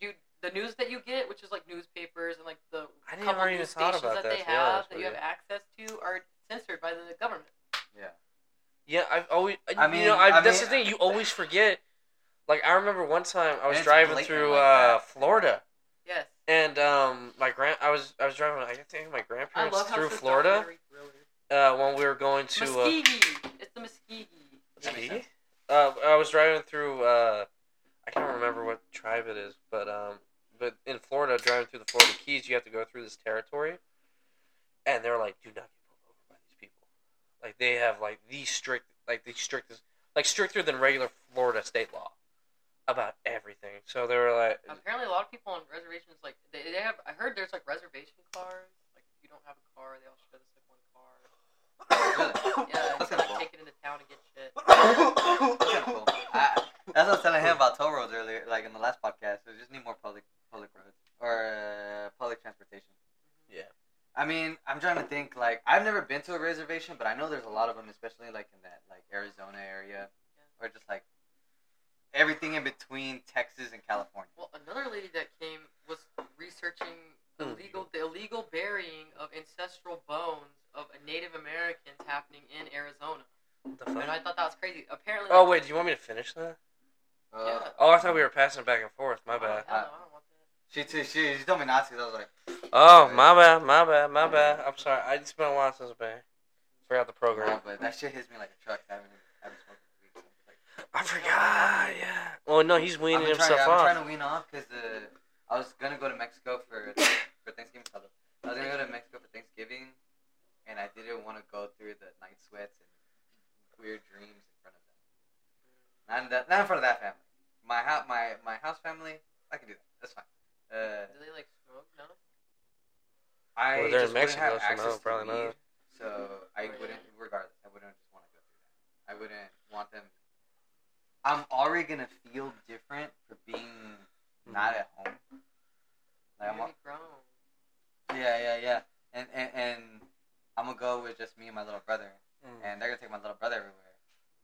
you the news that you get, which is like newspapers and like the I never couple news stations about that that, they have honest that with you have access to are censored by the government. Yeah. Yeah, I've always. I you mean- know, I, I that's mean- the thing. You always forget. Like I remember one time I was driving blatant through like uh. Florida, Yes, and um, my grand I was I was driving I think my I grandparents love through it's Florida uh, when we were going to. Uh, Muskegee. It's the Muskegee. That makes sense. Uh, I was driving through. Uh, I can't remember what tribe it is, but um, but in Florida, driving through the Florida Keys, you have to go through this territory, and they're like, "Do not get pulled over by these people." Like they have like the strict, like the strictest, like stricter than regular Florida state law about everything. So they were like, Apparently, a lot of people on reservations like they, they have. I heard there's like reservation cars. Like if you don't have a car, they all share this like one car. Really? Yeah, That's kinda like cool. take it into town and get shit. That's kinda cool. I, that's what I was telling him about toll roads earlier, like in the last podcast. We just need more public public roads or uh, public transportation. Yeah. I mean, I'm trying to think. Like, I've never been to a reservation, but I know there's a lot of them, especially like in that like Arizona area, or just like everything in between Texas and California. Well, another lady that came was researching Hmm. illegal the illegal burying of ancestral bones of Native Americans happening in Arizona, "What the and? I thought that was crazy. Apparently, Oh wait, do you want me to finish that? Uh, Yeah. Oh, I thought we were passing back and forth. My Oh, bad. hell no, I don't want that. She. She, she told me not to. I was like, Oh, my bad, my bad, my bad. I'm sorry. I it's been a while since I've been. Forgot the program. no, but that shit hits me like a truck. I haven't, I haven't smoked in weeks. I'm just like, I forgot. Yeah. Well, no, he's I've weaning been trying, himself I'm trying to wean off because uh, I was gonna go to Mexico for for Thanksgiving. I was gonna go to Mexico for Thanksgiving, and I didn't want to go through the night sweats and weird dreams in front of them. Not in, that, not in front of that family. My house, my my house family, I can do that. That's fine. Uh, Do they like smoke? No. I Well, they're in just wouldn't Mexico, have so no, access to probably not. so I Oh, wouldn't. Regardless, I wouldn't just want to go through that. I wouldn't want them. I'm already gonna feel different for being not at home. Like I'm, Really grown. yeah, yeah, yeah, and, and and I'm gonna go with just me and my little brother, Mm. and they're gonna take my little brother everywhere.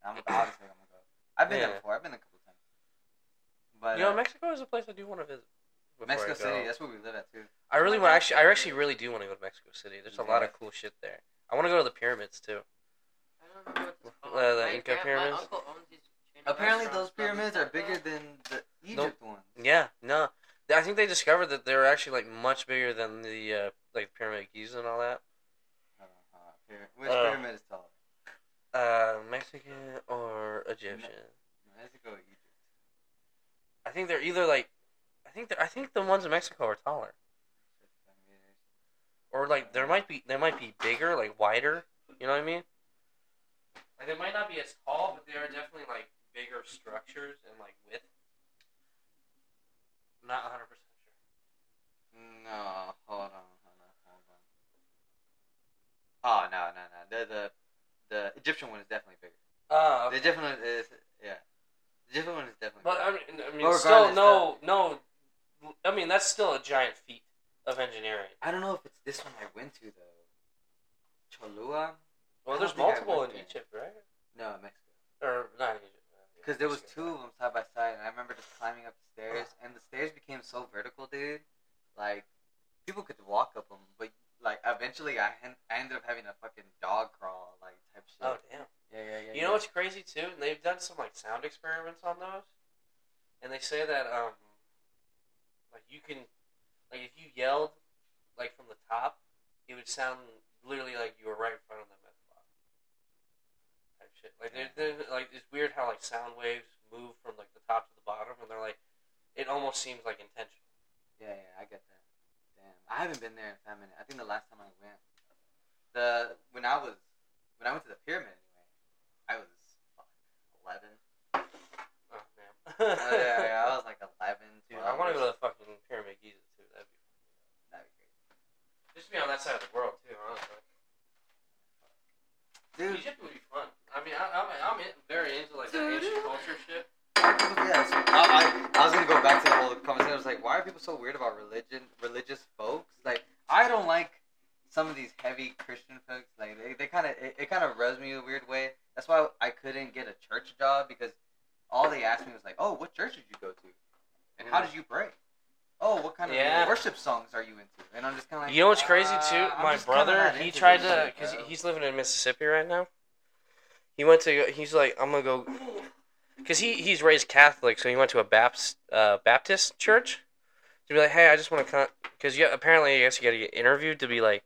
I'm obviously I'm gonna go. I've been Yeah. there before. I've been there a couple times. But You know, uh, Mexico is a place I do want to visit. before I Mexico go. City, that's where we live at too. I really want. my Actually, I actually really do want to go to Mexico City. There's a lot of cool shit there. I want to go to the pyramids too. I don't remember what it's called. Uh, the My Inca grand- pyramids? My uncle owns these chain of Apparently, those pyramids are bigger than the Egypt ones. Yeah, no, I think they discovered that they were actually like much bigger than the uh, like pyramid of Giza and all that. Uh, pyra- Which Uh, pyramid is taller? Uh, Mexican or Egyptian? Mexico or Egypt? I think they're either like, I think they're, I think the ones in Mexico are taller, or like there might be they might be bigger, like wider. You know what I mean? Like they might not be as tall, but they are definitely like bigger structures and like width. Not hundred percent sure. No, hold on, hold on, hold on. Oh no, no, no. The the the Egyptian one is definitely bigger. Uh, The Egyptian one is yeah. The Egyptian one is definitely. But I mean, I mean, still no, no. I mean, that's still a giant feat of engineering. I don't know if it's this one I went to though. Cholula? Well, there's don't think I multiple in there. Egypt, right? No, Mexico. Or not Egypt. Because there was two of them side by side, and I remember just climbing up the stairs, and the stairs became so vertical, dude. Like, people could walk up them, but like eventually, I, hen- I ended up having a fucking dog crawl like type shit. Oh damn. yeah, yeah, yeah. You know what's crazy too? And They've done some like sound experiments on those, and they say that um, like you can, like if you yelled, like from the top, it would sound literally like you were right in front of them at the bottom. Type shit. Like they're, they're like it's weird how like sound waves move from like the top to the bottom, and they're like, it almost seems like intentional. Yeah, yeah, I get that. Damn, I haven't been there in that minute. I think the last time I went, the when I was when I went to the pyramid anyway, I was eleven. Oh man. Oh, yeah, yeah, I was like eleven. Dude, I want to go to the fucking Pyramid Giza too. That'd be That'd be crazy. just be on that side of the world too, honestly. Dude, Egypt would be fun. I mean, I, I'm, I'm very into like that ancient culture shit. yeah, so I, I, I was gonna go back to the whole conversation. I was like, why are people so weird about religion, religious folks? Like, I don't like some of these heavy Christian folks. Like, they, they kind of, it, it kind of rubs me a weird way. That's why I couldn't get a church job because all they asked me was like, oh, what church did you go to, and how did you pray? Oh, what kind of Yeah. worship songs are you into? And I'm just kind of like, You know what's crazy too? uh, My brother, he tried to, cause he's living in Mississippi right now. He went to, he's like, I'm gonna go, cause he he's raised Catholic, so he went to a Baptist uh, Baptist church to be like, hey, I just want to come, cause you apparently I guess you gotta get interviewed to be like,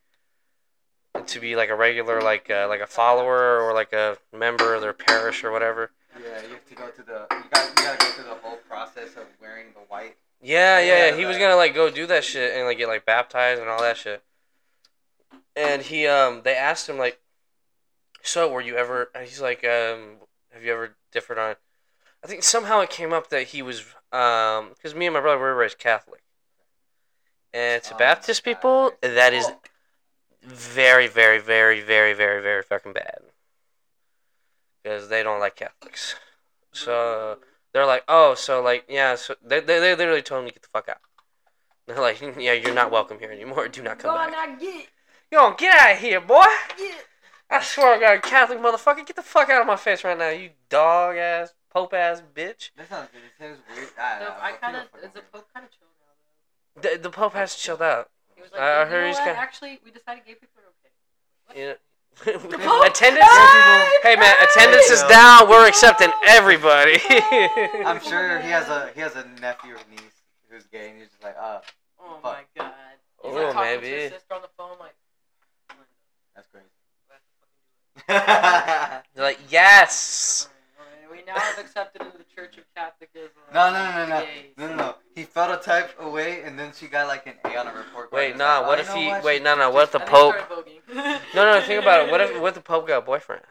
to be like a regular like uh, like a follower or like a member of their parish or whatever. Yeah, you have to go to the, you got, you gotta go through the whole process of wearing the white. Yeah, yeah, yeah. Yeah, He was gonna like go do that shit and like get like baptized and all that shit. And he um they asked him like, so were you ever? He's like, um, have you ever differed on? I think somehow it came up that he was um because me and my brother were raised Catholic, and to Oh, Baptist God. people that is very, very, very, very, very, very fucking bad because they don't like Catholics. So they're like, oh, so like, yeah, so they, they, they literally told him to get the fuck out. They're like, yeah, you're not welcome here anymore. Do not come back. not get Yo, get out of here, boy. get. I swear to God, Catholic motherfucker, get the fuck out of my face right now, you dog ass, pope ass bitch. That sounds good. It sounds weird. I, No, I kind of, people fucking it's a pope kind of chill now though. The, the pope has chilled out. He was like, I "You heard know he's what? kinda- Actually, we decided gay people are okay. What? You? Pope? attendance. Hey! Hey man, Hey! attendance is down. We're accepting everybody. I'm sure he has a he has a nephew or niece who's gay, and he's just like, uh, Oh Fuck. my god. He's Oh, like talking to maybe. his sister on the phone, like. That's crazy. we have to fucking do it. They're like, yes. We now have accepted into the Church of Catholicism. no, no, no, no, no, no, no. He felt a type away, and then she got like an A on a report. card. Wait, It's nah. like, What oh, if he? what? Wait, no, no. What if the Pope? No, no. Think about it. What if? What if the Pope got a boyfriend?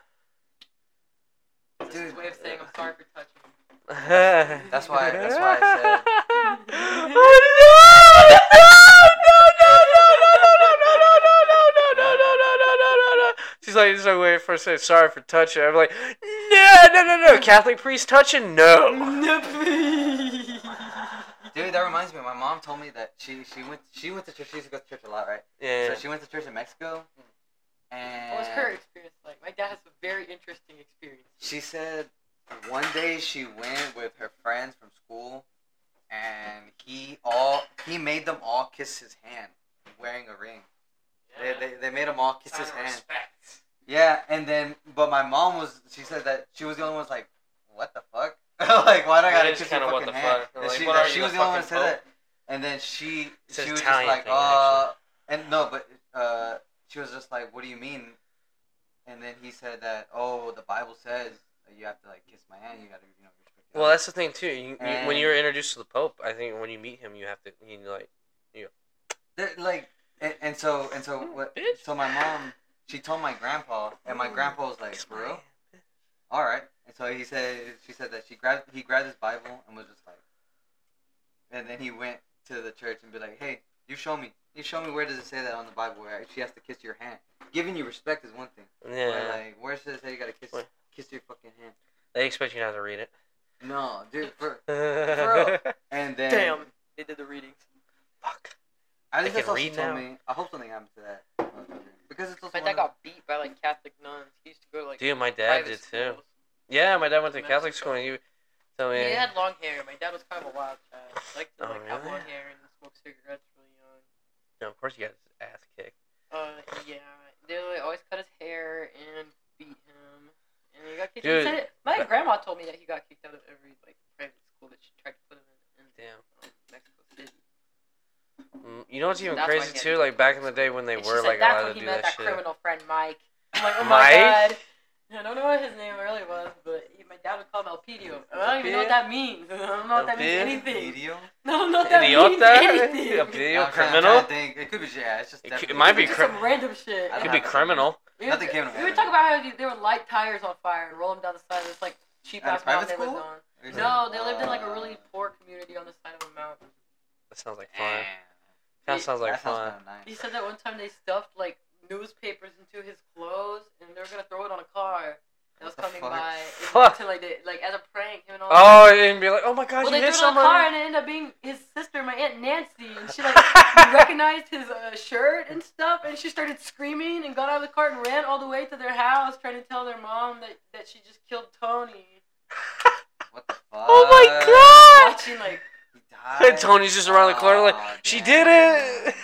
It's his way of saying I'm sorry for touching. That's why- that's why I said- oh no! No! No! She's like, she's like, wait for a second. Sorry for touching. I'm like, no, no, no, no. Catholic priest touching? No. Dude, that reminds me. My mom told me that she she went she went to church. She used to go to church a lot, right? Yeah. So she went to church in Mexico, and What was her experience like? My dad has a very interesting experience. She said one day she went with her friends from school, and he all he made them all kiss his hand, wearing a ring. They, they, they made them all kiss his hand. respect. Yeah, and then but my mom was she said that she was the only one was like, what the fuck? like why do I gotta kiss your kinda fucking what the hand? fuck. Like, she, what that she was the the only one who fucking said that. And then she says she was Italian just like, thing, uh, and no, but uh, she was just like, what do you mean? And then he said that, oh, the Bible says that you have to like kiss my hand. You gotta, you know, respect. Well, that's the thing too. You, you, when you're introduced to the Pope, I think when you meet him, you have to, you know, like, They're, like, and, and so and so what? Bitch. So my mom, she told my grandpa, and my grandpa was like, kiss for my real? hand. All right. And so he said, she said that she grabbed, he grabbed his Bible and was just like, and then he went to the church and be like, hey, you show me, you show me where does it say that on the Bible where she has to kiss your hand? Giving you respect is one thing. But Yeah. like, where does it say you gotta kiss, Wait. kiss your fucking hand? They expect you not to read it. No, dude. For, real? and then Damn, they did the readings. Fuck. I They think that's can what she read told now? me. I hope something happened to that because it's also My one dad got beat by like Catholic nuns. He used to go to like Dude, my dad private did too. Yeah, my dad went to Mexico. Catholic school and you tell me. He had long hair. My dad was kind of a wild child. He liked Oh, like have long hair and smoke cigarettes really young. No, of course, he got his ass kicked. Uh, yeah. They would always cut his hair and beat him. He Dude, said it. My that- grandma told me that he got kicked out of every like private school that she tried to put him in, in Damn. um, Mexico City. Mm, You know what's even That's why crazy he too? to Like back in the day when they And were said like that's allowed when to he do met that that shit. criminal friend Mike. I'm like, oh Mike? my god. I don't know what his name really was, but he, my dad would call him Elpidio. I don't even know what that means. I don't know what that means Elpidio? anything. Video? I don't know what that means Idiota? anything. A I'm trying- I'm trying criminal? to think. It could be, yeah, it's just It, could- definitely- it might be Just cri- some random shit. I it could don't be have- criminal. We Nothing would, came to we my would talk about how they would light tires on fire and roll them down the side of this like cheap At a ass mountain private they lived school? on. No, they lived in like a really uh, poor community on the side of a mountain. That sounds like fun. damn. That sounds like that sounds fun. kinda nice. He said that one time they stuffed like newspapers into his clothes and they were gonna throw it on a car that was the coming fuck? by. Fuck. To, like, they, like as a prank, him and all. Oh, and be like, oh my god, well, you they hit threw it on the car and it ended up being his sister, my aunt Nancy, and she like recognized his uh, shirt and stuff, and she started screaming and got out of the car and ran all the way to their house, trying to tell their mom that that she just killed Tony. What the fuck? Oh my god! Watching like He died? And Tony's just around the corner like, Aw, she did it.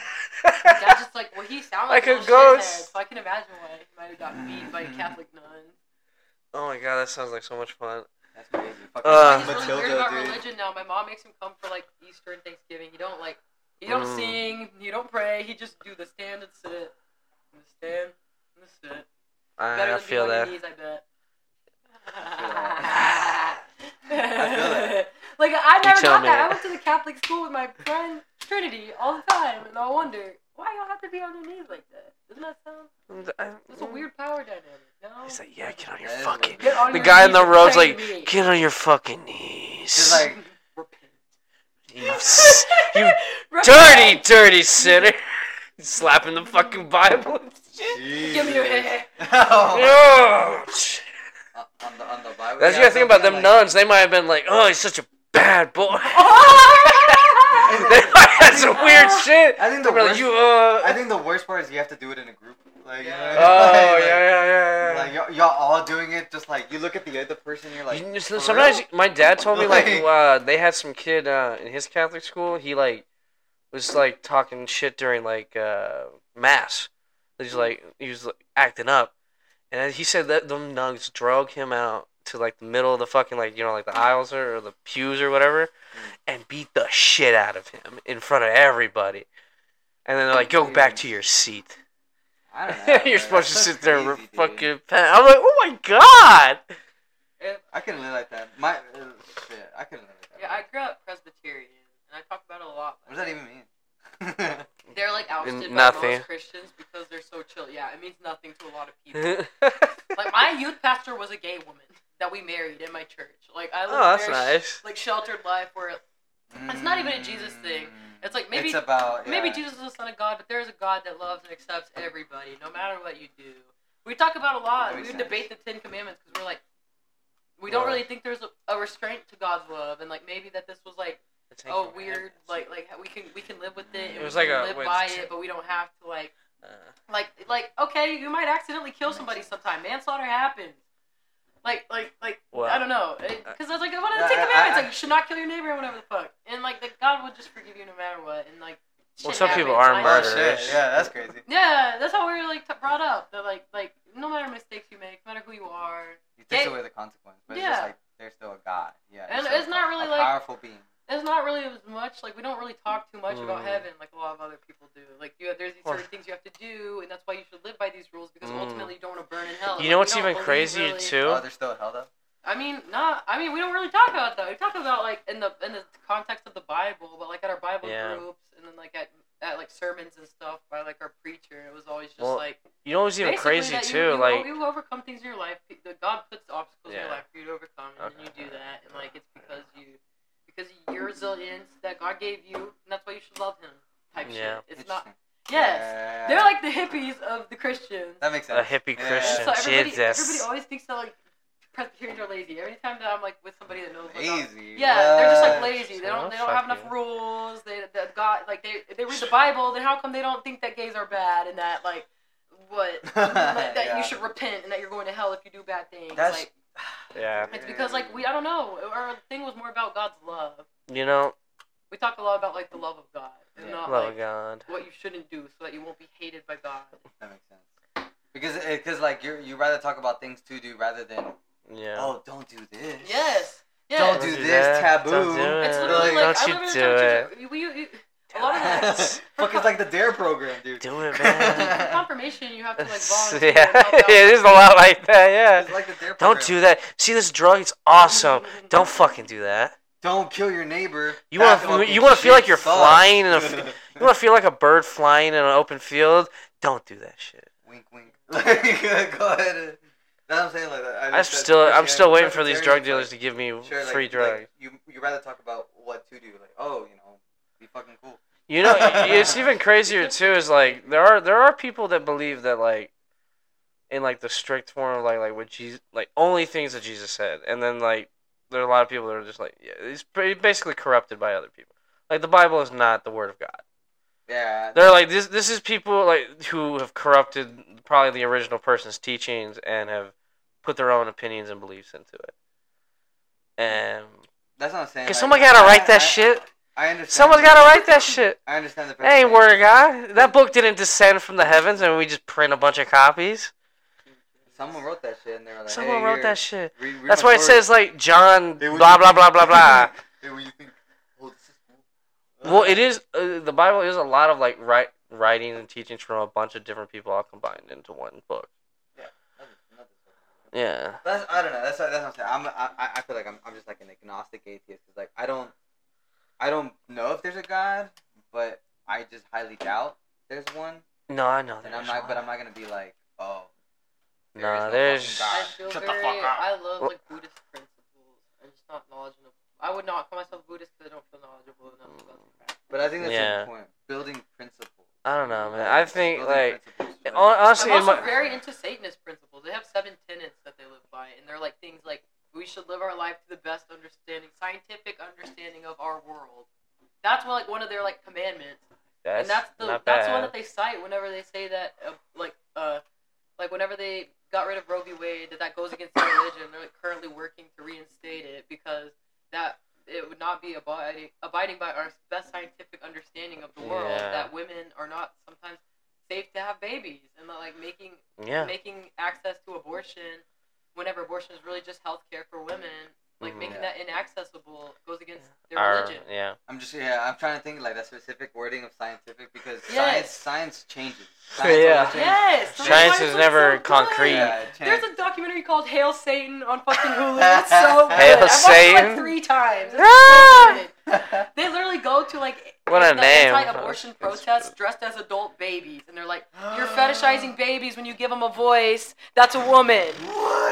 That's just like well, he sounded Like like, a a ghost. shithead, so I can imagine why he might have got beat by a Catholic nuns. oh my god, that sounds like so much fun. That's crazy. Fucking Uh, He's really Matilda, weird about dude. religion now. My mom makes him come for like Easter and Thanksgiving. He don't like, he don't Mm. sing, he don't pray. He just do the stand and sit, and the stand and the sit. Better I, I feel being on that. your knees, I bet. I feel that. Like I never tell got me. that. I went to the Catholic school with my friend Trinity all the time, and I wonder why y'all have to be on your knees like that. Doesn't that sound? That's a weird power dynamic. No. He's like, yeah, get on your That is fucking. weird. Get on The your guy in the and road's like, me. get on your fucking knees. Just like, Repent. you, s- you dirty, dirty sinner. Slapping the fucking Bible. Give me your hair. oh. Oh, shit. On the on the Bible. That's the yeah, other thing about them like- nuns. They might have been like, oh, he's such a bad boy. They might some weird shit. I think the be like, worst. you, uh. I think the worst part is you have to do it in a group. Like, you know, Oh, like, yeah, yeah, yeah. Like y'all, y'all all doing it, just like you look at the other person, you're like, You sometimes real?" my dad told me like Like- uh, they had some kid uh, in his Catholic school. He like was like talking shit during like uh, mass. He's like he was like, acting up, and he said that them nuns drug him out to like the middle of the fucking like you know like the aisles or, or the pews or whatever, and beat the shit out of him in front of everybody. And then they're like, "Go back to your seat." I don't know. You're supposed to sit there and fucking. Pen- I'm like, "Oh my god!" I couldn't live like that. My uh, shit, I couldn't live like that. Yeah, I grew up Presbyterian, and I talk about it a lot. What does that even mean? They're like ousted by Nothing. most Christians because they're so chill. Yeah, it means nothing to a lot of people. like my youth pastor was a gay woman that we married in my church. Like I lived oh, that's very nice. like sheltered life where It's not even a Jesus thing. It's like maybe it's about maybe. Jesus is the son of God, but there is a God that loves and accepts everybody, no matter what you do. We talk about a lot. We sense. debate the Ten Commandments because we're like, we don't really think there's a, a restraint to God's love, and like maybe that this was like oh weird, like like we can we can live with it, and It was we like can a- live by it's- it, but we don't have to like Uh, like like okay, you might accidentally kill somebody sense. sometime. Manslaughter happens. Like like like Well, I don't know, because I was like one of the I- Ten I- Commandments, I- like you should not kill your neighbor or whatever the fuck, and like the God would just forgive you no matter what, and like. Well, shit some people are like- Oh murderers. shit! Yeah, that's crazy. Yeah, that's how we were like t- brought up. That like like no matter mistakes you make, no matter who you are, He takes Gay- away the consequence, but it's Yeah. just like there's still a God. Yeah, And still it's not a- really a like- powerful being. It's not really as much like we don't really talk too much about Mm. heaven like a lot of other people do. Like you, there's these certain things you have to do, and that's why you should live by these rules because Mm. ultimately you don't want to burn in hell. You Like, know what's even believe crazier really- too? Oh, there's still a hell though. I mean, not. I mean, we don't really talk about that. We talk about like in the in the context of the Bible, but like at our Bible Yeah. groups, and then like at at like sermons and stuff by like our preacher. It was always just Well, like You know what's even crazy that you- too? You, like, you overcome things in your life. God puts obstacles in your life for you to overcome, and then Okay. you do that, and like it's because you because of your resilience that God gave you, and that's why you should love Him. Type Yeah. shit. It's not. Yes, Yeah. they're like the hippies of the Christians. that makes sense. a sense. hippie Yeah. Christian. So everybody, Jesus. everybody always thinks that like Presbyterians are lazy. Every time that I'm like with somebody that knows, like, God- Lazy. yeah, they're just like lazy. They don't, they don't fuck have enough rules. They, they got like they, they read the Bible. Then how come they don't think that gays are bad and that like what that, that Yeah. you should repent and that you're going to hell if you do bad things? That's like yeah. it's because like we I don't know. Our thing was more about God's love. You know, We talk a lot about like the love of God and Yeah. not love like of God. what you shouldn't do so that you won't be hated by God. That makes sense. Because eh, because like you you rather talk about things to do rather than Yeah. oh, don't do this. Yes. Yes. Don't do this, taboo. Don't do It's it. literally Like, like, don't I you live in a do church. it. We, we, a lot of the Fuck, it's like the Dare program, dude. Do it, for man. confirmation, you have to like volunteer. and yeah, help out it is a lot like that. Yeah. It's like the Dare program. Don't do that. See this drug? It's awesome. Don't fucking do that. Don't kill your neighbor. You want fucking you want to feel like you're sucks. flying in a. f- You want to feel like a bird flying in an open field. Don't do that shit. wink, wink. Go ahead. and- That's what I'm saying. Like that. I I'm still I'm still waiting for these drug dealers like, to give me Sure, like, free drugs. Like, you you rather talk about what to do, like oh, you know, be fucking cool. You know, it's even crazier too. Is like there are there are people that believe that like, in like the strict form of like like what Jesus like only things that Jesus said, and then like there are a lot of people that are just like yeah, it's basically corrupted by other people. Like the Bible is not the word of God. Yeah. They're like this. This is people like who have corrupted probably the original person's teachings and have put their own opinions and beliefs into it. And That's not saying. cause like, someone gotta write that I- shit. I understand. Someone's the- gotta write that shit. I understand the. Hey, Presbyterian- word guy, that book didn't descend from the heavens and we just print a bunch of copies. Someone wrote that shit, and they were like, Someone hey, wrote here, that shit. read- read That's why it story. says like John Hey, blah blah blah blah blah. Hey, what do you think? This is cool. Well, it is. Uh, the Bible is a lot of like write, writings and teachings from a bunch of different people all combined into one book. Yeah. That's I don't know. That's that's what I'm saying. I'm I, I- feel like I'm I'm just like an agnostic atheist because like I don't I don't know if there's a God, but I just highly doubt there's one. No, I know. And I'm there's not, one. but I'm not gonna be like, oh. there Nah, no there's- fucking I God. feel Shut very. the fuck up. I love Well- like Buddhist principles. I'm just not knowledgeable. I would not call myself Buddhist because I don't feel knowledgeable enough about them. But I think that's Yeah. the point. Building principles. I don't know, man. I think Building like principles, like- hon- honestly, I'm in also my, very into Satanist principles. They have seven tenets that they live by, and they're like things like we should live our life to the best understanding, scientific understanding of our world. That's what, like one of their like commandments, that's, and that's the not that's the one that they cite whenever they say that uh, like uh like whenever they got rid of Roe v. Wade, that that goes against their religion. They're like currently working to reinstate it because that it would not be abiding abiding by our best scientific understanding of the world. Yeah. That women are not sometimes safe to have babies, and like making yeah. making access to abortion whenever abortion is really just health care for women like Mhm. making Yeah. that inaccessible goes against their Our- religion yeah. I'm just yeah. I'm trying to think like that specific wording of scientific because Yes. science science changes. Yeah. will yes that's Science is never so concrete. Yeah, there's a documentary called hail satan on fucking hulu it's so good Hail i've watched it Satan? like three times it's Ah! so good. they literally go to like What a name. anti-abortion It's- protests dressed as adult babies and they're like you're fetishizing babies when you give them a voice that's a woman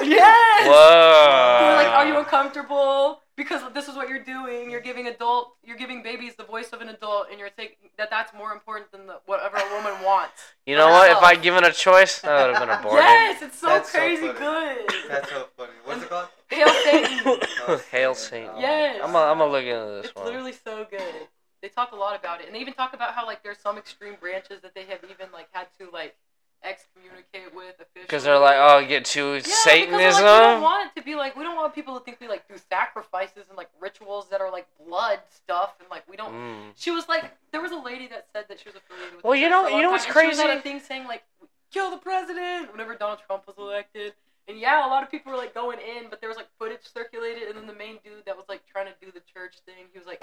yes Whoa. They're like, are you uncomfortable? Because this is what you're doing. You're giving adult, you're giving babies the voice of an adult, and you're taking that. That's more important than the, whatever a woman wants. You know what? If. I'd given a choice, that would have been aborted. Yes, it's so That's crazy funny. good. That's so funny. What's it called? Hail Satan. Hail Satan. Oh. Yes. I'm gonna I'm gonna look into this It's one. literally so good. They talk a lot about it, and they even talk about how like there's some extreme branches that they have even like had to like excommunicate with officially. Because they're like, oh, get to Yeah, Satanism. Because, like, we don't want it to be like we don't want people to think we like do sacrifices and like rituals that are like blood stuff and like we don't. Mm. She was like, there was a lady that said that she was affiliated with. Well, you know- you know what's and She was at a thing saying like, kill the president whenever Donald Trump was elected. And yeah, a lot of people were like going in, but there was like footage circulated, and then the main dude that was like trying to do the church thing, he was like,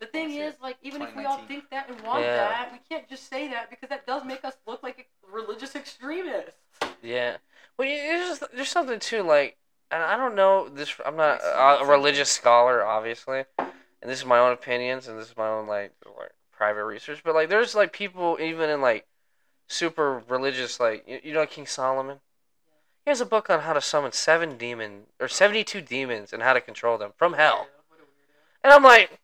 the thing is, like, even if we all think that and want Yeah. that, we can't just say that because that does make us look like religious extremists. Yeah. Well, you- there's just, there's something too like, and I don't know this. I'm not a, a religious scholar, obviously, and this is my own opinions, and this is my own like, like private research. But like, there's like people even in like super religious, like you, you know King Solomon. He has a book on how to summon seven demon or seventy two demons and how to control them from hell. Yeah, what a weirdo. And I'm like,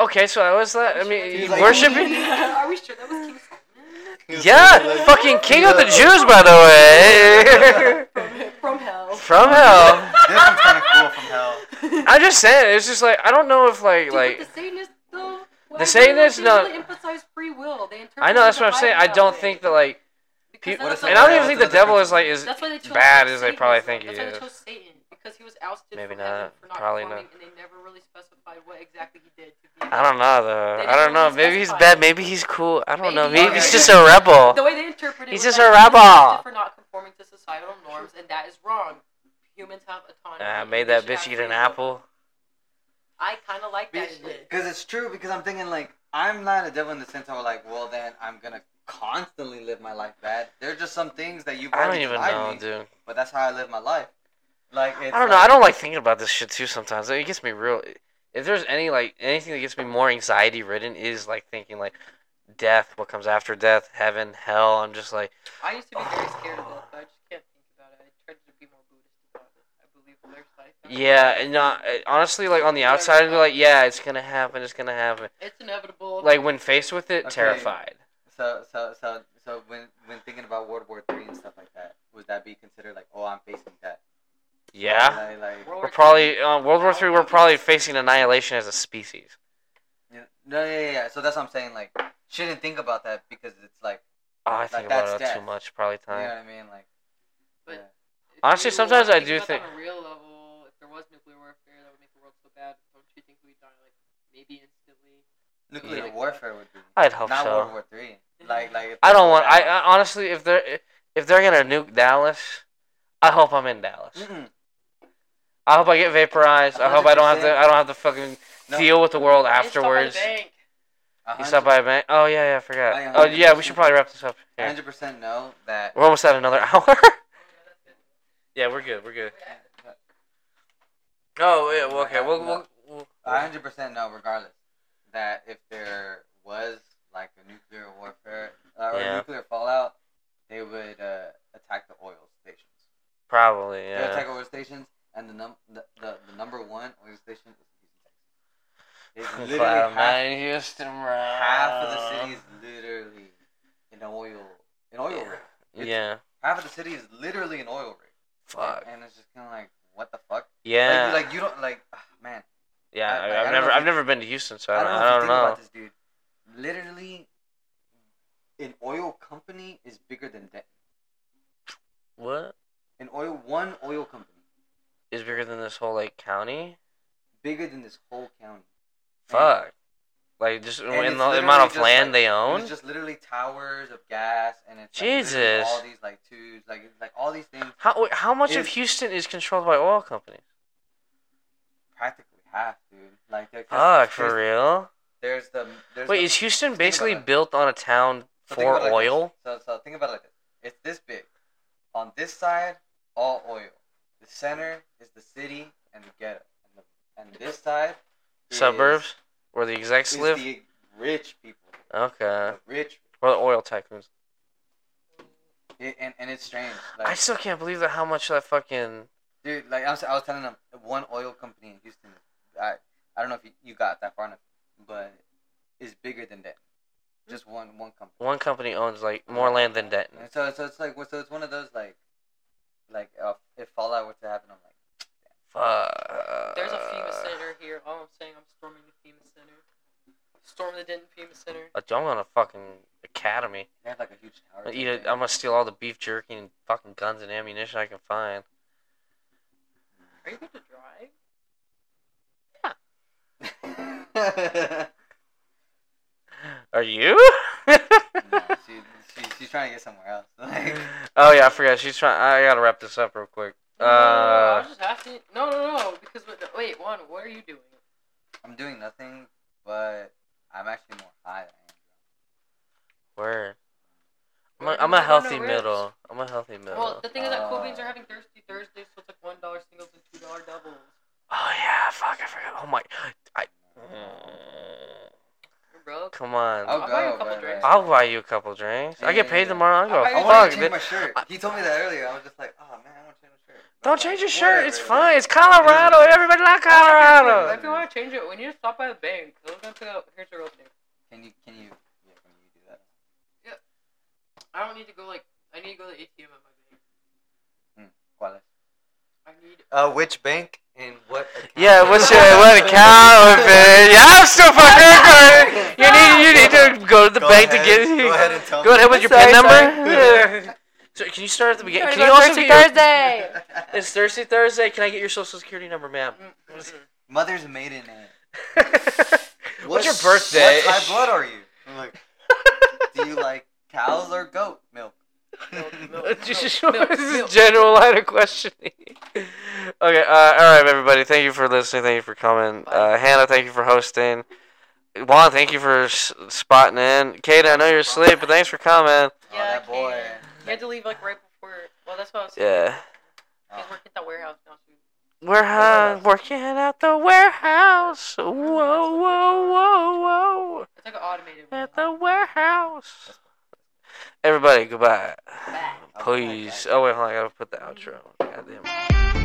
okay, so I was that. I mean, sure you like- worshiping. Are we sure that was King Solomon? Yeah, fucking king of the Jews, by the way. from, from hell. From hell. This one's kind of cool from hell. I'm just saying, it's just like I don't know if like Dude, like the Satanists though. The what I really Satanists, like, no- They really emphasize free will. They interpret I know that's what I'm saying. I don't think that like, People, What and I don't even think the devil is like is That's why they chose bad as they probably think he That's why is. they chose Satan because he was ousted Maybe from not. for not Probably conforming, not. and they never really specified what exactly he did to be. I don't know though. I don't know. really Maybe he's bad. Maybe he's cool. I don't know. Maybe. Maybe he's just a rebel. The way they interpret it, He's was just like, a he was rebel. ousted for not conforming to societal norms, and that is wrong. humans have autonomy. I and made that bitch eat an will. apple. I kind of like that shit. Because it's true. Because I'm thinking like I'm not a devil in the sense of like, well, then I'm gonna constantly live my life bad. There's just some things that you've I don't already even denied know, me, dude. but that's how I live my life. Like it's I don't know. I don't like thinking about this shit too. Sometimes it gets me real. If there's any like anything that gets me more anxiety ridden is like thinking like death, what comes after death, heaven, hell. I'm just like, I used to be very scared of death, but I just can't think about it. I tried to be more Buddhist about it. I believe there's life. yeah, and not honestly like on the outside, I'd be like, yeah, it's gonna happen, it's gonna happen. It's inevitable. Like when faced with it, Okay. terrified. So so so so when when thinking about World War Three and stuff like that, would that be considered like, oh, I'm facing that? Yeah, Like, like, World we're probably II, uh, World War Three. We're probably facing annihilation as a species. yeah, no, yeah, yeah, yeah. So that's what I'm saying. Like, shouldn't think about that because it's like, Oh, I Like, think that's about it too much. Probably time. you know what I mean? Like, But yeah. Honestly, sometimes I do about think- that On a real level, if there was nuclear warfare, that would make the world so bad. Don't you think we'd die like maybe instantly? nuclear Yeah. warfare would be. I'd hope not so. World War Three. Like, like. I don't want. I, I honestly, if they're if they're gonna nuke Dallas, I hope I'm in Dallas. Mm-mm. I hope I get vaporized. I hope I don't have to. I don't have to fucking No. deal with the world Hey, stop by the afterwards. bank. A You stop by a bank. Oh yeah, yeah, I forgot. I Oh yeah, we should probably wrap this up. Here. Hundred percent know that. We're almost at another hour. yeah, we're good. We're good. Oh yeah. Well, okay. We'll, we'll, we'll, I hundred percent know, regardless, that if there was like a nuclear warfare uh, or Yeah. nuclear fallout, they would uh, attack the oil stations. probably yeah. They attack oil stations, and the num the, the, the number one oil station is Houston, Texas. It's literally half, Houston, half of the city is literally in oil an oil rig. It's- Yeah. Half of the city is literally an oil rig. Fuck. And, it's just kind of like, what the fuck? Yeah. Like, like you don't like, ah, man. yeah. I- I, like, I have never. I've you- never been to Houston, so I I don't, don't know I don't think know. about this, dude. Literally, an oil company is bigger than Denton. What An oil, one oil company, is bigger than this whole like county? bigger than this whole county. Fuck. Like just in the amount of land like- they own. It's just literally towers of gas, and it's like, Jesus. all these like tubes, like like all these things. How wait, how much of Houston is controlled by oil companies? Practically half, dude. Like, Fuck for real. there's the there's Wait, the, is Houston basically built on a town So for it like oil? So, so think about it like this. It's this big. On this side, all oil. The center is the city and the ghetto. And, the, and this side is, Suburbs where the execs is live. the rich people. Okay. The rich. Or the oil tycoons. It, and, and it's strange. I still can't believe that how much that fucking dude, like I was, I was telling them, one oil company in Houston, I, I don't know if you, you got that far enough, but is bigger than that. Just one one company. one company owns like more land than Denton. And so, so it's like, so it's one of those like, like uh, if Fallout were to happen, I'm like. Fuck. There's a FEMA center here. All I'm saying, I'm storming the FEMA center. Storm the Denton FEMA center. I'm gonna fucking academy. They have like a huge tower. I thing eat it. there. I'm gonna steal all the beef jerky and fucking guns and ammunition I can find. Are you going to drive? Yeah. Are you? no, she, she, she's trying to get somewhere else. Like, oh yeah, I forgot. She's trying. I gotta wrap this up real quick. No, no, no, no, I Uh, was just asking. No, no, no. Because wait, one. What are you doing? I'm doing nothing, but I'm actually more high than where? I'm Where a, do I'm a healthy on the rips? middle. I'm a healthy middle. Well, the thing is that Cool Beans are Uh, having Thirsty Thursdays, so it's like one dollar singles and two dollar doubles. oh yeah, fuck, I forgot. Oh my, I. Bro, Come on. I'll I'll buy you a couple but, drinks. like, I'll buy you a couple drinks. I get paid yeah. tomorrow. I'll go. I'll I you Fuck. to change dude. my shirt. He told me that earlier. I was just like, oh man, I want to change my shirt. But Don't change your shirt. It's fine. It's Colorado. Everybody like Colorado. If you want to change it, we need to stop by the bank. I was gonna pick up. Here's your opening. Can you, can you, yeah, can you do that? Yep. I don't need to go like. I need to go to the ATM at my bank. Mm. ¿Cuál es? I need. Uh, which bank and what? Account? Yeah, what's your what account? man? Yeah, I'm still fucking. You need you need to go to the Go bank ahead, to get. Go ahead and tell Go me. ahead with your Sorry, PIN number. Yeah. So can you start at the beginning? Can you also Thirsty get your, Thursday. It's Thursday Thursday. Can I get your social security number, ma'am? Mm-mm. Mother's maiden name. What's your birthday? What high blood are you? I'm like, do you like cows or goat milk? Milk, milk, Just milk, milk, this is milk. general line of questioning. Okay, uh, all right, everybody. Thank you for listening. Thank you for coming. Uh, Hannah, thank you for hosting. Juan, thank you for s- spotting in. Kate, I know you're asleep, but thanks for coming. Oh, Yeah, that boy. Kaden. You had to leave like right before. Well, that's what I was. Yeah. He's working at the warehouse now. So We're uh, working at the warehouse. Whoa, whoa, whoa, whoa. it's like an automated. At the warehouse. Everybody, goodbye. Bye. Please. Oh, wait, hold on. I gotta put the outro. Goddamn.